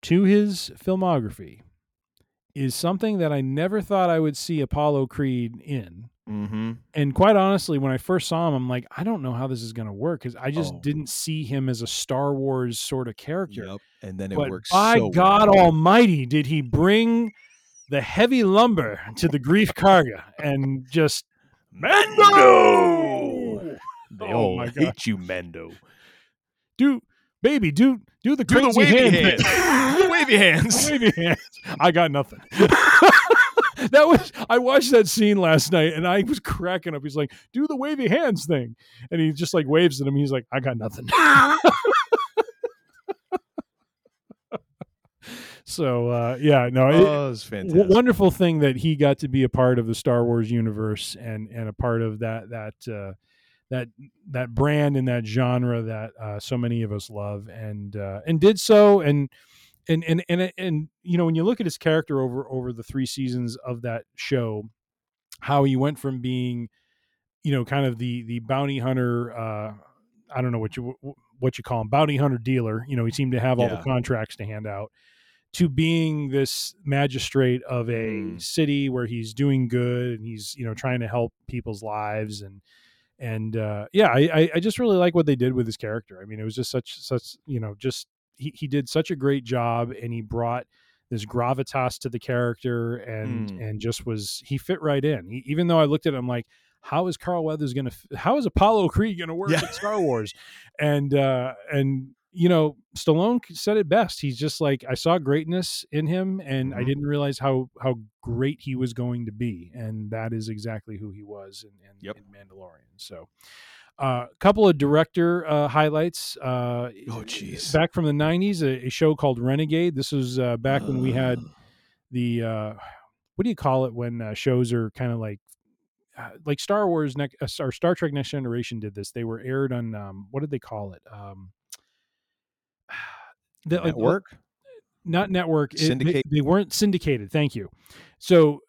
[SPEAKER 8] to his filmography is something that I never thought I would see Apollo Creed in.
[SPEAKER 7] mm-hmm.
[SPEAKER 8] And quite honestly, when I first saw him, I'm like, I don't know how this is going to work because I just
[SPEAKER 7] Oh.
[SPEAKER 8] didn't see him as a Star Wars sort of character.
[SPEAKER 7] Yep. And then it
[SPEAKER 8] but
[SPEAKER 7] works.
[SPEAKER 8] by
[SPEAKER 7] so
[SPEAKER 8] God
[SPEAKER 7] well.
[SPEAKER 8] Almighty, did he bring the heavy lumber to the Greef Karga and just Mando?
[SPEAKER 7] They
[SPEAKER 8] Oh
[SPEAKER 7] all
[SPEAKER 8] my God.
[SPEAKER 7] hate you, Mando.
[SPEAKER 8] Do baby, do do the
[SPEAKER 7] Do the wavy
[SPEAKER 8] hand
[SPEAKER 7] hands.
[SPEAKER 8] thing.
[SPEAKER 7] Do the wavy hands.
[SPEAKER 8] wavy hands. I got nothing. that was I watched that scene last night and I was cracking up. He's like, "Do the wavy hands thing," and he just like waves at him. He's like, "I got nothing." so uh, yeah, no, it-
[SPEAKER 7] Oh, was
[SPEAKER 8] w-
[SPEAKER 7] fantastic.
[SPEAKER 8] wonderful thing that he got to be a part of the Star Wars universe and and a part of that that uh, that that brand and that genre that uh, so many of us love and uh, and did so and and and and and you know when you look at his character over over the three seasons of that show how he went from being you know kind of the the bounty hunter uh i don't know what you what you call him bounty hunter dealer you know he seemed to have all the contracts to hand out to being this magistrate of a
[SPEAKER 7] Mm.
[SPEAKER 8] city where he's doing good and he's you know trying to help people's lives and and uh, yeah, I, I I just really like what they did with his character. I mean, it was just such such you know just he he did such a great job and he brought this gravitas to the character and
[SPEAKER 7] Mm.
[SPEAKER 8] and just was he fit right in. He, even though I looked at him like, how is Carl Weathers gonna how is Apollo Creed gonna work
[SPEAKER 7] Yeah.
[SPEAKER 8] in Star Wars? And uh, and you know, Stallone said it best. He's just like I saw greatness in him, and I
[SPEAKER 7] Mhm.
[SPEAKER 8] didn't realize how how great he was going to be, and that is exactly who he was in, in,
[SPEAKER 7] Yep.
[SPEAKER 8] in Mandalorian. So, a uh, couple of director uh, highlights. Uh,
[SPEAKER 7] Oh, jeez.
[SPEAKER 8] Back from the '90s, a, a show called Renegade. This was uh, back when we had the uh, what do you call it when uh, shows are kind of like uh, like Star Wars next uh, or Star Trek Next Generation did this. They were aired on um, what did they call it? Um, the, like,
[SPEAKER 7] Network.
[SPEAKER 8] not network. it- they-
[SPEAKER 7] Syndicate?
[SPEAKER 8] They, weren't syndicated. Thank you. So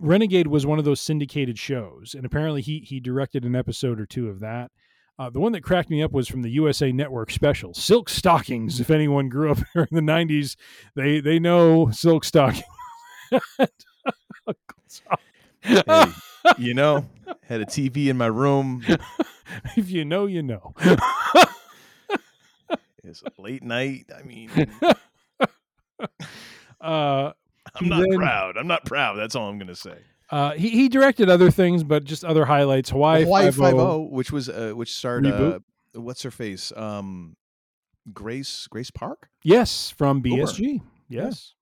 [SPEAKER 8] Renegade was one of those syndicated shows, and apparently he he directed an episode or two of that. Uh, the one that cracked me up was from the USA Network special, Silk Stockings. If anyone grew up here in the '90s, they they know Silk Stockings.
[SPEAKER 7] Hey, you know, had a TV in my room.
[SPEAKER 8] if you know, you know.
[SPEAKER 7] It's late night. I mean,
[SPEAKER 8] uh,
[SPEAKER 7] I'm not
[SPEAKER 8] then-
[SPEAKER 7] proud. I'm not proud. That's all I'm gonna say.
[SPEAKER 8] Uh, he he directed other things, but just other highlights. Hawaii,
[SPEAKER 7] Hawaii
[SPEAKER 8] Five
[SPEAKER 7] Five
[SPEAKER 8] O.
[SPEAKER 7] O, which was uh, which starred uh, what's her face? Um, Grace Grace Park.
[SPEAKER 8] Yes, from
[SPEAKER 7] Boomer.
[SPEAKER 8] BSG. Yes, yeah.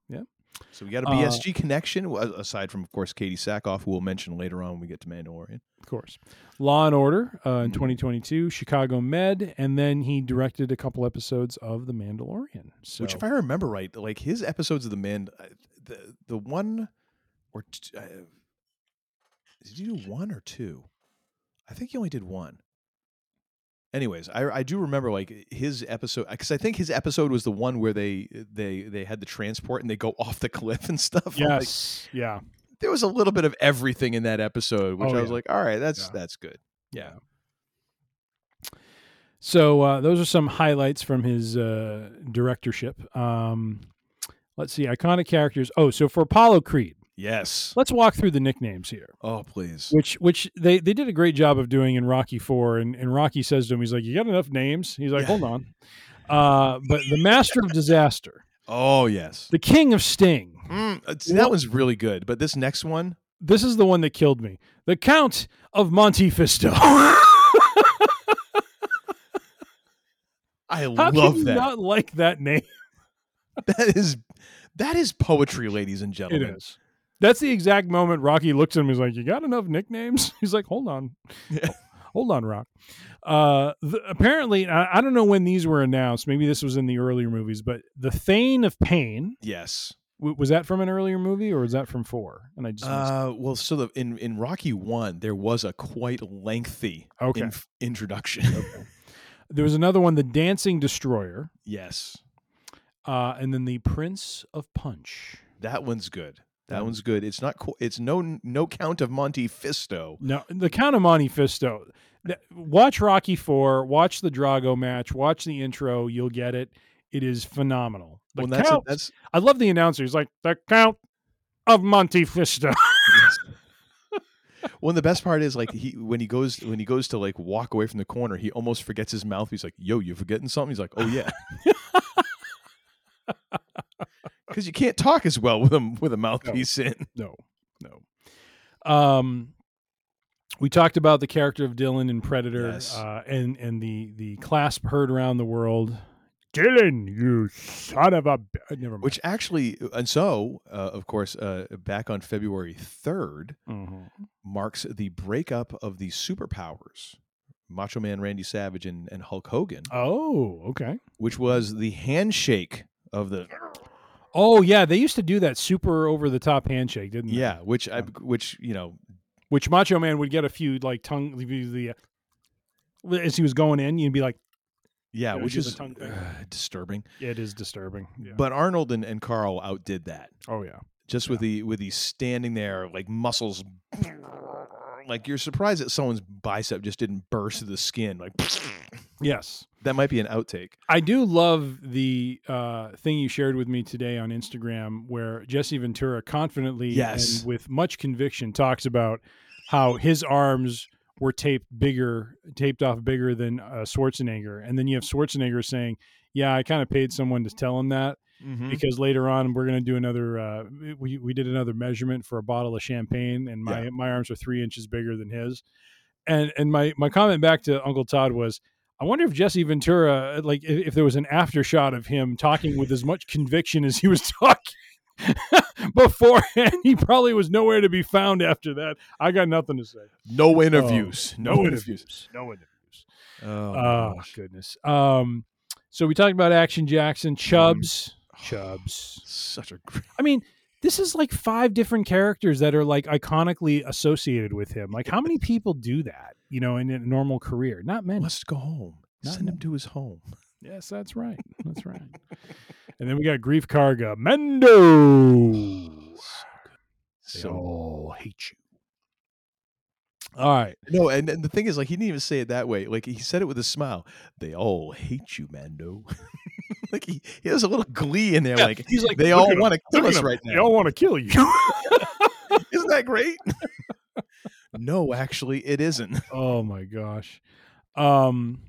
[SPEAKER 7] So we got a
[SPEAKER 8] Uh,
[SPEAKER 7] BSG connection aside from, of course, Katee Sackhoff, who we'll mention later on when we get to Mandalorian.
[SPEAKER 8] of course. Law and Order uh,
[SPEAKER 7] Mm-hmm.
[SPEAKER 8] in 2022, Chicago Med, and then he directed a couple episodes of The Mandalorian. So
[SPEAKER 7] Which, if I remember right, like his episodes of the Man, uh, the the one or t- uh, did he do one or two? I think he only did one. Anyways, I I do remember like his episode because I think his episode was the one where they they they had the transport and they go off the cliff and stuff. I'm like,
[SPEAKER 8] Yes. yeah.
[SPEAKER 7] there was a little bit of everything in that episode, which
[SPEAKER 8] Oh,
[SPEAKER 7] I was
[SPEAKER 8] yeah.
[SPEAKER 7] like, all right, that's
[SPEAKER 8] Yeah.
[SPEAKER 7] that's good. Yeah.
[SPEAKER 8] So uh, those are some highlights from his uh, directorship. Um, let's see, iconic characters. Oh, so for Apollo Creed,
[SPEAKER 7] Yes.
[SPEAKER 8] let's walk through the nicknames here.
[SPEAKER 7] Oh, please.
[SPEAKER 8] Which which they, they did a great job of doing in Rocky Four, and, and Rocky says to him, he's like, "You got enough names?" He's like,
[SPEAKER 7] Yeah.
[SPEAKER 8] "Hold on." Uh, but the Master of Disaster,
[SPEAKER 7] Oh, yes.
[SPEAKER 8] the King of Sting.
[SPEAKER 7] Mm, see, that one's really good, but this next one,
[SPEAKER 8] This is the one that killed me. The Count of Monte Fisto.
[SPEAKER 7] I
[SPEAKER 8] How
[SPEAKER 7] love that.
[SPEAKER 8] not like that name?
[SPEAKER 7] that is that is poetry, ladies and gentlemen.
[SPEAKER 8] is. That's the exact moment Rocky looks at him. He's like, "You got enough nicknames?" He's like, "Hold on,
[SPEAKER 7] Yeah.
[SPEAKER 8] hold on, Rock." Uh, the, apparently, I, I don't know when these were announced. Maybe this was in the earlier movies, but the Thane of Pain
[SPEAKER 7] Yes.
[SPEAKER 8] w- was that from an earlier movie or was that from four? And I just.
[SPEAKER 7] Uh, well, so the, in in Rocky One, there was a quite lengthy
[SPEAKER 8] Okay.
[SPEAKER 7] introduction.
[SPEAKER 8] there was another one, the Dancing Destroyer,
[SPEAKER 7] yes,
[SPEAKER 8] uh, and then the Prince of Punch.
[SPEAKER 7] that one's good. That
[SPEAKER 8] mm.
[SPEAKER 7] one's good. It's not. Co- it's no no count of Monte Fisto.
[SPEAKER 8] No, the Count of Monte Fisto. Watch Rocky Four. Watch the Drago match. Watch the intro. You'll get it. It is phenomenal. The
[SPEAKER 7] Well, that's a,
[SPEAKER 8] Count-
[SPEAKER 7] that's
[SPEAKER 8] I love the announcer. He's like the Count of Monte Fisto.
[SPEAKER 7] Well, and the best part is like he when he goes when he goes to like walk away from the corner, he almost forgets his mouth. He's like, "Yo, you forgetting something?" He's like, "Oh yeah," because you can't talk as well with a with a mouthpiece in.
[SPEAKER 8] no, no. Um, we talked about the character of Dillon in Predator,
[SPEAKER 7] Yes.
[SPEAKER 8] uh, and and the the clasp heard around the world. Dillon, you son of a. b-" Never mind.
[SPEAKER 7] Which actually, and so uh, of course, uh, back on February third
[SPEAKER 8] Mhm.
[SPEAKER 7] marks the breakup of the superpowers, Macho Man Randy Savage and, and Hulk Hogan,
[SPEAKER 8] Oh, okay.
[SPEAKER 7] which was the handshake of the
[SPEAKER 8] Oh yeah, they used to do that super over the top handshake, didn't they?
[SPEAKER 7] yeah, which I which you know
[SPEAKER 8] Which Macho Man would get a few like tongue the uh, as he was going in, you'd be like,
[SPEAKER 7] yeah,
[SPEAKER 8] Yeah,
[SPEAKER 7] which
[SPEAKER 8] do
[SPEAKER 7] is
[SPEAKER 8] tongue thing.
[SPEAKER 7] uh, disturbing.
[SPEAKER 8] it is disturbing. Yeah.
[SPEAKER 7] But Arnold and, and Carl outdid that.
[SPEAKER 8] oh yeah.
[SPEAKER 7] just with the with the standing there like muscles like you're surprised that someone's bicep just didn't burst through the skin like
[SPEAKER 8] Yes.
[SPEAKER 7] that might be an outtake
[SPEAKER 8] I do love the uh, thing you shared with me today on Instagram where Jesse Ventura confidently
[SPEAKER 7] Yes.
[SPEAKER 8] and with much conviction talks about how his arms were taped bigger, taped off bigger than uh, Schwarzenegger. And then you have Schwarzenegger saying, Yeah, I kind of paid someone to tell him that because later on we're going to do another, uh, we, we did another measurement for a bottle of champagne and my,
[SPEAKER 7] Yeah.
[SPEAKER 8] my arms are three inches bigger than his. And, and my, my comment back to Uncle Todd was, I wonder if Jesse Ventura, like, if, if there was an after shot of him talking with as much conviction as he was talking beforehand. He probably was nowhere to be found after that. I got nothing to say.
[SPEAKER 7] no interviews
[SPEAKER 8] Oh,
[SPEAKER 7] no, interviews
[SPEAKER 8] No interviews.
[SPEAKER 7] oh, my
[SPEAKER 8] Oh, goodness. Um, so we talked about Action Jackson, Chubbs, Chubbs.
[SPEAKER 7] such a great
[SPEAKER 8] I mean, this is like five different characters that are like iconically associated with him. Like, how many people do that? You know, in a normal career, not many.
[SPEAKER 7] must go home
[SPEAKER 8] Not
[SPEAKER 7] send him to his home
[SPEAKER 8] Yes, that's right. That's right. and then we got Greef Karga, Mando. They
[SPEAKER 7] so
[SPEAKER 8] all hate you. All right.
[SPEAKER 7] no and, and the thing is like he didn't even say it that way like he said it with a smile they all hate you mando like he, he has a little glee in there like
[SPEAKER 8] he's like,
[SPEAKER 7] they all want to kill us right now.
[SPEAKER 8] They all want to kill you.
[SPEAKER 7] Isn't that great? no, actually, it isn't.
[SPEAKER 8] oh my gosh. Um,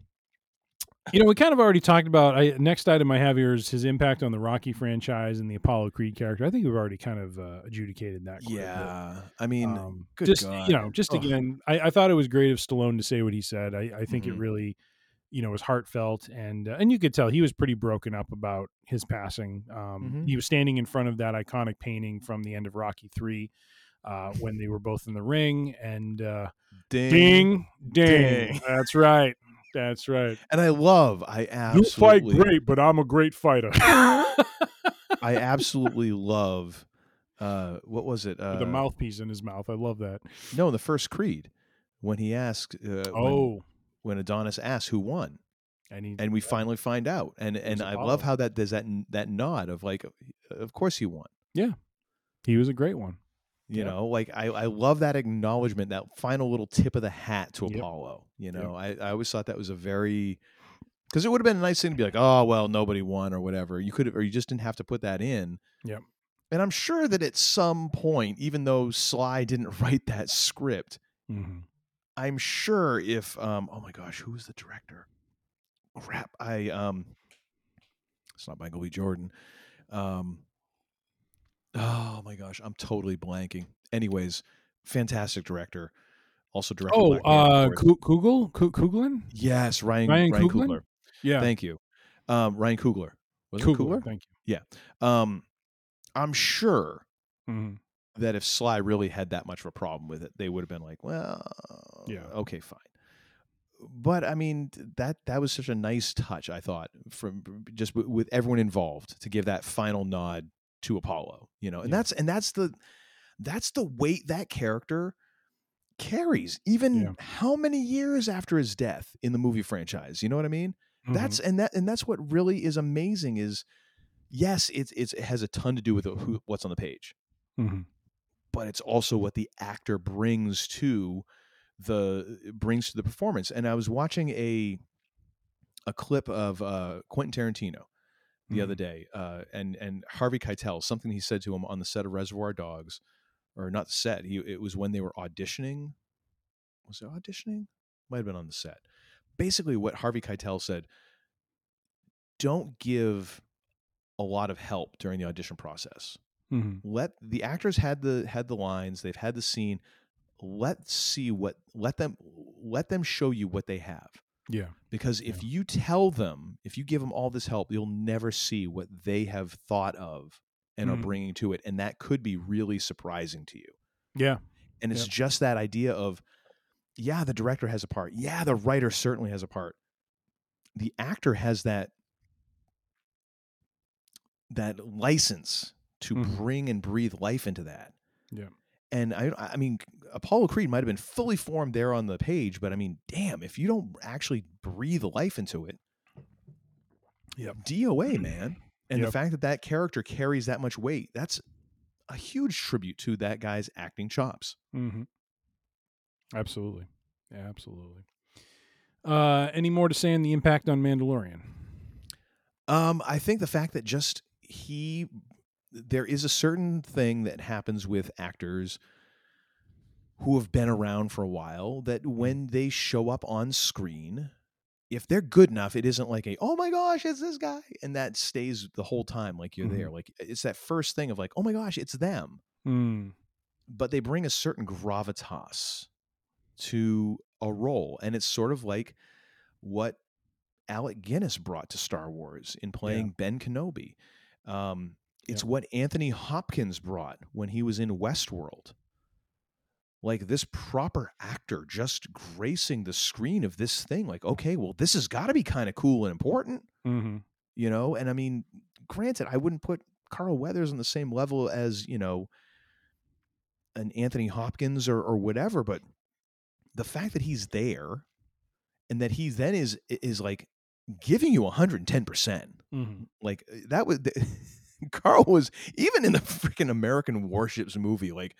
[SPEAKER 8] you know, we kind of already talked about. I, next item I have here is his impact on the Rocky franchise and the Apollo Creed character. I think we've already kind of uh, adjudicated that. quite a bit.
[SPEAKER 7] Yeah, I mean,
[SPEAKER 8] Um,
[SPEAKER 7] good
[SPEAKER 8] just
[SPEAKER 7] God.
[SPEAKER 8] you know, just
[SPEAKER 7] Oh.
[SPEAKER 8] again, I, I thought it was great of Stallone to say what he said. I, I think it
[SPEAKER 7] Mhm.
[SPEAKER 8] really, you know, was heartfelt, and uh, and you could tell he was pretty broken up about his passing. Um,
[SPEAKER 7] Mhm.
[SPEAKER 8] He was standing in front of that iconic painting from the end of Rocky Three, uh, when they were both in the ring, and uh,
[SPEAKER 7] ding.
[SPEAKER 8] ding, ding,
[SPEAKER 7] ding.
[SPEAKER 8] That's right. That's right.
[SPEAKER 7] And I love, I
[SPEAKER 8] You fight great, but I'm a great fighter.
[SPEAKER 7] I absolutely love uh, what was it? Uh,
[SPEAKER 8] the mouthpiece in his mouth. I love that.
[SPEAKER 7] No, the first Creed, when he asked, uh,
[SPEAKER 8] Oh.
[SPEAKER 7] when, Adonis asks who won,
[SPEAKER 8] And
[SPEAKER 7] and we finally find out, and and I love how that there's that that nod of like, of course he won.
[SPEAKER 8] Yeah. He was a great one.
[SPEAKER 7] You
[SPEAKER 8] Yeah.
[SPEAKER 7] know, like I, I love that acknowledgement, that final little tip of the hat to
[SPEAKER 8] Yep.
[SPEAKER 7] Apollo. You
[SPEAKER 8] Yep.
[SPEAKER 7] know, I, I always thought that was a very because it would have been a nice thing to be like, oh well, nobody won or whatever. You could have, or you just didn't have to put that in.
[SPEAKER 8] Yep.
[SPEAKER 7] And I'm sure that at some point, even though Sly didn't write that script,
[SPEAKER 8] Mm-hmm.
[SPEAKER 7] I'm sure if um oh my gosh, who was the director? Crap, I um it's not Michael B. Jordan. Um oh my gosh, I'm totally blanking. Anyways, fantastic director. Also directed
[SPEAKER 8] Oh, uh,
[SPEAKER 7] of course.
[SPEAKER 8] Ku- Kugel? Kugelin?
[SPEAKER 7] yes, Ryan
[SPEAKER 8] Ryan
[SPEAKER 7] Ryan,
[SPEAKER 8] Coogler?
[SPEAKER 7] Coogler.
[SPEAKER 8] Yeah.
[SPEAKER 7] Thank you. Um Ryan Coogler. Was it
[SPEAKER 8] Coogler,
[SPEAKER 7] Coogler?
[SPEAKER 8] Thank
[SPEAKER 7] Yeah. Um I'm sure
[SPEAKER 8] you.
[SPEAKER 7] That if Sly really had that much of a problem with it, they would have been like, well,
[SPEAKER 8] Yeah.
[SPEAKER 7] okay, fine. But I mean, that that was such a nice touch. I thought from just w- with everyone involved to give that final nod to Apollo, you know, and
[SPEAKER 8] Yeah.
[SPEAKER 7] that's and that's the that's the weight that character carries, even
[SPEAKER 8] Yeah.
[SPEAKER 7] how many years after his death in the movie franchise. You know what I mean?
[SPEAKER 8] Mm-hmm.
[SPEAKER 7] That's and that and that's what really is amazing. Is yes, it's, it's it has a ton to do with who, what's on the page
[SPEAKER 8] hmm
[SPEAKER 7] but it's also what the actor brings to the brings to the performance. And I was watching a a clip of uh, Quentin Tarantino the other day, uh, and and Harvey Keitel, something he said to him on the set of Reservoir Dogs, or not the set. He it was when they were auditioning. Was it auditioning? Might have been on the set. Basically, what Harvey Keitel said: Don't give a lot of help during the audition process
[SPEAKER 8] hmm
[SPEAKER 7] let the actors had the had the lines they've had the scene let's see what let them let them show you what they have
[SPEAKER 8] Yeah.
[SPEAKER 7] because if you tell them if you give them all this help you'll never see what they have thought of and
[SPEAKER 8] Mhm.
[SPEAKER 7] are bringing to it and that could be really surprising to you
[SPEAKER 8] Yeah.
[SPEAKER 7] and it's
[SPEAKER 8] Yep.
[SPEAKER 7] just that idea of yeah the director has a part yeah the writer certainly has a part the actor has that that license to
[SPEAKER 8] Mhm.
[SPEAKER 7] bring and breathe life into that
[SPEAKER 8] Yeah.
[SPEAKER 7] and I, I mean, Apollo Creed might have been fully formed there on the page, but I mean, damn, if you don't actually breathe life into it,
[SPEAKER 8] yeah,
[SPEAKER 7] DOA, man. And the fact that that character carries that much weight, that's a huge tribute to that guy's acting chops.
[SPEAKER 8] hmm Absolutely. Yeah, absolutely. Uh, any more to say on the impact on Mandalorian?
[SPEAKER 7] Um, I think the fact that just he, there is a certain thing that happens with actors who have been around for a while that when they show up on screen, if they're good enough, it isn't like a, oh my gosh, it's this guy. And that stays the whole time like you're there. Like it's that first thing of like, oh my gosh, it's them.
[SPEAKER 8] Mm.
[SPEAKER 7] But they bring a certain gravitas to a role. And it's sort of like what Alec Guinness brought to Star Wars in playing Ben Kenobi. Um, it's what Anthony Hopkins brought when he was in Westworld. Like this proper actor just gracing the screen of this thing. Like, okay, well, this has got to be kind of cool and important,
[SPEAKER 8] hmm
[SPEAKER 7] you know? And I mean, granted, I wouldn't put Carl Weathers on the same level as, you know, an Anthony Hopkins or, or whatever, but the fact that he's there and that he then is is like giving you 110%
[SPEAKER 8] hmm
[SPEAKER 7] like uh, that was Carl was even in the freaking American Warships movie. Like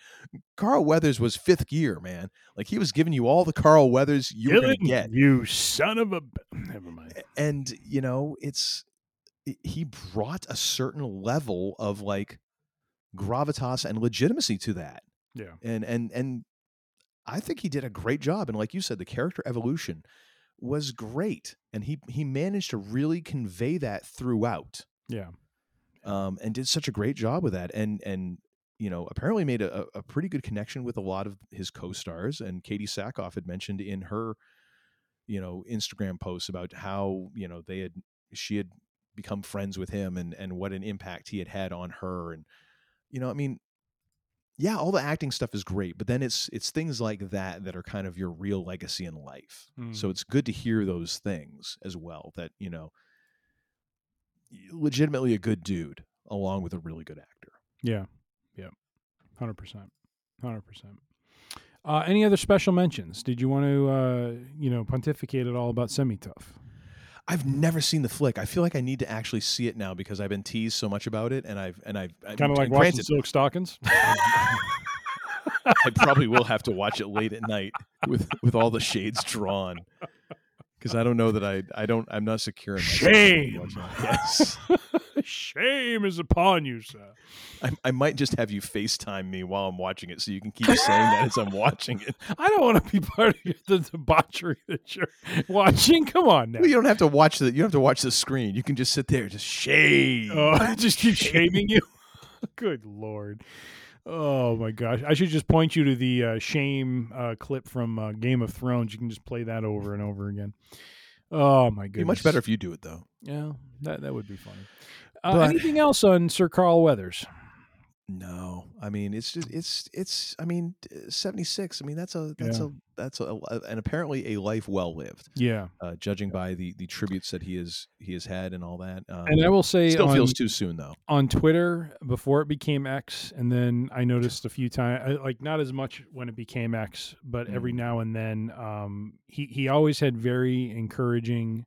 [SPEAKER 7] Carl Weathers was fifth gear, man. Like he was giving you all the Carl Weathers you were gonna get.
[SPEAKER 8] You son of a. Never mind.
[SPEAKER 7] And you know, it's he brought a certain level of like gravitas and legitimacy to that.
[SPEAKER 8] Yeah.
[SPEAKER 7] And and and I think he did a great job. And like you said, the character evolution was great. And he he managed to really convey that throughout.
[SPEAKER 8] Yeah.
[SPEAKER 7] Um, and did such a great job with that. And and you know, apparently made a, a pretty good connection with a lot of his co-stars. And Katee Sackhoff had mentioned in her, you know, Instagram posts about how you know they had she had become friends with him and and what an impact he had had on her. And you know, I mean, yeah, all the acting stuff is great, but then it's it's things like that that are kind of your real legacy in life. So
[SPEAKER 8] Mm.
[SPEAKER 7] it's good to hear those things as well. That you know, legitimately a good dude along with a really good actor.
[SPEAKER 8] Yeah. Yeah. Hundred percent, hundred percent. Uh, any other special mentions? Did you want to, uh, you know, pontificate at all about Semi Tough?
[SPEAKER 7] I've never seen the flick. I feel like I need to actually see it now because I've been teased so much about it, and I've and I've
[SPEAKER 8] Kind of like watching Silk Stockings.
[SPEAKER 7] I probably will have to watch it late at night with with all the shades drawn because I don't know that I I don't I'm not secure. In
[SPEAKER 8] Shame.
[SPEAKER 7] Yes,
[SPEAKER 8] Shame is upon you, sir.
[SPEAKER 7] I, I might just have you FaceTime me while I'm watching it, so you can keep saying that as I'm watching it.
[SPEAKER 8] I don't want to be part of the debauchery that you're watching. Come on now.
[SPEAKER 7] Well, you don't have to watch the you don't have to watch the screen. You can just sit there, just oh, shame.
[SPEAKER 8] Oh, just keep shaming you. Good lord. Oh my gosh! I should just point you to the uh, shame uh, clip from uh, Game of Thrones. You can just play that over and over again. Oh my
[SPEAKER 7] It'd
[SPEAKER 8] goodness!
[SPEAKER 7] be much better if you do it though.
[SPEAKER 8] Yeah, that that would be funny. Uh,
[SPEAKER 7] But-
[SPEAKER 8] anything else on Sir Carl Weathers?
[SPEAKER 7] No, I mean it's just it's it's I mean seventy six. I mean that's a that's
[SPEAKER 8] Yeah.
[SPEAKER 7] a that's a, a and apparently a life well lived.
[SPEAKER 8] Yeah,
[SPEAKER 7] Uh, judging by the the tributes that he has he has had and all that. Um,
[SPEAKER 8] and I will say
[SPEAKER 7] still
[SPEAKER 8] on,
[SPEAKER 7] feels too soon though.
[SPEAKER 8] on Twitter before it became X, and then I noticed a few times, like not as much when it became X, but every
[SPEAKER 7] Mm.
[SPEAKER 8] now and then, um, he he always had very encouraging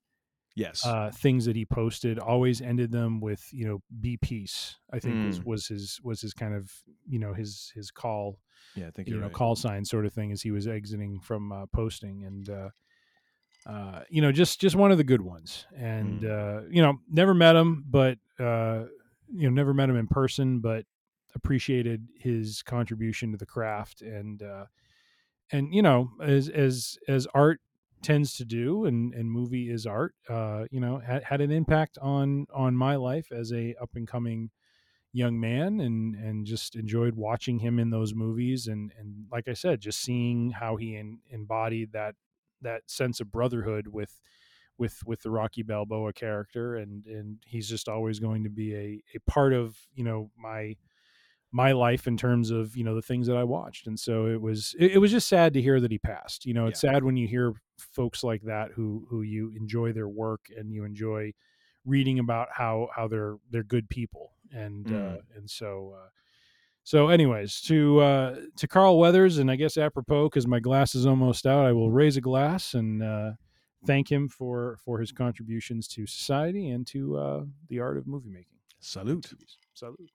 [SPEAKER 7] Yes.
[SPEAKER 8] uh, things that he posted. Always ended them with you know "be peace." I think was
[SPEAKER 7] Mm.
[SPEAKER 8] was his was his kind of you know his his call
[SPEAKER 7] yeah, I think
[SPEAKER 8] you know
[SPEAKER 7] right.
[SPEAKER 8] call sign sort of thing as he was exiting from uh, posting and. Uh, uh, you know, just just one of the good ones, and uh, you know, never met him, but uh, you know, never met him in person, but appreciated his contribution to the craft, and uh, and you know, as as as art tends to do, and and movie is art, uh, you know, had, had an impact on on my life as a up and coming young man and and just enjoyed watching him in those movies and and like I said just seeing how he en- embodied that that sense of brotherhood with with with the Rocky Balboa character and and he's just always going to be a a part of you know my my life in terms of you know the things that I watched. And so it was it, it was just sad to hear that he passed. You know it's sad when you hear folks like that who who you enjoy their work and you enjoy reading about how how they're they're good people. And uh
[SPEAKER 7] Mm.
[SPEAKER 8] and so uh so anyways to uh to carl weathers and i guess apropos because my glass is almost out i will raise a glass and uh thank him for for his contributions to society and to uh the art of movie making.
[SPEAKER 7] Salute.
[SPEAKER 8] salute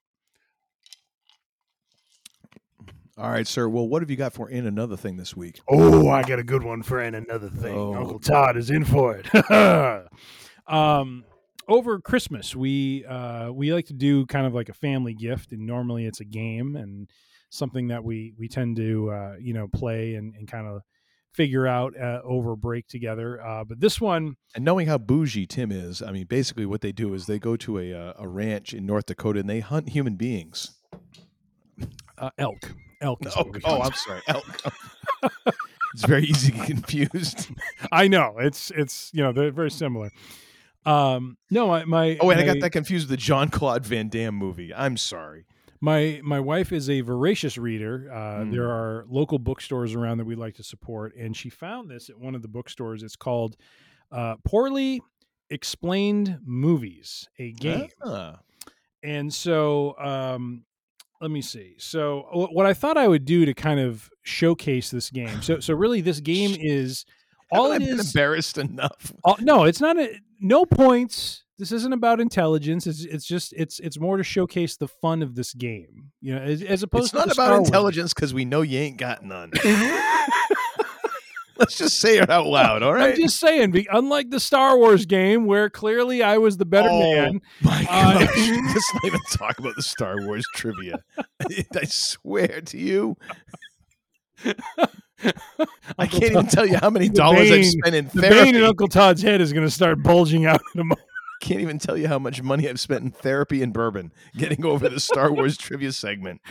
[SPEAKER 7] All right, sir. Well, what have you got for in another thing this week?
[SPEAKER 8] Oh, I got a good one for in another thing.
[SPEAKER 7] Oh.
[SPEAKER 8] Uncle Todd is in for it. um, over Christmas, we uh, we like to do kind of like a family gift, and normally it's a game and something that we we tend to uh, you know play and, and kind of figure out uh, over break together. Uh, but this one,
[SPEAKER 7] And knowing how bougie Tim is, I mean, basically what they do is they go to a uh, a ranch in North Dakota and they hunt human beings.
[SPEAKER 8] uh, elk, elk.
[SPEAKER 7] Oh, oh. I'm sorry, elk. it's very easy to get confused.
[SPEAKER 8] I know it's it's you know they're very similar. Um, no, my, my
[SPEAKER 7] Oh, wait, I got that confused with the John Claude Van Damme movie. I'm sorry.
[SPEAKER 8] My my wife is a voracious reader. Uh,
[SPEAKER 7] Mm.
[SPEAKER 8] There are local bookstores around that we like to support, and she found this at one of the bookstores. It's called uh, "Poorly Explained Movies," a game.
[SPEAKER 7] Ah.
[SPEAKER 8] And so, um, let me see. So, what I thought I would do to kind of showcase this game. So, so really, this game is all
[SPEAKER 7] Haven't
[SPEAKER 8] it
[SPEAKER 7] I been
[SPEAKER 8] is.
[SPEAKER 7] embarrassed enough.
[SPEAKER 8] all- no, it's not. A, no points. This isn't about intelligence. It's it's just it's it's more to showcase the fun of this game. You know, as, as opposed
[SPEAKER 7] It's
[SPEAKER 8] to
[SPEAKER 7] not about
[SPEAKER 8] Star
[SPEAKER 7] intelligence because we know you ain't got none. Let's just say it out loud, all right?
[SPEAKER 8] I'm just saying, unlike the Star Wars game, where clearly I was the better
[SPEAKER 7] Oh,
[SPEAKER 8] man.
[SPEAKER 7] My
[SPEAKER 8] Uh,
[SPEAKER 7] gosh, let's not even talk about the Star Wars trivia. I swear to you, I can't even tell you how many
[SPEAKER 8] The
[SPEAKER 7] dollars I've spent in
[SPEAKER 8] The vein in. Uncle Todd's head is going to start bulging out in a moment.
[SPEAKER 7] Can't even tell you how much money I've spent in therapy and bourbon getting over the Star Wars trivia segment.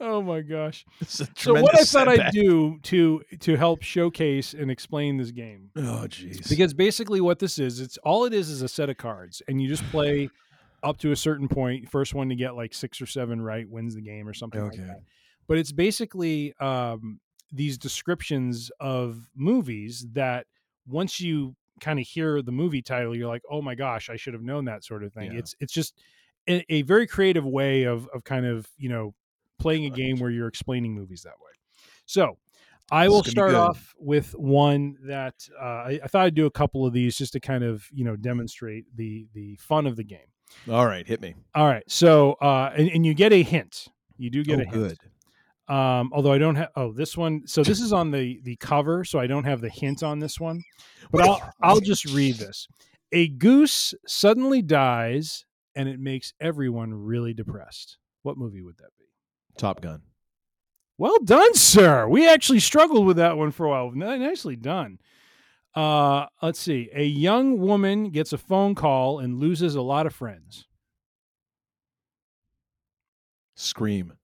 [SPEAKER 8] Oh my gosh! So what I thought I'd do to to help showcase and explain this game,
[SPEAKER 7] Oh, jeez.
[SPEAKER 8] because basically what this is, it's all it is is a set of cards, and you just play up to a certain point. First one to get like six or seven right wins the game or something
[SPEAKER 7] Okay.
[SPEAKER 8] like that. But it's basically um, these descriptions of movies that once you kind of hear the movie title, you're like, oh my gosh, I should have known that sort of thing.
[SPEAKER 7] Yeah.
[SPEAKER 8] It's it's just a, a very creative way of of kind of you know playing a game where you're explaining movies that way. So I will
[SPEAKER 7] is gonna be
[SPEAKER 8] start off with one that uh, I, I thought I'd do a couple of these just to kind of you know demonstrate the the fun of the game.
[SPEAKER 7] All right, hit me.
[SPEAKER 8] All right, so uh, and, and you get a hint. You do get
[SPEAKER 7] oh,
[SPEAKER 8] a hint.
[SPEAKER 7] good.
[SPEAKER 8] Um, although I don't have. Oh, this one. So this is on the the cover, so I don't have the hint on this one. But I'll I'll just read this. A goose suddenly dies, and it makes everyone really depressed. What movie would that be?
[SPEAKER 7] Top Gun.
[SPEAKER 8] Well done, sir. We actually struggled with that one for a while. Ni- Nicely done. Uh, let's see. A young woman gets a phone call and loses a lot of friends.
[SPEAKER 7] Scream.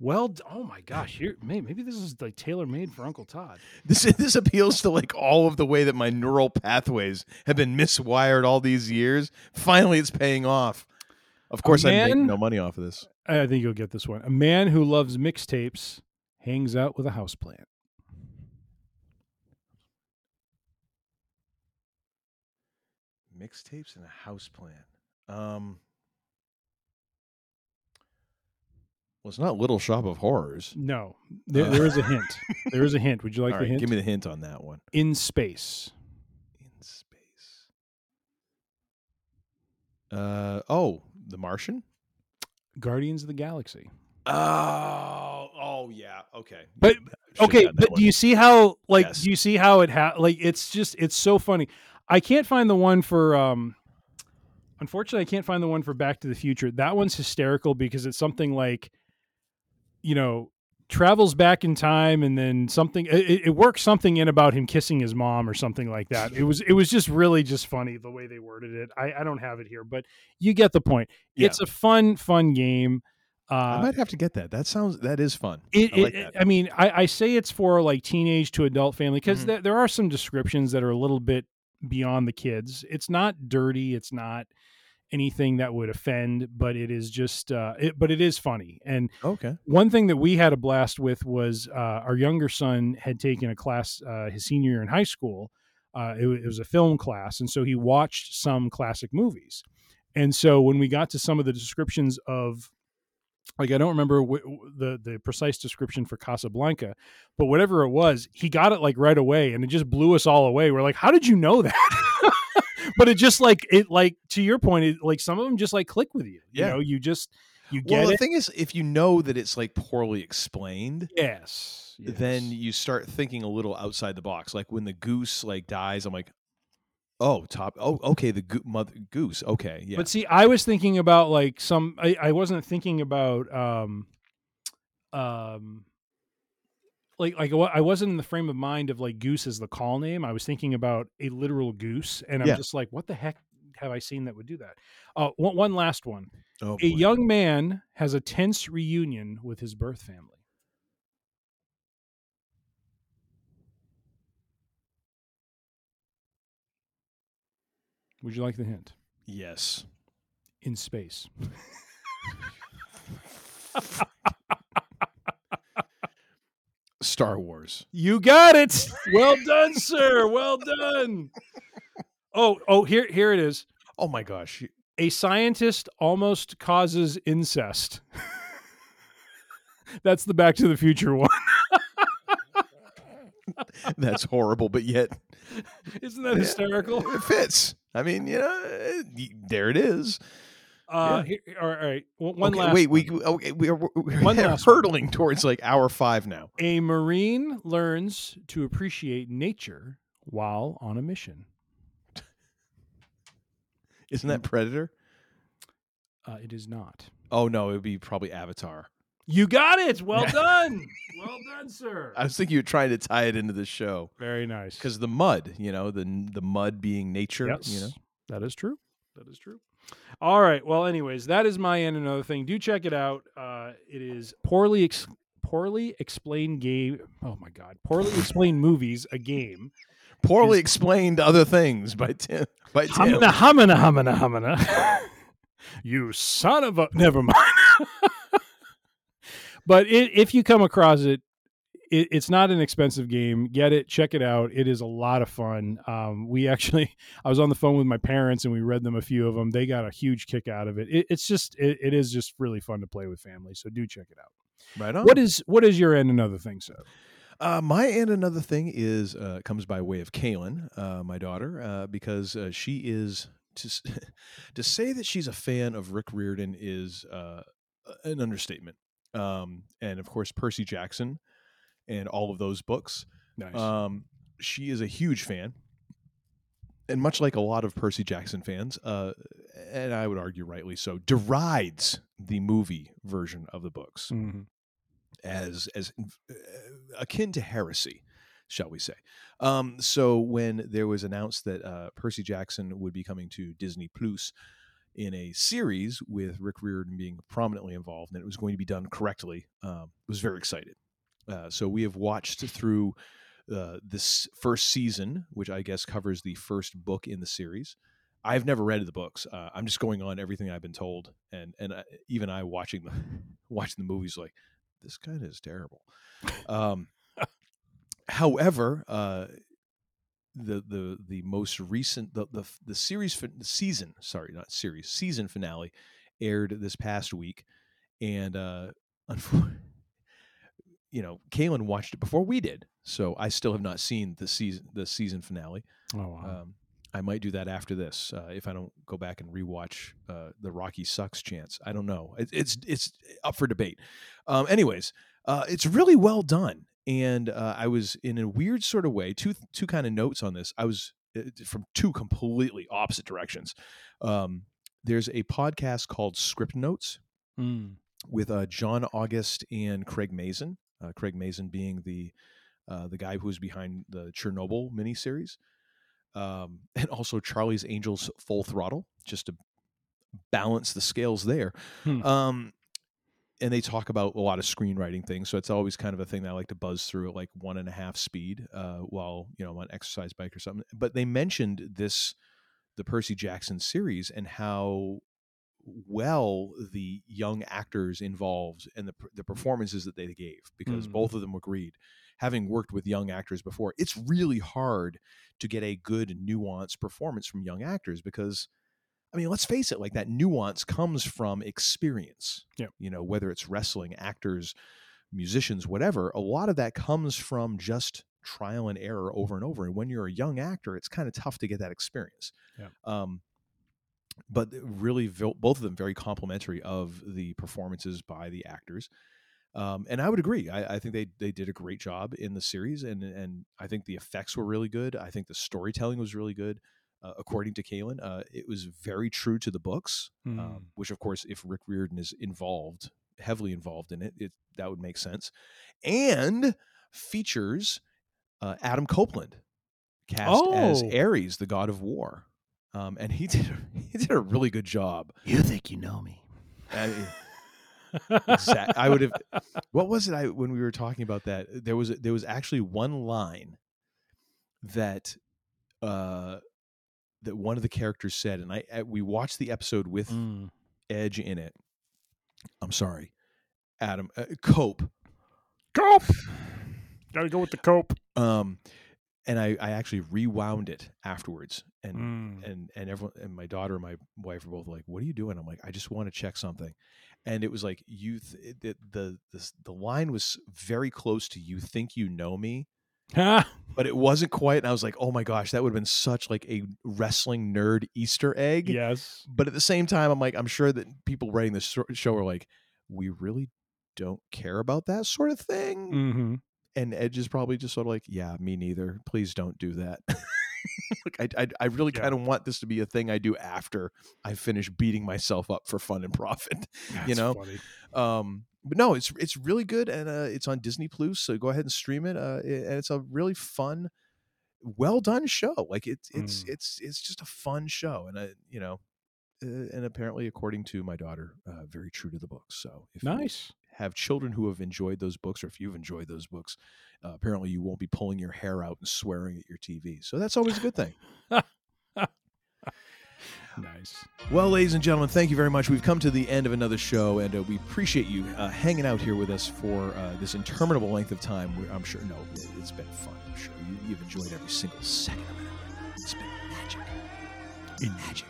[SPEAKER 8] Well, oh my gosh, here maybe this is like tailor made for Uncle Todd.
[SPEAKER 7] This this appeals to like all of the way that my neural pathways have been miswired all these years. Finally, it's paying off. Of course, I make
[SPEAKER 8] man-
[SPEAKER 7] no money off of this.
[SPEAKER 8] I think you'll get this one. A man who loves mixtapes hangs out with a houseplant.
[SPEAKER 7] Mixtapes and a house plan. Um, well, it's not Little Shop of Horrors.
[SPEAKER 8] No, there,
[SPEAKER 7] Uh,
[SPEAKER 8] there is a hint. There is a hint. Would you like
[SPEAKER 7] All
[SPEAKER 8] the
[SPEAKER 7] right,
[SPEAKER 8] hint?
[SPEAKER 7] give me the hint on that one.
[SPEAKER 8] In space.
[SPEAKER 7] In space. Uh oh, The Martian.
[SPEAKER 8] Guardians of the Galaxy.
[SPEAKER 7] Oh, oh yeah, okay.
[SPEAKER 8] But
[SPEAKER 7] Should've
[SPEAKER 8] okay, but
[SPEAKER 7] one.
[SPEAKER 8] do you see how like
[SPEAKER 7] Yes.
[SPEAKER 8] do you see how it ha- like it's just it's so funny. I can't find the one for um unfortunately I can't find the one for Back to the Future. That one's hysterical because it's something like you know travels back in time and then something it, it works something in about him kissing his mom or something like that. It was it was just really just funny the way they worded it. I, I don't have it here, but you get the point.
[SPEAKER 7] Yeah.
[SPEAKER 8] It's a fun fun game. Uh,
[SPEAKER 7] I might have to get that. That sounds that is fun.
[SPEAKER 8] it,
[SPEAKER 7] I like
[SPEAKER 8] it-. I mean, I, I say it's for like teenage to adult family because
[SPEAKER 7] Mhm.
[SPEAKER 8] there, there are some descriptions that are a little bit beyond the kids. It's not dirty. It's not anything that would offend, but it is just, uh, it, but it is funny. And
[SPEAKER 7] Okay.
[SPEAKER 8] one thing that we had a blast with was uh, our younger son had taken a class uh, his senior year in high school. Uh, it, it was a film class, and so he watched some classic movies. And so when we got to some of the descriptions of, like I don't remember the the precise description for Casablanca, but whatever it was, he got it like right away, and it just blew us all away. We're like, "How did you know that?" but it just like it like to your point, it, like some of them just like click with you. You
[SPEAKER 7] Yeah.
[SPEAKER 8] know, you just you get
[SPEAKER 7] Well, the
[SPEAKER 8] it.
[SPEAKER 7] thing is, if you know that it's like poorly explained,
[SPEAKER 8] yes,
[SPEAKER 7] then you start thinking a little outside the box. Like when the goose like dies, I'm like, oh, top. Oh, okay, the go- mother goose. Okay, yeah.
[SPEAKER 8] But see, I was thinking about like some. I, I wasn't thinking about um, um, like like I wasn't in the frame of mind of like goose as the call name. I was thinking about a literal goose, and I'm
[SPEAKER 7] Yeah.
[SPEAKER 8] just like, what the heck have I seen that would do that? Uh, one, one last one.
[SPEAKER 7] oh,
[SPEAKER 8] A
[SPEAKER 7] boy.
[SPEAKER 8] young man has a tense reunion with his birth family. Would you like the hint?
[SPEAKER 7] yes.
[SPEAKER 8] In space.
[SPEAKER 7] Star Wars.
[SPEAKER 8] You got it. Well done, sir. Well done. Oh, oh, here, here it is.
[SPEAKER 7] Oh my gosh,
[SPEAKER 8] A scientist almost causes incest. That's the Back to the Future one.
[SPEAKER 7] that's horrible. But yet,
[SPEAKER 8] Isn't that hysterical?
[SPEAKER 7] it fits. I mean, you know, there it is.
[SPEAKER 8] Uh, here, all right. One
[SPEAKER 7] okay,
[SPEAKER 8] last.
[SPEAKER 7] wait,
[SPEAKER 8] one.
[SPEAKER 7] we okay, we are we're
[SPEAKER 8] One last one.
[SPEAKER 7] hurtling towards like hour five now.
[SPEAKER 8] A Marine learns to appreciate nature while on a mission.
[SPEAKER 7] Isn't that Predator?
[SPEAKER 8] Uh, it is not.
[SPEAKER 7] Oh no, it would be probably Avatar.
[SPEAKER 8] You got it. Well done. well done, sir.
[SPEAKER 7] I was thinking you were trying to tie it into the show
[SPEAKER 8] Very nice.
[SPEAKER 7] because the mud, you know, the the mud being nature,
[SPEAKER 8] Yes,
[SPEAKER 7] you know.
[SPEAKER 8] that is true. That is true. All right. Well, anyways, that is my end. Another thing. Do check it out. Uh, it is poorly ex- poorly explained game. Oh my god, poorly explained movies. A game.
[SPEAKER 7] Poorly
[SPEAKER 8] Is-
[SPEAKER 7] explained other things by Tim. By Tim.
[SPEAKER 8] Humana, humana, humana, humana. you son of a. Never mind. but it, if you come across it, it, it's not an expensive game. Get it, check it out. It is a lot of fun. Um, we actually, I was on the phone with my parents and we read them a few of them. They got a huge kick out of it. it it's just, it, it is just really fun to play with family. So do check it out.
[SPEAKER 7] Right on.
[SPEAKER 8] What is what is your and another thing? So,
[SPEAKER 7] Uh, my and another thing is uh, comes by way of Kaylin, uh, my daughter, uh, because uh, she is to to say that she's a fan of Rick Riordan is uh, an understatement. Um, and of course, Percy Jackson and all of those books.
[SPEAKER 8] nice.
[SPEAKER 7] Um, she is a huge fan, and much like a lot of Percy Jackson fans, uh, and I would argue rightly so, derides the movie version of the books
[SPEAKER 8] Mhm.
[SPEAKER 7] as as uh, akin to heresy, shall we say? Um, so when there was announced that uh, Percy Jackson would be coming to Disney Plus in a series with Rick Riordan being prominently involved, and it was going to be done correctly, um, was very excited. Uh, so we have watched through uh, this first season, which I guess covers the first book in the series. I've never read the books. Uh, I'm just going on everything I've been told, and and uh, even I watching the watching the movies like this kind is terrible. Um, however, uh, the the the most recent the the the series fin- season sorry not series season finale aired this past week, and uh, unfor- you know, Kaylin watched it before we did, so I still have not seen the season the season finale.
[SPEAKER 8] oh wow.
[SPEAKER 7] Um, I might do that after this uh, if I don't go back and rewatch uh, the Rocky sucks chance. I don't know. It, it's it's up for debate. Um, anyways, uh, it's really well done, and uh, I was in a weird sort of way. Two two kind of notes on this. I was uh, from two completely opposite directions. Um, there's a podcast called Scriptnotes
[SPEAKER 8] Mm.
[SPEAKER 7] with uh, John August and Craig Mazin. Uh, Craig Mazin being the uh, the guy who was behind the Chernobyl miniseries, um, and also Charlie's Angels Full Throttle, just to balance the scales there.
[SPEAKER 8] Hmm.
[SPEAKER 7] Um, and they talk about a lot of screenwriting things, so it's always kind of a thing that I like to buzz through at like one and a half speed uh, while you know I'm on exercise bike or something. But they mentioned this, the Percy Jackson series, and how well the young actors involved and the the performances that they gave because
[SPEAKER 8] Mm.
[SPEAKER 7] both of them agreed having worked with young actors before it's really hard to get a good nuanced performance from young actors because I mean let's face it like that nuance comes from experience
[SPEAKER 8] Yep.
[SPEAKER 7] you know whether it's wrestling actors musicians whatever a lot of that comes from just trial and error over and over and when you're a young actor it's kind of tough to get that experience
[SPEAKER 8] Yep.
[SPEAKER 7] um but really both of them very complimentary of the performances by the actors um, and I would agree. I, I think they they did a great job in the series, and and I think the effects were really good. I think the storytelling was really good. Uh, according to Kalen, uh, it was very true to the books,
[SPEAKER 8] Mm.
[SPEAKER 7] um, which of course, if Rick Riordan is involved, heavily involved in it, it that would make sense, and features uh, Adam Copeland cast as
[SPEAKER 8] Oh.
[SPEAKER 7] Ares, the god of war, um, and he did a, he did a really good job.
[SPEAKER 9] You think you know me?
[SPEAKER 7] I mean, exact. I would have. What was it? I when we were talking about that, there was there was actually one line that uh that one of the characters said, and I I- we watched the episode with
[SPEAKER 8] Mm.
[SPEAKER 7] Edge in it. I'm sorry, Adam uh, Cope.
[SPEAKER 8] Cope. Gotta go with the cope.
[SPEAKER 7] Um, and I I actually rewound it afterwards, and
[SPEAKER 8] Mm.
[SPEAKER 7] and and everyone and my daughter and my wife are both like, "What are you doing?" I'm like, "I just want to check something," and it was like you th- it, the the the line was very close to "You think you know me," but it wasn't quite. And I was like, "Oh my gosh, that would have been such like a wrestling nerd Easter egg."
[SPEAKER 8] yes.
[SPEAKER 7] But at the same time, I'm like, I'm sure that people writing this show are like, "We really don't care about that sort of thing."
[SPEAKER 8] Mm-hmm.
[SPEAKER 7] And Edge is probably just sort of like, yeah, me neither. Please don't do that. like I, I, I really
[SPEAKER 8] Yeah.
[SPEAKER 7] kind of want this to be a thing I do after I finish beating myself up for fun and profit. you know,
[SPEAKER 8] funny.
[SPEAKER 7] um, but no, it's it's really good, and uh, it's on Disney Plus. So go ahead and stream it. Uh, it- and it's a really fun, well done show. Like it's it's
[SPEAKER 8] Mm.
[SPEAKER 7] it's it's just a fun show, and uh, you know, uh, and apparently, according to my daughter, uh, very true to the books. So if you
[SPEAKER 8] Nice.
[SPEAKER 7] Have children who have enjoyed those books, or if you've enjoyed those books, uh, apparently you won't be pulling your hair out and swearing at your TV. So that's always a good thing.
[SPEAKER 8] Nice.
[SPEAKER 7] Well, ladies and gentlemen, thank you very much. We've come to the end of another show, and uh, we appreciate you uh, hanging out here with us for uh, this interminable length of time. We- I'm sure, no, it, it's been fun. I'm sure you, you've enjoyed every single second of it. It's been magic. Magic.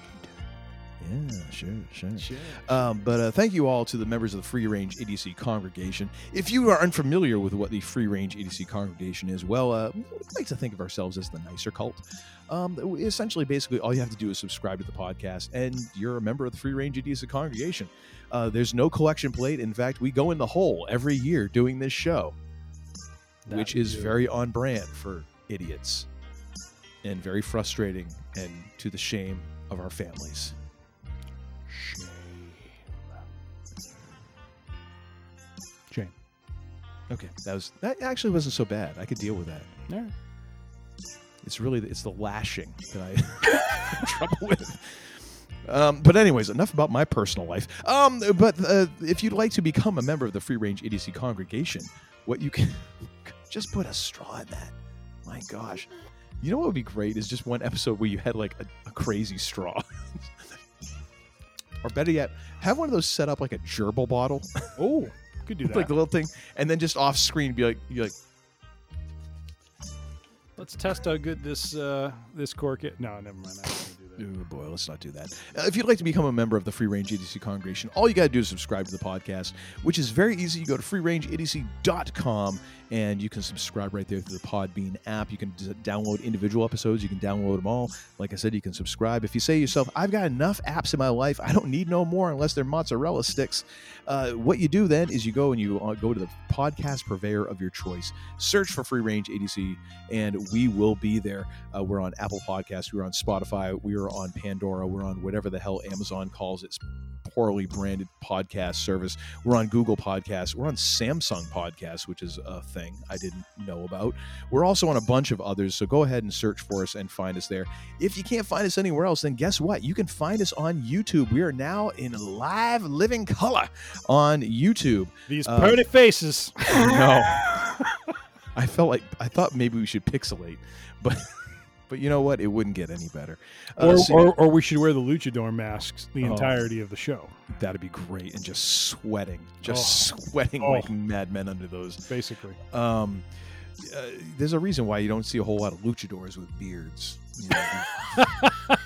[SPEAKER 7] Yeah, sure, sure. Um, but uh, thank you all to the members of the Free Range Idiocy congregation. If you are unfamiliar with what the Free Range Idiocy congregation is, well, uh, we like to think of ourselves as the nicer cult. Um, essentially, basically, all you have to do is subscribe to the podcast, and you're a member of the Free Range Idiocy congregation. Uh, there's no collection plate. In fact, we go in the hole every year doing this show, which is
[SPEAKER 8] do.
[SPEAKER 7] very on brand for idiots and very frustrating and to the shame of our families. Okay, that was that actually wasn't so bad. I could deal with that.
[SPEAKER 8] All right.
[SPEAKER 7] It's really it's the lashing that I have trouble with. Um, but anyways, enough about my personal life. Um, but uh, if you'd like to become a member of the Free Range Idiocy congregation, what you can just put a straw in that. My gosh, you know what would be great is just one episode where you had like a, a crazy straw, or better yet, have one of those set up like a gerbil bottle.
[SPEAKER 8] Oh, could do that.
[SPEAKER 7] like the little thing, and then just off screen be like, you like,
[SPEAKER 8] Let's test how good this uh, this cork is. No, never mind.
[SPEAKER 7] Boy, let's not do that. Uh, if you'd like to become a member of the Free Range Idiocy congregation, all you got to do is subscribe to the podcast, which is very easy. You go to freerangeidiocy.com and you can subscribe right there through the Podbean app. You can download individual episodes. You can download them all. Like I said, you can subscribe. If you say to yourself, I've got enough apps in my life, I don't need no more unless they're mozzarella sticks. Uh, what you do then is you go and you uh, go to the podcast purveyor of your choice, search for Free Range Idiocy, and we will be there. Uh, we're on Apple Podcasts, we're on Spotify, we are on Pandora, we're on whatever the hell Amazon calls its poorly branded podcast service. We're on Google Podcasts, we're on Samsung Podcasts, which is a thing I didn't know about. We're also on a bunch of others, so go ahead and search for us and find us there. If you can't find us anywhere else, then guess what? You can find us on YouTube. We are now in live living color on YouTube.
[SPEAKER 8] These
[SPEAKER 7] Uh,
[SPEAKER 8] pretty faces.
[SPEAKER 7] no. I felt like I thought maybe we should pixelate, but but you know what? It wouldn't get any better. Uh,
[SPEAKER 8] or,
[SPEAKER 7] so-
[SPEAKER 8] or, or we should wear the luchador masks the
[SPEAKER 7] Oh.
[SPEAKER 8] entirety of the show.
[SPEAKER 7] that'd be great, and just sweating, just
[SPEAKER 8] Oh.
[SPEAKER 7] sweating
[SPEAKER 8] Oh.
[SPEAKER 7] like madmen under those.
[SPEAKER 8] Basically.
[SPEAKER 7] Um, uh, there's a reason why you don't see a whole lot of luchadors with beards. You know, a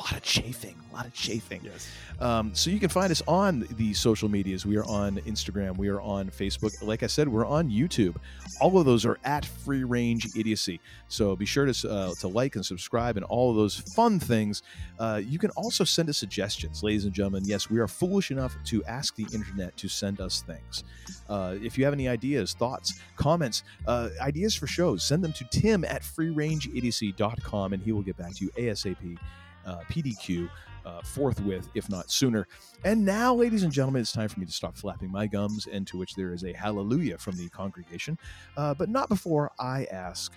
[SPEAKER 7] lot of chafing, a lot of chafing.
[SPEAKER 8] Yes.
[SPEAKER 7] Um, so you can find us on the social medias. We are on Instagram. We are on Facebook. Like I said, we're on YouTube. All of those are at Free Range Idiocy. So be sure to uh, to like and subscribe and all of those fun things. Uh, you can also send us suggestions, ladies and gentlemen. Yes, we are foolish enough to ask the internet to send us things. Uh, if you have any ideas, thoughts, comments, uh, ideas for shows, send them to Tim at freerangeidiocy.com and he will get back to you ASAP. Uh, PDQ uh, forthwith, if not sooner. And now, ladies and gentlemen, it's time for me to stop flapping my gums, and to which there is a hallelujah from the congregation. Uh, but not before I ask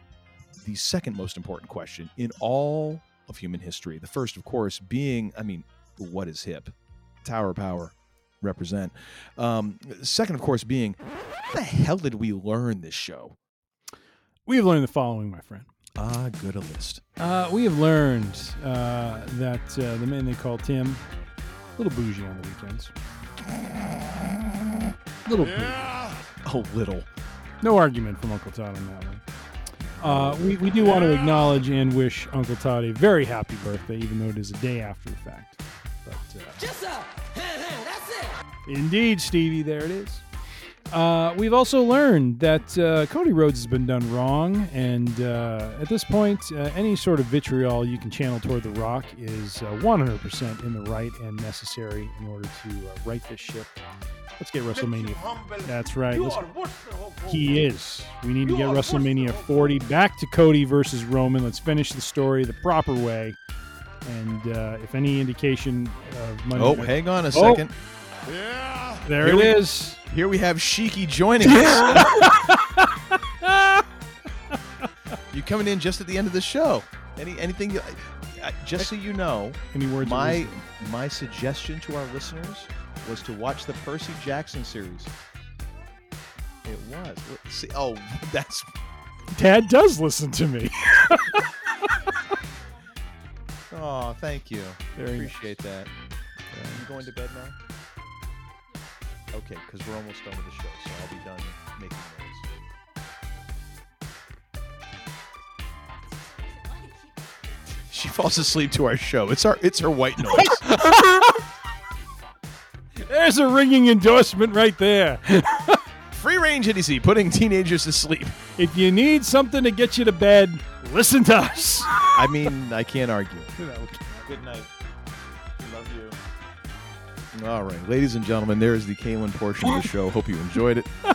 [SPEAKER 7] the second most important question in all of human history. The first, of course, being I mean, what is hip? Tower Power represent. Um, second, of course, being how the hell did we learn this show?
[SPEAKER 8] We have learned the following, my friend.
[SPEAKER 7] Ah, good a list.
[SPEAKER 8] Uh, we have learned uh, that uh, the man they call Tim, a little bougie on the weekends. Little bougie.
[SPEAKER 7] A little.
[SPEAKER 8] No argument from Uncle Todd on that one. Uh, we, we do want to acknowledge and wish Uncle Todd a very happy birthday, even though it is a day after the fact. But uh,
[SPEAKER 5] Just a, that's it.
[SPEAKER 8] Indeed, Stevie, there it is. Uh, we've also learned that uh, Cody Rhodes has been done wrong, and uh, at this point, uh, any sort of vitriol you can channel toward The Rock is uh, 100% in the right and necessary in order to uh, right this ship. Let's get WrestleMania. That's right. Let's- he is. We need to get WrestleMania 40 back to Cody versus Roman. Let's finish the story the proper way. And uh, if any indication of money,
[SPEAKER 7] Oh, hang on a
[SPEAKER 8] Oh,
[SPEAKER 7] second.
[SPEAKER 8] there
[SPEAKER 7] Here
[SPEAKER 8] it
[SPEAKER 7] we-
[SPEAKER 8] is.
[SPEAKER 7] Here we have Shiki joining us. you coming in just at the end of the show? Any anything? You, uh, just so you know,
[SPEAKER 8] Any words of
[SPEAKER 7] my
[SPEAKER 8] wisdom?
[SPEAKER 7] my suggestion to our listeners was to watch the Percy Jackson series. It was. Look, See, oh, that's
[SPEAKER 8] Dad does listen to me.
[SPEAKER 10] Oh, thank you.
[SPEAKER 8] Very
[SPEAKER 10] Appreciate that. Are you going to bed now? Okay, because we're almost done with the show, so I'll be done making noise.
[SPEAKER 7] She falls asleep to our show. It's our it's her white noise.
[SPEAKER 8] There's a ringing endorsement right there.
[SPEAKER 7] Free range idiocy, putting teenagers to sleep.
[SPEAKER 8] If you need something to get you to bed, listen to us.
[SPEAKER 7] I mean, I can't argue.
[SPEAKER 10] Good night.
[SPEAKER 7] All right, ladies and gentlemen, there is the Kalen portion of the show. Hope you enjoyed it.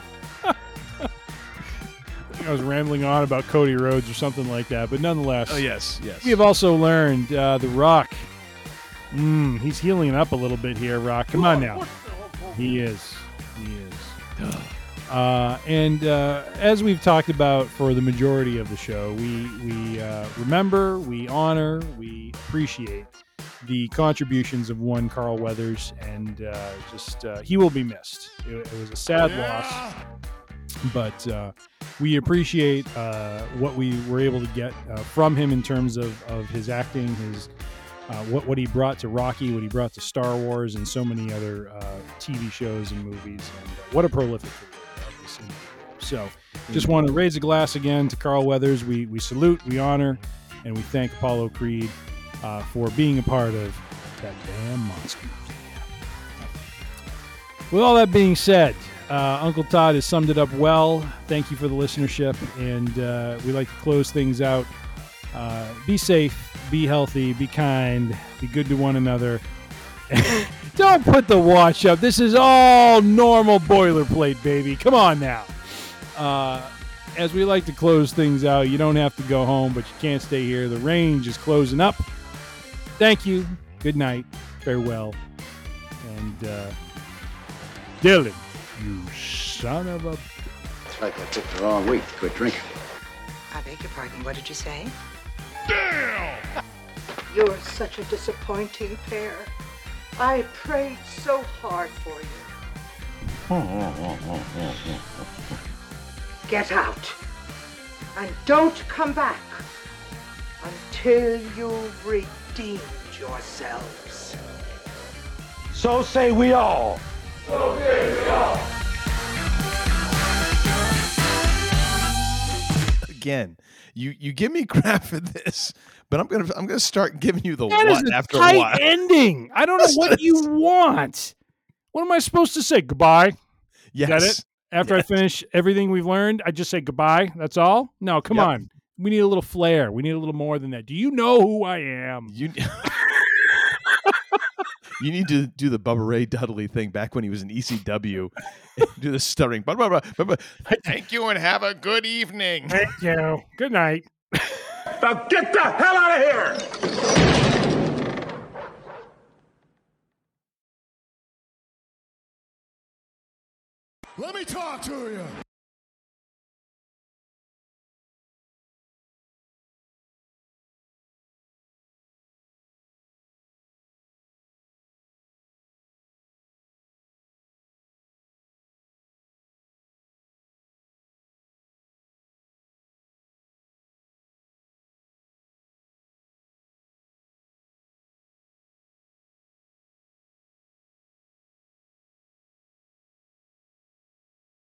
[SPEAKER 8] I was rambling on about Cody Rhodes or something like that, but nonetheless.
[SPEAKER 7] Oh yes, yes.
[SPEAKER 8] We have also learned uh, the Rock. Mm, he's healing up a little bit here, Rock. Come on now. He is. He is. Uh, and uh, as we've talked about for the majority of the show, we we uh, remember, we honor, we appreciate the contributions of one Carl Weathers, and uh, just uh, he will be missed. It, it was a sad loss, but uh, we appreciate uh, what we were able to get uh, from him in terms of, of his acting, his uh, what what he brought to Rocky, what he brought to Star Wars, and so many other uh, TV shows and movies, and uh, what a prolific career of this individual. So, just want to raise a glass again to Carl Weathers. We we salute, we honor, and we thank Apollo Creed uh, for being a part of that damn monster. With all that being said, uh, Uncle Todd has summed it up well. Thank you for the listenership, and uh, we like to close things out. Uh, be safe, be healthy, be kind, be good to one another. Don't put the watch up. This is all normal boilerplate, baby. Come on now. Uh, as we like to close things out, you don't have to go home, but you can't stay here. The range is closing up. Thank you. Good night. Farewell. And uh, Dillon, you son of a.
[SPEAKER 11] It's like I picked the wrong week to quit drinking.
[SPEAKER 12] I beg your pardon. What did you say? Damn!
[SPEAKER 13] You're such a disappointing pair. I prayed so hard for you. Get out. And don't come back until you've redeemed yourselves.
[SPEAKER 14] So say we all.
[SPEAKER 13] So say we all.
[SPEAKER 7] Again, you you give me crap for this, but I'm gonna I'm gonna start giving you the
[SPEAKER 8] That is
[SPEAKER 7] what
[SPEAKER 8] a
[SPEAKER 7] after
[SPEAKER 8] tight
[SPEAKER 7] a while.
[SPEAKER 8] ending. I don't know what you want. What am I supposed to say? Goodbye. Is that
[SPEAKER 7] Yes.
[SPEAKER 8] it? After I finish everything we've learned, I just say goodbye. That's all. No, come
[SPEAKER 7] Yep.
[SPEAKER 8] on. We need a little flair. We need a little more than that. Do you know who I am?
[SPEAKER 7] You you need to do the Bubba Ray Dudley thing back when he was in ECW. do the stuttering. Blah, blah, blah, blah, blah. Thank you and have a good evening.
[SPEAKER 8] Thank you. Good night.
[SPEAKER 14] Now get the hell out of here!
[SPEAKER 15] Let me talk to you.